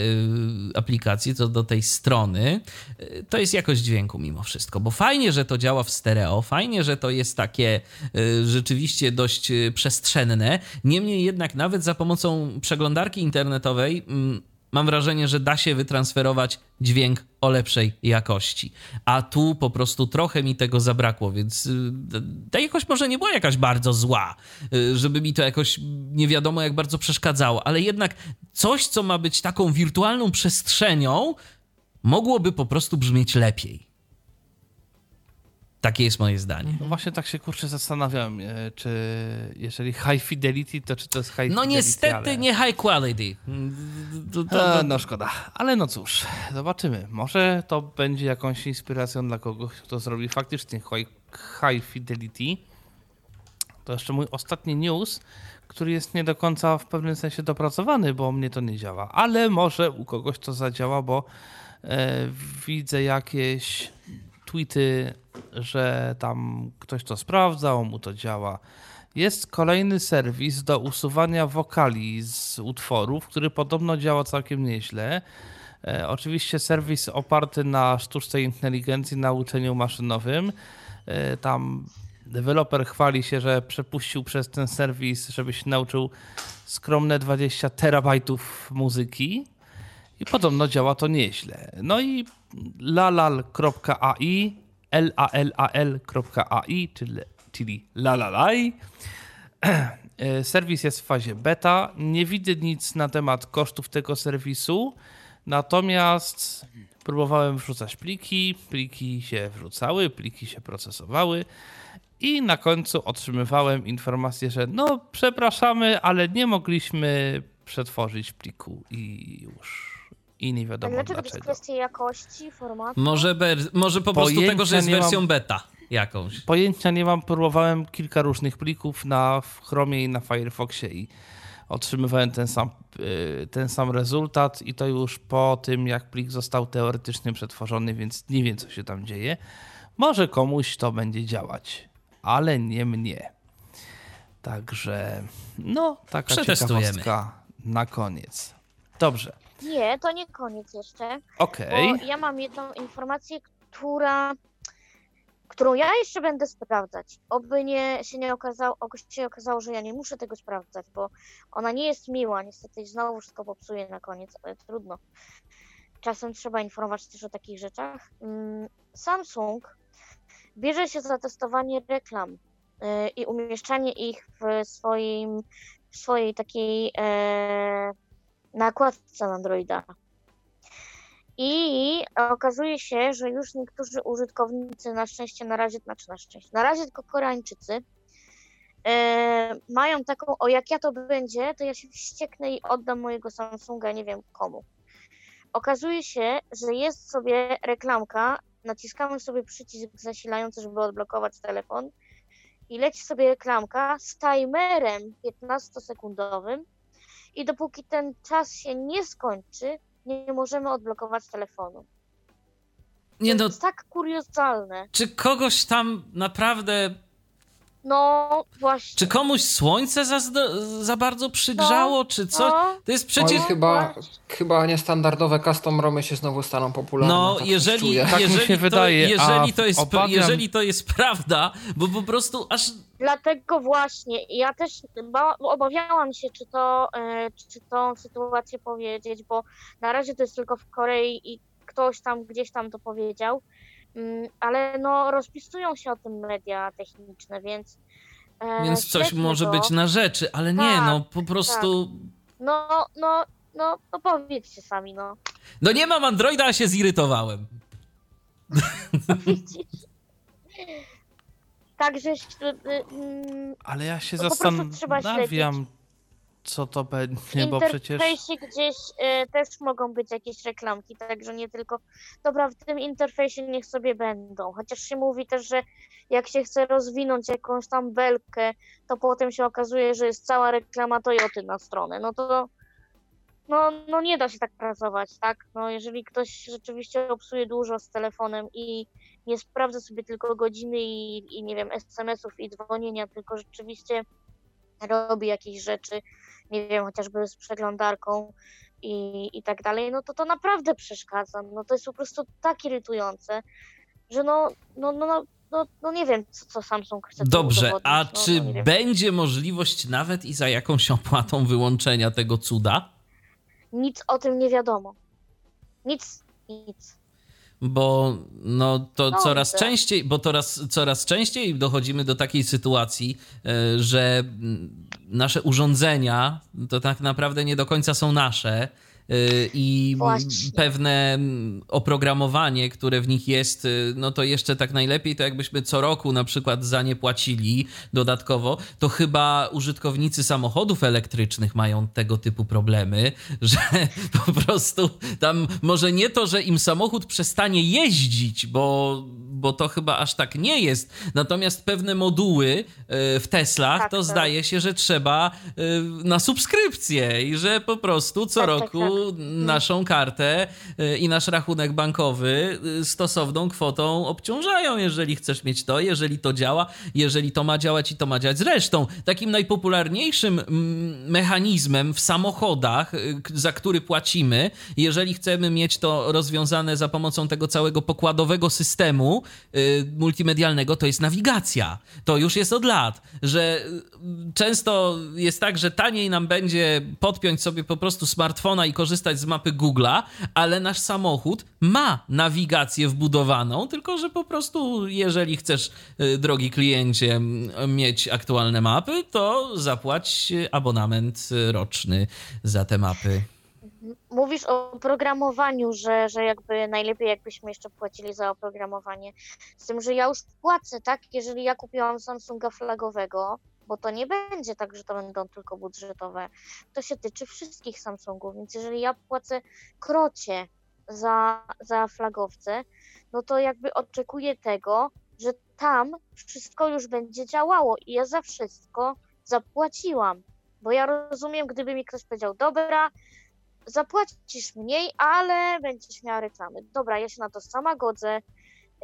S3: y, aplikacji, co do tej strony, y, to jest jakość dźwięku mimo wszystko, bo fajnie, że to działa w stereo, fajnie, że to jest takie y, rzeczywiście dość przestrzenne. Niemniej jednak nawet za pomocą przeglądarki internetowej mm, mam wrażenie, że da się wytransferować dźwięk o lepszej jakości. A tu po prostu trochę mi tego zabrakło, więc y, ta jakość może nie była jakaś bardzo zła, y, żeby mi to jakoś nie wiadomo jak bardzo przeszkadzało, ale jednak coś, co ma być taką wirtualną przestrzenią, mogłoby po prostu brzmieć lepiej. Takie jest moje zdanie.
S2: No właśnie tak się kurczę zastanawiam, e, czy jeżeli high fidelity, to czy to jest high
S3: no
S2: fidelity.
S3: No niestety ale... nie high quality.
S2: To, to, to, no szkoda. Ale no cóż, zobaczymy. Może to będzie jakąś inspiracją dla kogoś, kto zrobi faktycznie high fidelity. To jeszcze mój ostatni news, który jest nie do końca w pewnym sensie dopracowany, bo mnie to nie działa. Ale może u kogoś to zadziała, bo e, widzę jakieś tweety, że tam ktoś to sprawdzał, mu to działa. Jest kolejny serwis do usuwania wokali z utworów, który podobno działa całkiem nieźle. E, oczywiście serwis oparty na sztucznej inteligencji, na uczeniu maszynowym. E, tam deweloper chwali się, że przepuścił przez ten serwis, żeby się nauczył skromne 20 terabajtów muzyki. I podobno działa to nieźle. No i lalal.ai, lalal.ai, czyli, czyli lalalaj. Serwis jest w fazie beta. Nie widzę nic na temat kosztów tego serwisu, natomiast próbowałem wrzucać pliki, pliki się wrzucały, pliki się procesowały i na końcu otrzymywałem informację, że no przepraszamy, ale nie mogliśmy przetworzyć pliku i już i nie wiadomo
S4: dlaczego.
S2: dlaczego.
S4: to jest kwestia jakości, formatu?
S3: Może, może po prostu tego, że jest wersją mam, beta jakąś.
S2: Pojęcia nie mam, próbowałem kilka różnych plików na Chromie i na Firefoxie i otrzymywałem ten sam, y, ten sam rezultat i to już po tym, jak plik został teoretycznie przetworzony, więc nie wiem, co się tam dzieje. Może komuś to będzie działać, ale nie mnie. Także, no, taka ciekawostka na koniec. Dobrze.
S4: Nie, to nie koniec jeszcze.
S2: Okej.
S4: Okay. Ja mam jedną informację, która, którą ja jeszcze będę sprawdzać. Oby nie, się nie okazało, się okazało, że ja nie muszę tego sprawdzać, bo ona nie jest miła. Niestety znowu wszystko popsuje na koniec, ale trudno. Czasem trzeba informować też o takich rzeczach. Mm, Samsung bierze się za testowanie reklam y, i umieszczanie ich w swoim, w swojej takiej e, nakładce na Androida. I okazuje się, że już niektórzy użytkownicy, na szczęście na razie, znaczy na szczęście, na razie tylko Koreańczycy, e, mają taką, o jak ja to będzie, to ja się wścieknę i oddam mojego Samsunga nie wiem komu. Okazuje się, że jest sobie reklamka, naciskamy sobie przycisk zasilający, żeby odblokować telefon i leci sobie reklamka z timerem 15-sekundowym, i dopóki ten czas się nie skończy, nie możemy odblokować telefonu. Nie to no, jest tak kuriozalne.
S3: Czy kogoś tam naprawdę
S4: no, właśnie.
S3: Czy komuś słońce za, za bardzo przygrzało, no, czy co?
S6: No.
S3: To jest przecież...
S6: Oj, chyba, chyba niestandardowe custom romy się znowu staną popularne.
S3: No, tak jeżeli, tak jeżeli, to, wydaje, jeżeli, to jest, obawiam... jeżeli to jest prawda, bo po prostu aż...
S4: Dlatego właśnie, ja też obawiałam się, czy to, e, czy tą sytuację powiedzieć, bo na razie to jest tylko w Korei i ktoś tam gdzieś tam to powiedział, ale no rozpisują się o tym media techniczne, więc.
S3: E, więc coś może to. być na rzeczy, ale tak, nie, no po prostu. Tak.
S4: No, no, no, no powiedzcie sami, no.
S3: No nie mam Androida, a się zirytowałem.
S4: Widzisz. Także. Y, y,
S2: mm, ale ja się no, zastanawiam, co to będzie, bo przecież...
S4: W gdzieś y, też mogą być jakieś reklamki, także nie tylko... Dobra, w tym interfejsie niech sobie będą, chociaż się mówi też, że jak się chce rozwinąć jakąś tam belkę, to potem się okazuje, że jest cała reklama Toyoty na stronę, no to no, no nie da się tak pracować, tak? No jeżeli ktoś rzeczywiście obsuje dużo z telefonem i nie sprawdza sobie tylko godziny i, i nie wiem, SMS-ów i dzwonienia, tylko rzeczywiście robi jakieś rzeczy, nie wiem, chociażby z przeglądarką i, i tak dalej, no to to naprawdę przeszkadza. No to jest po prostu tak irytujące, że no, no, no, no, no, no nie wiem, co, co Samsung chce
S3: Dobrze, a no, czy no będzie możliwość nawet i za jakąś opłatą wyłączenia tego cuda?
S4: Nic o tym nie wiadomo. Nic, nic
S3: bo no to no, coraz tak. częściej, bo coraz, coraz częściej dochodzimy do takiej sytuacji, e, że nasze urządzenia to tak naprawdę nie do końca są nasze i Właśnie. pewne oprogramowanie, które w nich jest, y, no to jeszcze tak najlepiej, to jakbyśmy co roku na przykład za nie płacili dodatkowo, to chyba użytkownicy samochodów elektrycznych mają tego typu problemy, że po prostu tam może nie to, że im samochód przestanie jeździć, bo bo to chyba aż tak nie jest. Natomiast pewne moduły e, w Teslach tak, to tak. zdaje się, że trzeba na subskrypcję i że po prostu co tak, tak roku tak. Naszą kartę e, i nasz rachunek bankowy stosowną kwotą obciążają, jeżeli chcesz mieć to, jeżeli to działa, jeżeli to ma działać i to ma działać. Zresztą takim najpopularniejszym mechanizmem w samochodach, za który płacimy, jeżeli chcemy mieć to rozwiązane za pomocą tego całego pokładowego systemu, Y, multimedialnego to jest nawigacja. To już jest od lat, że y, często jest tak, że taniej nam będzie podpiąć sobie po prostu smartfona i korzystać z mapy Google'a, ale nasz samochód ma nawigację wbudowaną, tylko że po prostu jeżeli chcesz, y, drogi kliencie, mieć aktualne mapy, to zapłać abonament roczny za te mapy.
S4: Mówisz o programowaniu, że, że jakby najlepiej jakbyśmy jeszcze płacili za oprogramowanie. Z tym, że ja już płacę, tak? Jeżeli ja kupiłam Samsunga flagowego, bo to nie będzie tak, że to będą tylko budżetowe. To się tyczy wszystkich Samsungów, więc jeżeli ja płacę krocie za, za flagowce, no to jakby oczekuję tego, że tam wszystko już będzie działało i ja za wszystko zapłaciłam. Bo ja rozumiem, gdyby mi ktoś powiedział, dobra, zapłacisz mniej, ale będziesz miała reklamy. Dobra, ja się na to sama godzę,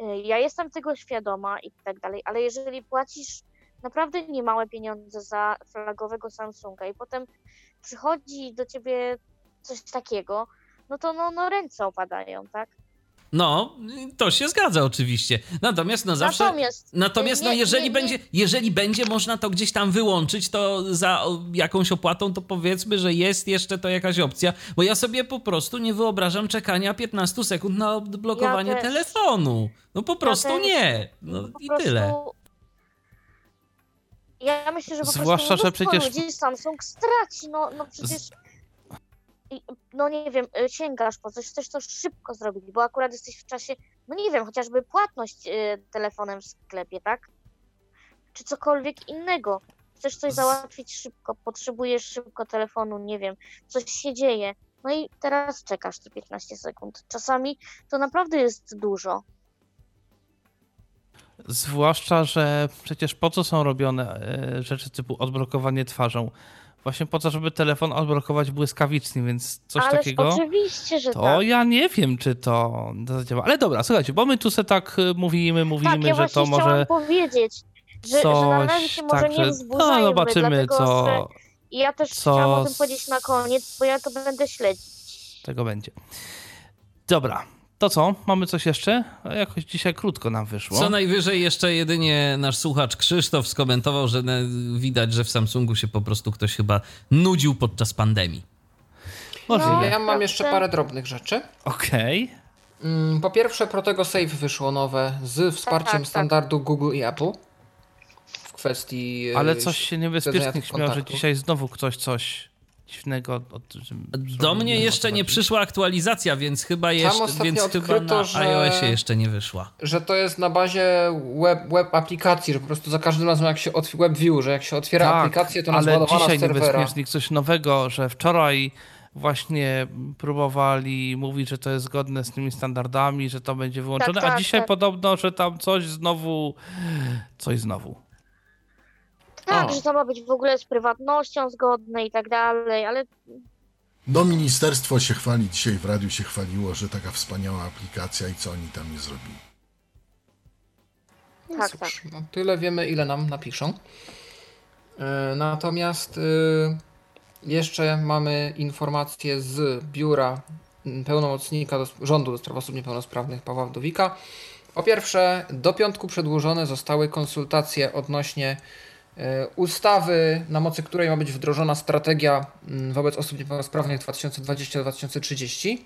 S4: y, ja jestem tego świadoma i tak dalej, ale jeżeli płacisz naprawdę niemałe pieniądze za flagowego Samsunga i potem przychodzi do ciebie coś takiego, no to no, no ręce opadają, tak?
S3: No, to się zgadza oczywiście. Natomiast no zawsze. Natomiast, natomiast no, jeżeli, nie, nie. Będzie, jeżeli będzie można to gdzieś tam wyłączyć, to za jakąś opłatą, to powiedzmy, że jest jeszcze to jakaś opcja, bo ja sobie po prostu nie wyobrażam czekania 15 sekund na odblokowanie ja telefonu. No po prostu ja nie. No po i prostu... tyle.
S4: Ja myślę, że po Zwłaszcza, prostu że przecież ludzi Samsung straci. No, no przecież no nie wiem, y, sięgasz po coś, chcesz to szybko zrobić, bo akurat jesteś w czasie, no nie wiem, chociażby płatność y, telefonem w sklepie, tak? Czy cokolwiek innego. Chcesz coś załatwić szybko, potrzebujesz szybko telefonu, nie wiem, coś się dzieje. No i teraz czekasz te 15 sekund. Czasami to naprawdę jest dużo.
S2: Zwłaszcza, że przecież po co są robione e, rzeczy typu odblokowanie twarzą? właśnie po to, żeby telefon odblokować błyskawicznie, więc coś
S4: Ależ
S2: takiego.
S4: oczywiście, że
S2: To
S4: tak.
S2: ja nie wiem, czy to zadziała. Ale dobra, słuchajcie, bo my tu se tak mówimy, mówimy,
S4: tak, ja
S2: że to może
S4: powiedzieć, że, że na razie się może nie wzburzajmy,
S2: no, zobaczymy,
S4: dlatego
S2: co
S4: że ja też
S2: co
S4: chciałam o tym powiedzieć na koniec, bo ja to będę śledzić.
S2: tego będzie. Dobra, to co? Mamy coś jeszcze? Jakoś dzisiaj krótko nam wyszło.
S3: Co najwyżej jeszcze jedynie nasz słuchacz Krzysztof skomentował, że widać, że w Samsungu się po prostu ktoś chyba nudził podczas pandemii.
S2: Możliwe.
S4: No.
S6: Ja mam jeszcze parę drobnych rzeczy.
S2: Okej.
S6: Mm, Po pierwsze, Protego Save wyszło nowe z wsparciem
S4: tak, tak.
S6: standardu Google i Apple w kwestii. e,
S2: Ale coś się
S6: tych
S2: śmiał, że
S6: kontaktów.
S2: dzisiaj znowu ktoś coś dziwnego... Od,
S3: Do mnie
S2: nie
S3: jeszcze nie przyszła aktualizacja, więc chyba, jeszcze, więc chyba
S6: odkryto,
S3: na
S6: że-
S3: iOSie jeszcze nie wyszła.
S6: Że to jest na bazie web, web aplikacji, że po prostu za każdym razem jak się otwiera WebView, że jak się otwiera aplikację, to ona
S2: Tak, ale dzisiaj niebezpiecznik coś nowego, że wczoraj właśnie próbowali mówić, że to jest zgodne z tymi standardami, że to będzie wyłączone,
S4: Tak,
S2: a
S4: tak,
S2: dzisiaj
S4: tak.
S2: podobno, że tam coś znowu, coś znowu.
S4: Tak,
S6: O.
S4: że to ma być w ogóle z prywatnością zgodne i tak dalej, ale
S5: No ministerstwo się chwali, dzisiaj w radiu się chwaliło, że taka wspaniała aplikacja i co oni tam nie zrobili.
S4: tak,
S6: Cóż,
S4: tak.
S6: No, tyle wiemy, ile nam napiszą. E, Natomiast e, jeszcze mamy informację z biura pełnomocnika do, rządu do spraw osób niepełnosprawnych Pawła Wdowika. Po pierwsze, do piątku przedłużone zostały konsultacje odnośnie ustawy, na mocy której ma być wdrożona strategia mm, wobec osób niepełnosprawnych 2020-2030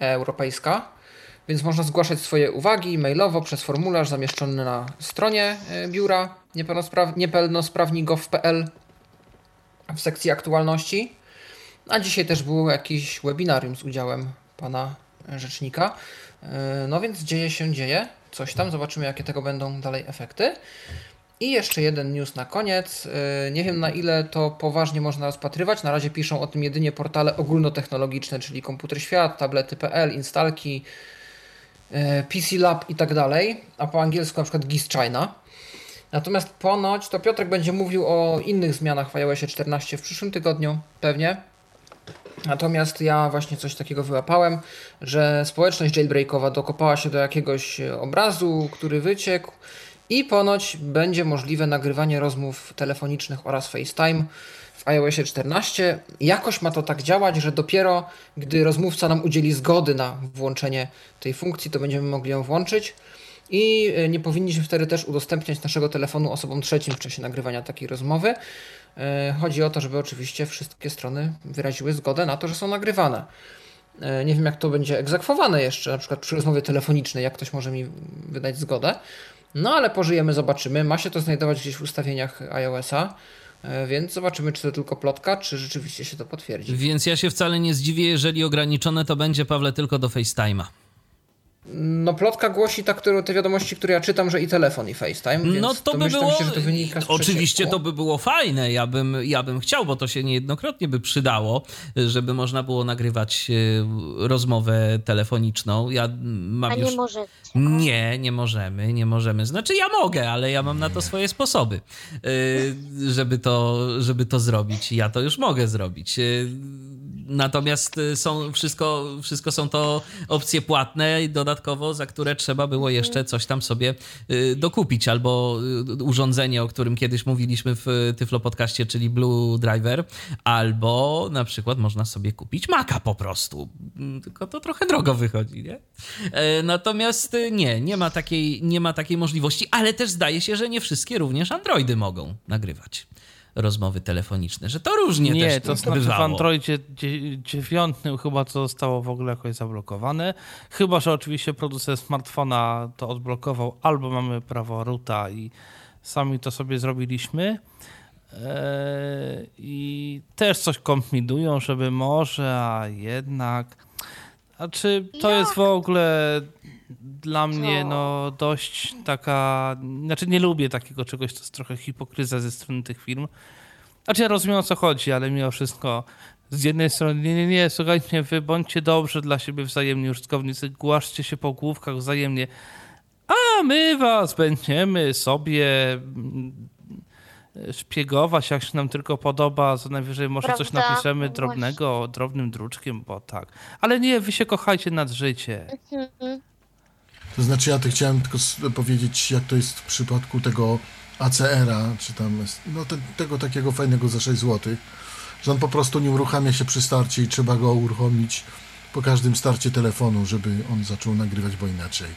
S6: e, europejska. Więc można zgłaszać swoje uwagi mailowo przez formularz zamieszczony na stronie e, biura niepełnosprawni.gov.pl w sekcji aktualności. A dzisiaj też było jakiś webinarium z udziałem pana rzecznika. E, No więc dzieje się, dzieje. Coś tam, zobaczymy jakie tego będą dalej efekty. I jeszcze jeden news na koniec. E, Nie wiem na ile to poważnie można rozpatrywać. Na razie piszą o tym jedynie portale ogólnotechnologiczne, czyli Komputer Świat, tablety.pl, instalki, e, PC Lab i tak dalej, a po angielsku na przykład GIS China. Natomiast ponoć to Piotrek będzie mówił o innych zmianach w iOSie 14 w przyszłym tygodniu, pewnie. Natomiast ja właśnie coś takiego wyłapałem, że społeczność jailbreakowa dokopała się do jakiegoś obrazu, który wyciekł i ponoć będzie możliwe nagrywanie rozmów telefonicznych oraz FaceTime w iOSie 14. Jakoś ma to tak działać, że dopiero gdy rozmówca nam udzieli zgody na włączenie tej funkcji, to będziemy mogli ją włączyć. I e, nie powinniśmy wtedy też udostępniać naszego telefonu osobom trzecim w czasie nagrywania takiej rozmowy. E, Chodzi o to, żeby oczywiście wszystkie strony wyraziły zgodę na to, że są nagrywane. E, Nie wiem, jak to będzie egzekwowane jeszcze, na przykład przy rozmowie telefonicznej, jak ktoś może mi wydać zgodę. No ale pożyjemy, zobaczymy. Ma się to znajdować gdzieś w ustawieniach iOS-a, e, więc zobaczymy, czy to tylko plotka, czy rzeczywiście się to potwierdzi.
S3: Więc ja się wcale nie zdziwię, jeżeli ograniczone to będzie, Pawle, tylko do FaceTime'a.
S6: No plotka głosi tak, które, te wiadomości, które ja czytam, że i telefon, i FaceTime, więc
S3: No to by
S6: domyślam
S3: było.
S6: się, że to wynika z
S3: Oczywiście to by było fajne. Ja bym, ja bym chciał, bo to się niejednokrotnie by przydało, żeby można było nagrywać e, rozmowę telefoniczną. Ja mam
S4: A
S3: już.
S4: nie możecie.
S3: Nie, nie możemy, nie możemy. Znaczy ja mogę, ale ja mam na to swoje sposoby, yy, żeby to, żeby to zrobić. Ja to już mogę zrobić. Natomiast y, są wszystko, wszystko są to opcje płatne i dodatkowo, za które trzeba było jeszcze coś tam sobie y, dokupić. Albo y, urządzenie, o którym kiedyś mówiliśmy w Tyflo Podcaście, czyli Blue Driver, albo na przykład można sobie kupić Maca po prostu. Mm, Tylko to trochę drogo wychodzi, nie? E, Natomiast nie, nie ma, takiej, nie ma takiej możliwości, ale też zdaje się, że nie wszystkie również Androidy mogą nagrywać rozmowy telefoniczne, że to różnie
S2: Nie,
S3: też
S2: to znaczy w
S3: bywało.
S2: Androidzie dzie- dziewiątym chyba to zostało w ogóle jakoś zablokowane. Chyba, że oczywiście producent smartfona to odblokował, albo mamy prawo roota i sami to sobie zrobiliśmy. Eee, I też coś kombinują, żeby może, a jednak. A czy to
S4: Jak?
S2: jest w ogóle dla mnie no dość taka. Znaczy nie lubię takiego czegoś, to jest trochę hipokryzja ze strony tych firm. Znaczy ja rozumiem o co chodzi, ale mimo wszystko z jednej strony nie, nie, nie, słuchajcie, wy bądźcie dobrzy dla siebie wzajemnie użytkownicy, głaszcie się po główkach wzajemnie, a my was będziemy sobie mm, szpiegować, jak się nam tylko podoba, co najwyżej może
S4: Prawda?
S2: coś napiszemy drobnego, drobnym druczkiem, bo tak. Ale nie, wy się kochajcie nad życie.
S4: Mhm.
S5: To znaczy ja to chciałem tylko powiedzieć, jak to jest w przypadku tego ACR-a, czy tam, jest- no te, tego takiego fajnego za 6 zł, że on po prostu nie uruchamia się przy starcie i trzeba go uruchomić po każdym starcie telefonu, żeby on zaczął nagrywać, bo inaczej.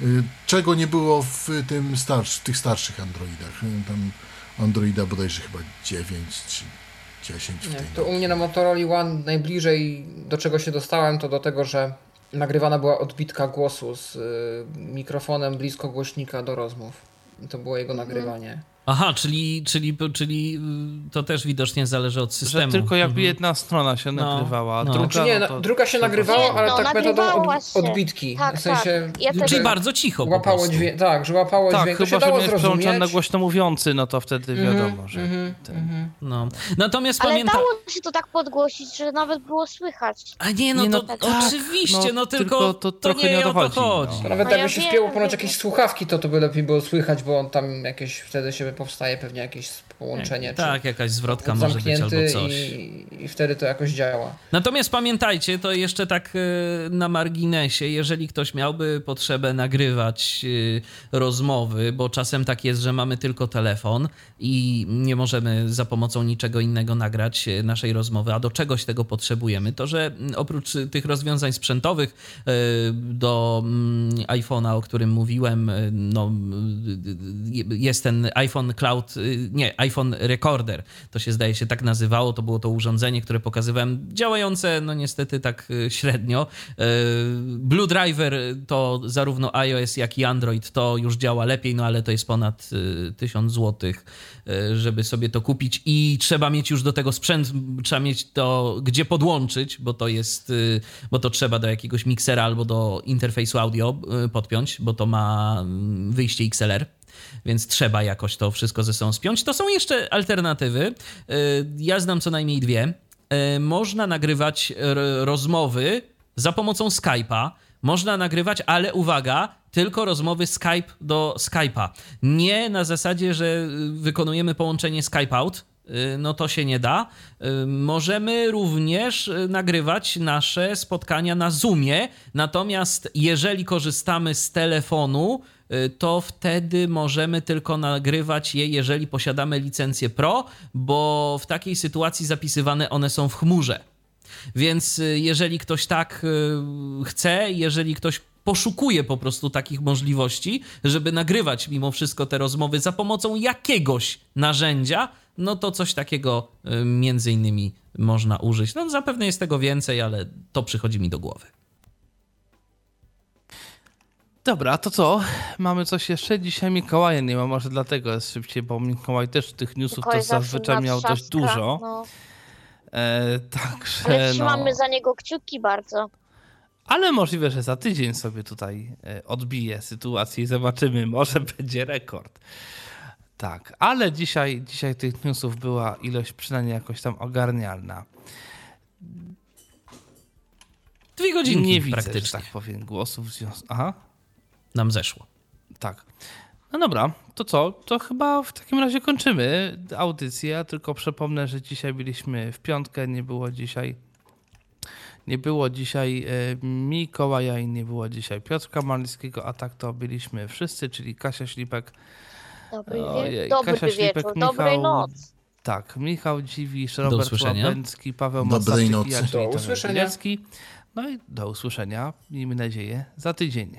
S5: Y, Czego nie było w tym starsz, tych starszych Androidach. Y, Tam Androida bodajże chyba 9 czy 10 w
S6: Nie,
S5: tej
S6: to u mnie na Motorola One najbliżej do czego się dostałem, to do tego, że nagrywana była odbitka głosu z y, mikrofonem blisko głośnika do rozmów. To było jego nagrywanie.
S3: Aha, czyli, czyli, czyli y, to też widocznie zależy od systemu.
S2: Że tylko jakby
S3: Mhm.
S2: jedna strona się
S3: No,
S2: nagrywała, a
S3: no.
S2: druga...
S6: Znaczy nie,
S2: no
S6: na,
S2: to-
S6: druga się
S2: to-
S6: nagrywała,
S4: Nie,
S6: ale
S4: no,
S6: tak metodą od, odbitki.
S4: Tak,
S6: w sensie,
S4: tak. Ja
S3: Czyli
S6: że
S3: bardzo cicho
S6: łapało dźwięk, tak, że łapało
S2: Tak,
S6: dźwięk, to
S2: chyba,
S6: się
S2: że przełączony na głośno mówiący, no to wtedy
S6: Mhm,
S2: wiadomo, że...
S6: mhm,
S2: ten-
S6: mhm.
S3: No. Natomiast
S4: Ale
S3: pamiętam...
S4: dało się to tak podgłosić, że nawet było słychać.
S3: A nie, no
S2: Nie, no
S3: to
S2: tak,
S3: oczywiście,
S2: no,
S3: no tylko,
S2: tylko to
S3: to,
S2: trochę
S3: nie,
S2: nie o to
S3: to
S2: chodzi, no.
S6: To nawet
S4: No
S6: jakby
S4: ja
S6: się ponoć
S4: wiem.
S6: jakieś słuchawki, to to by lepiej było słychać, bo on tam jakieś, wtedy się powstaje pewnie jakieś połączenie. czy
S3: Tak, jakaś zwrotka może być albo coś.
S6: i, i wtedy to jakoś działa.
S3: Natomiast pamiętajcie, to jeszcze tak e, na marginesie, jeżeli ktoś miałby potrzebę nagrywać e, rozmowy, bo czasem tak jest, że mamy tylko telefon i nie możemy za pomocą niczego innego nagrać e, naszej rozmowy, a do czegoś tego potrzebujemy, to że oprócz tych rozwiązań sprzętowych do mm, iPhone'a, o którym mówiłem, no, jest ten iPhone Cloud, e, nie, iPhone Recorder, to się zdaje się tak nazywało, to było to urządzenie, które pokazywałem, działające no niestety tak e, średnio. E, Blue Driver to zarówno iOS jak i Android to już działa lepiej, no ale to jest ponad e, 1000 zł, żeby sobie to kupić. I trzeba mieć już do tego sprzęt, trzeba mieć to gdzie podłączyć, bo to jest, bo to trzeba do jakiegoś miksera albo do interfejsu audio podpiąć, bo to ma mm, wyjście XLR więc trzeba jakoś to wszystko ze sobą spiąć. To są jeszcze alternatywy. Y, Ja znam co najmniej dwie. Y, Można nagrywać rozmowy za pomocą Skype'a. Można nagrywać, ale uwaga, tylko rozmowy Skype do Skype'a. Nie na zasadzie, że wykonujemy połączenie Skype out, y, no to się nie da. Możemy również nagrywać nasze spotkania na Zoomie, natomiast jeżeli korzystamy z telefonu, to wtedy możemy tylko nagrywać je, jeżeli posiadamy licencję Pro, bo w takiej sytuacji zapisywane one są w chmurze. Więc y, jeżeli ktoś tak y, chce, jeżeli ktoś poszukuje po prostu takich możliwości, żeby nagrywać mimo wszystko te rozmowy za pomocą jakiegoś narzędzia, no to coś takiego y, między innymi można użyć. No zapewne jest tego więcej, ale to przychodzi mi do głowy.
S2: Dobra, to co? Mamy coś jeszcze? Dzisiaj Mikołaja nie ma, może dlatego jest szybciej, bo Mikołaj też tych newsów
S4: Mikołaj
S2: to zazwyczaj miał dość dużo.
S4: No.
S2: E, także
S4: Ale
S2: no.
S4: trzymamy za niego kciuki bardzo.
S2: Ale możliwe, że za tydzień sobie tutaj e, odbije sytuację i zobaczymy, może będzie rekord. Tak, ale dzisiaj, dzisiaj tych newsów była ilość przynajmniej jakoś tam ogarnialna.
S3: Dwie godzinki
S2: nie widzę,
S3: praktycznie
S2: że tak powiem, głosów w związku... Aha,
S3: nam zeszło.
S2: tak. No dobra, to co? To chyba w takim razie kończymy audycję. Tylko przypomnę, że dzisiaj byliśmy w piątkę, nie było dzisiaj nie było dzisiaj e, Mikołaja i nie było dzisiaj Piotrka Malickiego, a tak to byliśmy wszyscy, czyli Kasia Ślipek,
S4: Dobry.
S2: Ojej,
S4: Dobry
S2: Kasia
S4: wieczór,
S2: Ślipek,
S4: dobrej
S2: Michał-
S4: noc.
S2: tak, Michał Dziwisz, Robert. Łabęcki, Paweł
S5: Dobrej
S2: Masaczyk
S5: nocy.
S2: i ja. Bielecki. No i do usłyszenia, miejmy nadzieję, za tydzień.